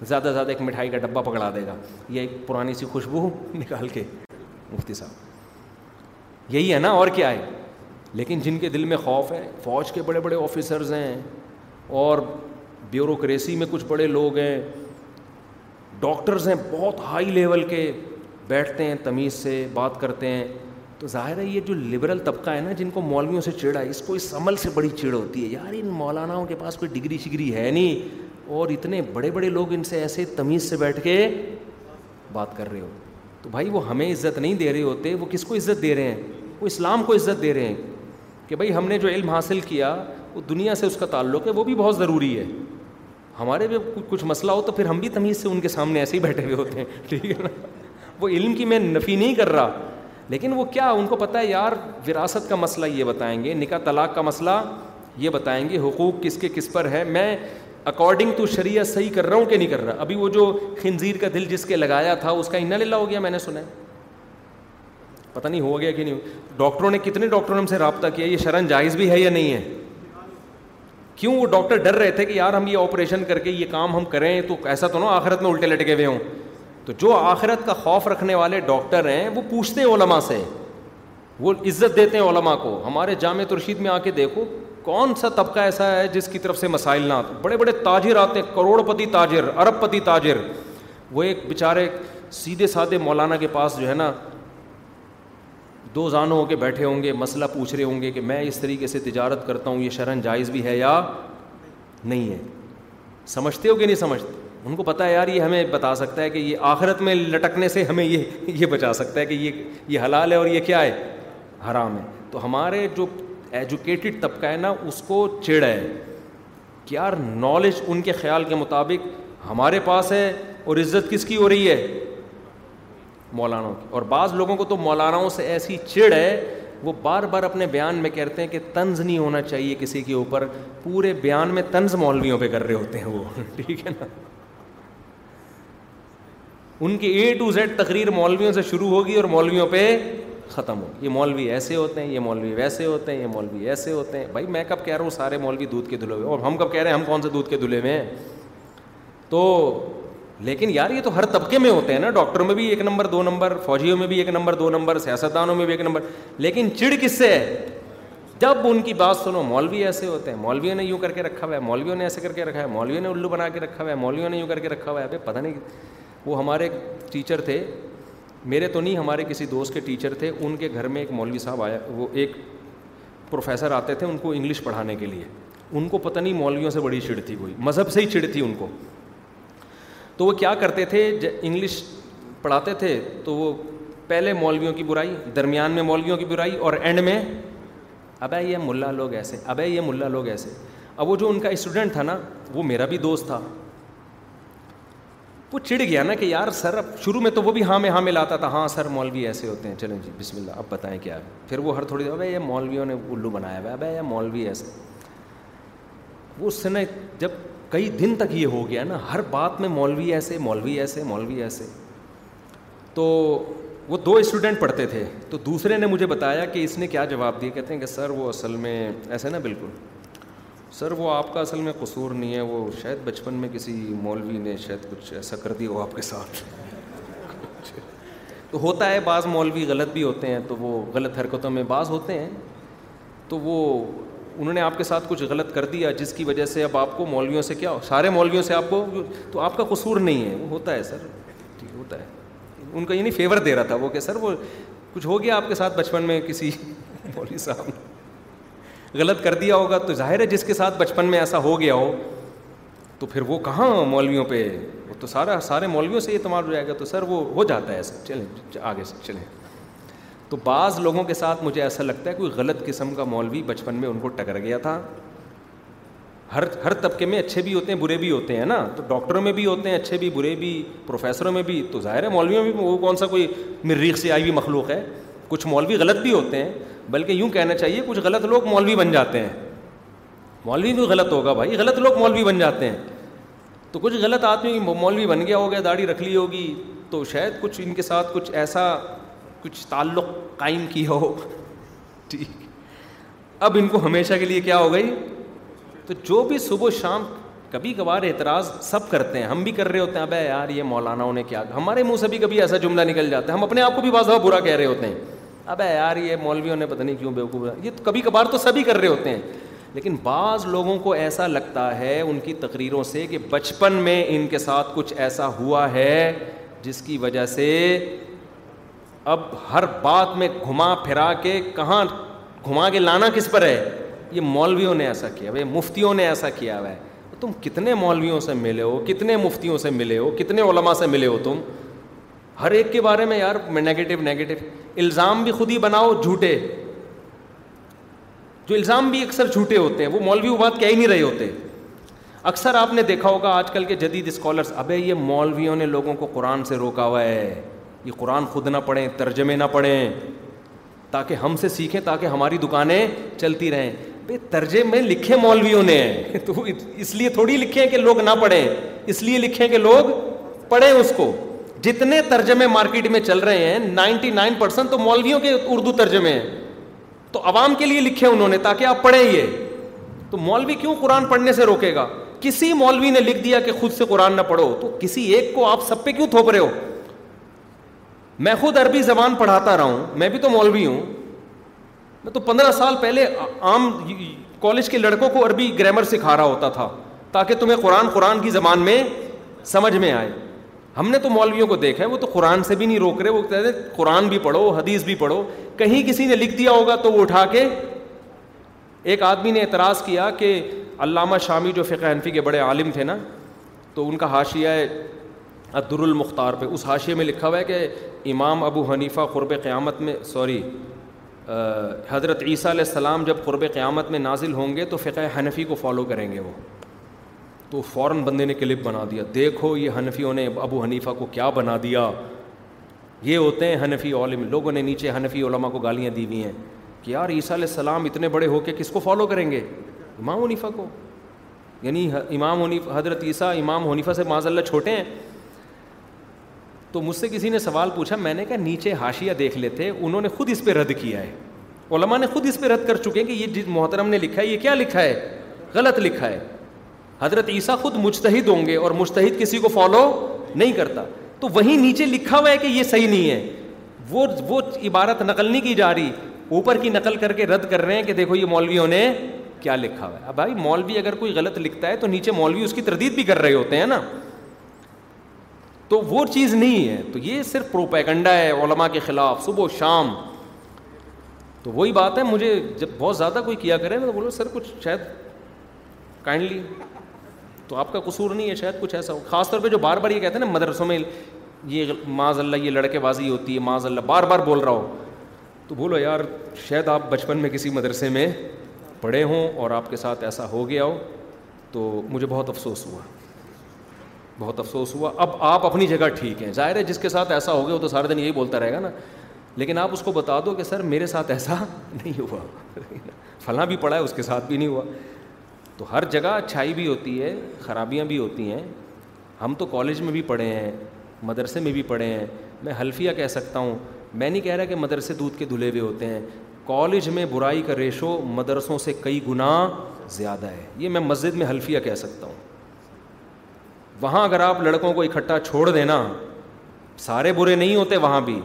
زیادہ زیادہ ایک مٹھائی کا ڈبہ پکڑا دے گا یہ ایک پرانی سی خوشبو نکال کے مفتی صاحب یہی ہے نا اور کیا ہے لیکن جن کے دل میں خوف ہے فوج کے بڑے بڑے آفیسرز ہیں اور بیوروکریسی میں کچھ بڑے لوگ ہیں ڈاکٹرز ہیں بہت ہائی لیول کے بیٹھتے ہیں تمیز سے بات کرتے ہیں تو ظاہر ہے یہ جو لبرل طبقہ ہے نا جن کو مولویوں سے ہے اس کو اس عمل سے بڑی چڑھ ہوتی ہے یار ان مولاناؤں کے پاس کوئی ڈگری شگری ہے نہیں اور اتنے بڑے بڑے لوگ ان سے ایسے تمیز سے بیٹھ کے بات کر رہے ہو تو بھائی وہ ہمیں عزت نہیں دے رہے ہوتے وہ کس کو عزت دے رہے ہیں وہ اسلام کو عزت دے رہے ہیں کہ بھائی ہم نے جو علم حاصل کیا وہ دنیا سے اس کا تعلق ہے وہ بھی بہت ضروری ہے ہمارے بھی کچھ مسئلہ ہو تو پھر ہم بھی تمیز سے ان کے سامنے ایسے ہی بیٹھے ہوئے ہوتے ہیں ٹھیک ہے نا وہ علم کی میں نفی نہیں کر رہا لیکن وہ کیا ان کو پتہ ہے یار وراثت کا مسئلہ یہ بتائیں گے نکاح طلاق کا مسئلہ یہ بتائیں گے حقوق کس کے کس پر ہے میں اکارڈنگ ٹو شریعت صحیح کر رہا ہوں کہ نہیں کر رہا ابھی وہ جو خنزیر کا دل جس کے لگایا تھا اس کا انہیں للہ ہو گیا میں نے سنا ہے پتہ نہیں ہو گیا کہ نہیں ڈاکٹروں نے کتنے ڈاکٹروں نے ہم سے رابطہ کیا یہ شرن جائز بھی ہے یا نہیں ہے کیوں وہ ڈاکٹر ڈر رہے تھے کہ یار ہم یہ آپریشن کر کے یہ کام ہم کریں تو ایسا تو نا آخرت میں الٹے لٹکے ہوئے ہوں تو جو آخرت کا خوف رکھنے والے ڈاکٹر ہیں وہ پوچھتے ہیں علماء سے وہ عزت دیتے ہیں علماء کو ہمارے جامع ترشید میں آ کے دیکھو کون سا طبقہ ایسا ہے جس کی طرف سے مسائل نہ آتے بڑے بڑے تاجر آتے ہیں کروڑ پتی تاجر ارب پتی تاجر وہ ایک بیچارے سیدھے سادھے مولانا کے پاس جو ہے نا دو زانوں ہو کے بیٹھے ہوں گے مسئلہ پوچھ رہے ہوں گے کہ میں اس طریقے سے تجارت کرتا ہوں یہ شرن جائز بھی ہے یا نہیں ہے سمجھتے ہو کہ نہیں سمجھتے ان کو پتہ ہے یار یہ ہمیں بتا سکتا ہے کہ یہ آخرت میں لٹکنے سے ہمیں یہ یہ بچا سکتا ہے کہ یہ یہ حلال ہے اور یہ کیا ہے حرام ہے تو ہمارے جو ایجوکیٹڈ طبقہ ہے نا اس کو چڑ ہے کہ یار نالج ان کے خیال کے مطابق ہمارے پاس ہے اور عزت کس کی ہو رہی ہے مولاناؤں کی اور بعض لوگوں کو تو مولاناؤں سے ایسی چڑ ہے وہ بار بار اپنے بیان میں کہتے ہیں کہ طنز نہیں ہونا چاہیے کسی کے اوپر پورے بیان میں طنز مولویوں پہ کر رہے ہوتے ہیں وہ ٹھیک ہے نا ان کی اے ٹو زیڈ تقریر مولویوں سے شروع ہوگی اور مولویوں پہ ختم ہو یہ مولوی ایسے ہوتے ہیں یہ مولوی ویسے ہوتے ہیں یہ مولوی ایسے ہوتے ہیں بھائی میں کب کہہ رہا ہوں سارے مولوی دودھ کے دھلے ہوئے اور ہم کب کہہ رہے ہیں ہم کون سے دودھ کے دھلے ہوئے ہیں تو لیکن یار یہ تو ہر طبقے میں ہوتے ہیں نا ڈاکٹروں میں بھی ایک نمبر دو نمبر فوجیوں میں بھی ایک نمبر دو نمبر سیاستدانوں میں بھی ایک نمبر لیکن چڑ کس سے ہے جب ان کی بات سنو مولوی ایسے ہوتے ہیں مولویوں نے یوں کر کے رکھا ہوا ہے مولویوں نے ایسے کر کے رکھا ہے مولویوں نے الو بنا کے رکھا ہوا ہے مولویوں نے یوں کر کے رکھا ہوا ہے پتہ نہیں وہ ہمارے ٹیچر تھے میرے تو نہیں ہمارے کسی دوست کے ٹیچر تھے ان کے گھر میں ایک مولوی صاحب آیا وہ ایک پروفیسر آتے تھے ان کو انگلش پڑھانے کے لیے ان کو پتہ نہیں مولویوں سے بڑی چڑ تھی کوئی مذہب سے ہی چڑ تھی ان کو تو وہ کیا کرتے تھے انگلش پڑھاتے تھے تو وہ پہلے مولویوں کی برائی درمیان میں مولویوں کی برائی اور اینڈ میں ابے یہ ملا لوگ ایسے ابے یہ ملا لوگ ایسے اب وہ جو ان کا اسٹوڈنٹ تھا نا وہ میرا بھی دوست تھا وہ چڑ گیا نا کہ یار سر اب شروع میں تو وہ بھی ہاں میں ہاں میں لاتا تھا ہاں سر مولوی ایسے ہوتے ہیں چلیں جی بسم اللہ اب بتائیں کیا پھر وہ ہر تھوڑی دیر اب یہ مولویوں نے الو بنایا ہوا اب یہ مولوی ایسے وہ اس سے جب کئی دن تک یہ ہو گیا نا ہر بات میں مولوی ایسے مولوی ایسے مولوی ایسے تو وہ دو اسٹوڈنٹ پڑھتے تھے تو دوسرے نے مجھے بتایا کہ اس نے کیا جواب دیا کہتے ہیں کہ سر وہ اصل میں ایسے نا بالکل سر وہ آپ کا اصل میں قصور نہیں ہے وہ شاید بچپن میں کسی مولوی نے شاید کچھ ایسا کر دیا ہو آپ کے ساتھ تو ہوتا ہے بعض مولوی غلط بھی ہوتے ہیں تو وہ غلط حرکتوں میں بعض ہوتے ہیں تو وہ انہوں نے آپ کے ساتھ کچھ غلط کر دیا جس کی وجہ سے اب آپ کو مولویوں سے کیا سارے مولویوں سے آپ کو تو آپ کا قصور نہیں ہے وہ ہوتا ہے سر ٹھیک جی، ہوتا ہے ان کا یہ نہیں فیور دے رہا تھا وہ کہ سر وہ کچھ ہو گیا آپ کے ساتھ بچپن میں کسی مولوی صاحب نے غلط کر دیا ہوگا تو ظاہر ہے جس کے ساتھ بچپن میں ایسا ہو گیا ہو تو پھر وہ کہاں مولویوں پہ وہ تو سارا سارے مولویوں سے یہ تمال ہو جائے گا تو سر وہ ہو جاتا ہے ایسا چلیں آگے سے چلیں تو بعض لوگوں کے ساتھ مجھے ایسا لگتا ہے کوئی غلط قسم کا مولوی بچپن میں ان کو ٹکر گیا تھا ہر ہر طبقے میں اچھے بھی ہوتے ہیں برے بھی ہوتے ہیں نا تو ڈاکٹروں میں بھی ہوتے ہیں اچھے بھی برے بھی پروفیسروں میں بھی تو ظاہر ہے مولویوں میں بھی وہ کون سا کوئی مریخ سے آئی ہوئی مخلوق ہے کچھ مولوی غلط بھی ہوتے ہیں بلکہ یوں کہنا چاہیے کچھ غلط لوگ مولوی بن جاتے ہیں مولوی بھی غلط ہوگا بھائی غلط لوگ مولوی بن جاتے ہیں تو کچھ غلط آدمی مولوی بن گیا گیا داڑھی رکھ لی ہوگی تو شاید کچھ ان کے ساتھ کچھ ایسا کچھ تعلق قائم کیا ہو ٹھیک اب ان کو ہمیشہ کے لیے کیا ہو گئی تو جو بھی صبح و شام کبھی کبھار اعتراض سب کرتے ہیں ہم بھی کر رہے ہوتے ہیں ابے یار یہ مولانا انہیں کیا ہمارے منہ سے بھی کبھی ایسا جملہ نکل جاتا ہے ہم اپنے آپ کو بھی بازا برا کہہ رہے ہوتے ہیں اب یار یہ مولویوں نے پتہ نہیں کیوں بیوقوف ہوا یہ کبھی کبھار تو سبھی کر رہے ہوتے ہیں لیکن بعض لوگوں کو ایسا لگتا ہے ان کی تقریروں سے کہ بچپن میں ان کے ساتھ کچھ ایسا ہوا ہے جس کی وجہ سے اب ہر بات میں گھما پھرا کے کہاں گھما کے لانا کس پر ہے یہ مولویوں نے ایسا کیا بھائی مفتیوں نے ایسا کیا ہوا ہے تم کتنے مولویوں سے ملے ہو کتنے مفتیوں سے ملے ہو کتنے علماء سے ملے ہو تم ہر ایک کے بارے میں یار نگیٹو نگیٹو الزام بھی خود ہی بناؤ جھوٹے جو الزام بھی اکثر جھوٹے ہوتے ہیں وہ مولوی وہ بات کہہ ہی نہیں رہے ہوتے اکثر آپ نے دیکھا ہوگا آج کل کے جدید اسکالرس ابے یہ مولویوں نے لوگوں کو قرآن سے روکا ہوا ہے یہ قرآن خود نہ پڑھیں ترجمے نہ پڑھیں تاکہ ہم سے سیکھیں تاکہ ہماری دکانیں چلتی رہیں بھائی ترجمے لکھے مولویوں نے تو اس لیے تھوڑی لکھیں کہ لوگ نہ پڑھیں اس لیے لکھے کہ لوگ پڑھیں اس کو جتنے ترجمے مارکیٹ میں چل رہے ہیں نائنٹی نائن پرسینٹ تو مولویوں کے اردو ترجمے ہیں تو عوام کے لیے لکھے انہوں نے تاکہ آپ پڑھیں یہ تو مولوی کیوں قرآن پڑھنے سے روکے گا کسی مولوی نے لکھ دیا کہ خود سے قرآن نہ پڑھو تو کسی ایک کو آپ سب پہ کیوں تھوپ رہے ہو میں خود عربی زبان پڑھاتا رہا ہوں میں بھی تو مولوی ہوں میں تو پندرہ سال پہلے عام کالج کے لڑکوں کو عربی گرامر سکھا رہا ہوتا تھا تاکہ تمہیں قرآن قرآن کی زبان میں سمجھ میں آئے ہم نے تو مولویوں کو دیکھا ہے وہ تو قرآن سے بھی نہیں روک رہے وہ کہتے ہیں قرآن بھی پڑھو حدیث بھی پڑھو کہیں کسی نے لکھ دیا ہوگا تو وہ اٹھا کے ایک آدمی نے اعتراض کیا کہ علامہ شامی جو فقہ حنفی کے بڑے عالم تھے نا تو ان کا حاشیہ ہے المختار پہ اس حاشیے میں لکھا ہوا ہے کہ امام ابو حنیفہ قرب قیامت میں سوری حضرت عیسیٰ علیہ السلام جب قرب قیامت میں نازل ہوں گے تو فقہ حنفی کو فالو کریں گے وہ تو فوراً بندے نے کلپ بنا دیا دیکھو یہ حنفیوں نے ابو حنیفہ کو کیا بنا دیا یہ ہوتے ہیں حنفی علم لوگوں نے نیچے حنفی علماء کو گالیاں دی ہوئی ہیں کہ یار عیسیٰ علیہ السلام اتنے بڑے ہو کے کس کو فالو کریں گے امام حنیفا کو یعنی امام حنیف حضرت عیسیٰ امام حنیفہ سے معذ اللہ چھوٹے ہیں تو مجھ سے کسی نے سوال پوچھا میں نے کہا نیچے حاشیہ دیکھ لیتے انہوں نے خود اس پہ رد کیا ہے علماء نے خود اس پہ رد کر چکے ہیں کہ یہ جس محترم نے لکھا ہے یہ کیا لکھا ہے غلط لکھا ہے حضرت عیسیٰ خود مجتہد ہوں گے اور مجتہد کسی کو فالو نہیں کرتا تو وہیں نیچے لکھا ہوا ہے کہ یہ صحیح نہیں ہے وہ وہ عبارت نقل نہیں کی جا رہی اوپر کی نقل کر کے رد کر رہے ہیں کہ دیکھو یہ مولویوں نے کیا لکھا ہوا ہے اب بھائی مولوی اگر کوئی غلط لکھتا ہے تو نیچے مولوی اس کی تردید بھی کر رہے ہوتے ہیں نا تو وہ چیز نہیں ہے تو یہ صرف پروپیگنڈا ہے علماء کے خلاف صبح و شام تو وہی بات ہے مجھے جب بہت زیادہ کوئی کیا کرے تو بولو سر کچھ شاید کائنڈلی تو آپ کا قصور نہیں ہے شاید کچھ ایسا ہو خاص طور پہ جو بار بار یہ کہتے ہیں نا مدرسوں میں یہ معاذ اللہ یہ لڑکے بازی ہوتی ہے معاذ اللہ بار بار بول رہا ہو تو بولو یار شاید آپ بچپن میں کسی مدرسے میں پڑھے ہوں اور آپ کے ساتھ ایسا ہو گیا ہو تو مجھے بہت افسوس ہوا بہت افسوس ہوا اب آپ اپنی جگہ ٹھیک ہیں ظاہر ہے جس کے ساتھ ایسا ہو گیا وہ تو سارا دن یہی بولتا رہے گا نا لیکن آپ اس کو بتا دو کہ سر میرے ساتھ ایسا نہیں ہوا فلاں بھی پڑھا ہے اس کے ساتھ بھی نہیں ہوا تو ہر جگہ اچھائی بھی ہوتی ہے خرابیاں بھی ہوتی ہیں ہم تو کالج میں بھی پڑھے ہیں مدرسے میں بھی پڑھے ہیں میں حلفیہ کہہ سکتا ہوں میں نہیں کہہ رہا کہ مدرسے دودھ کے دھلے ہوئے ہوتے ہیں کالج میں برائی کا ریشو مدرسوں سے کئی گنا زیادہ ہے یہ میں مسجد میں حلفیہ کہہ سکتا ہوں وہاں اگر آپ لڑکوں کو اکٹھا چھوڑ دینا سارے برے نہیں ہوتے وہاں بھی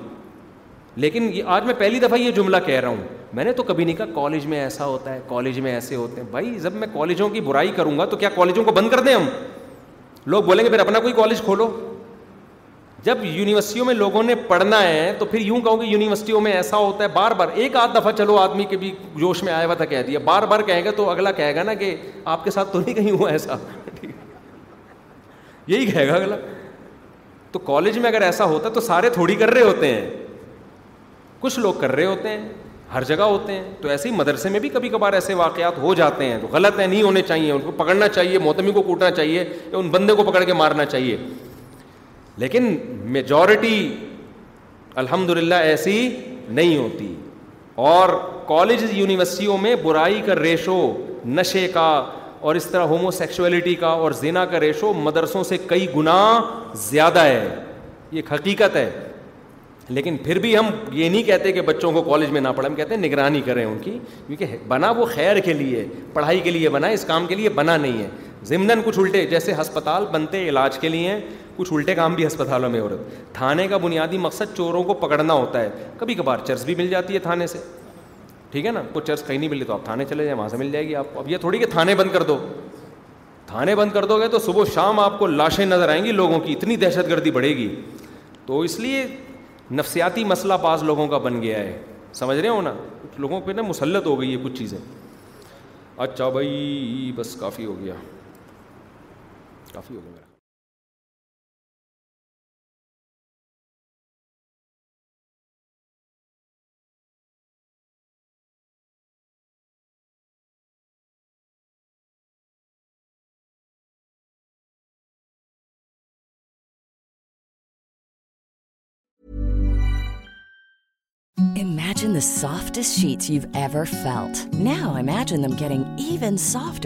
لیکن آج میں پہلی دفعہ یہ جملہ کہہ رہا ہوں میں نے تو کبھی نہیں کہا کالج میں ایسا ہوتا ہے کالج میں ایسے ہوتے ہیں بھائی جب میں کالجوں کی برائی کروں گا تو کیا کالجوں کو بند کر دیں ہم لوگ بولیں گے پھر اپنا کوئی کالج کھولو جب یونیورسٹیوں میں لوگوں نے پڑھنا ہے تو پھر یوں کہوں کہ یونیورسٹیوں میں ایسا ہوتا ہے بار بار ایک آدھ دفعہ چلو آدمی کے بھی جوش میں آیا ہوا تھا کہہ دیا بار بار کہے گا تو اگلا کہے گا نا کہ آپ کے ساتھ تو نہیں کہیں ہوا ایسا یہی کہے گا اگلا تو کالج میں اگر ایسا ہوتا تو سارے تھوڑی کر رہے ہوتے ہیں کچھ لوگ کر رہے ہوتے ہیں ہر جگہ ہوتے ہیں تو ایسے ہی مدرسے میں بھی کبھی کبھار ایسے واقعات ہو جاتے ہیں تو غلط ہیں نہیں ہونے چاہیے ان کو پکڑنا چاہیے موتمی کو کوٹنا چاہیے یا ان بندے کو پکڑ کے مارنا چاہیے لیکن میجورٹی الحمد للہ ایسی نہیں ہوتی اور کالج یونیورسٹیوں میں برائی کا ریشو نشے کا اور اس طرح ہومو سیکشولیٹی کا اور زینا کا ریشو مدرسوں سے کئی گنا زیادہ ہے یہ ایک حقیقت ہے لیکن پھر بھی ہم یہ نہیں کہتے کہ بچوں کو کالج میں نہ پڑھیں ہم کہتے ہیں نگرانی کریں ان کی کیونکہ بنا وہ خیر کے لیے پڑھائی کے لیے بنا اس کام کے لیے بنا نہیں ہے زمدن کچھ الٹے جیسے ہسپتال بنتے علاج کے لیے ہیں کچھ الٹے کام بھی ہسپتالوں میں ہو رہے تھانے کا بنیادی مقصد چوروں کو پکڑنا ہوتا ہے کبھی کبھار چرس بھی مل جاتی ہے تھانے سے ٹھیک ہے نا کچھ چرس کہیں نہیں ملے تو آپ تھانے چلے جائیں وہاں سے مل جائے گی آپ کو اب یہ تھوڑی کہ تھانے بند کر دو تھانے بند کر دو گے تو صبح شام آپ کو لاشیں نظر آئیں گی لوگوں کی اتنی دہشت گردی بڑھے گی تو اس لیے نفسیاتی مسئلہ بعض لوگوں کا بن گیا ہے سمجھ رہے ہو نا کچھ لوگوں پہ نا مسلط ہو گئی ہے کچھ چیزیں اچھا بھائی بس کافی ہو گیا کافی ہو گیا سافٹس شیٹ ناجنگ even soft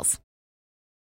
Off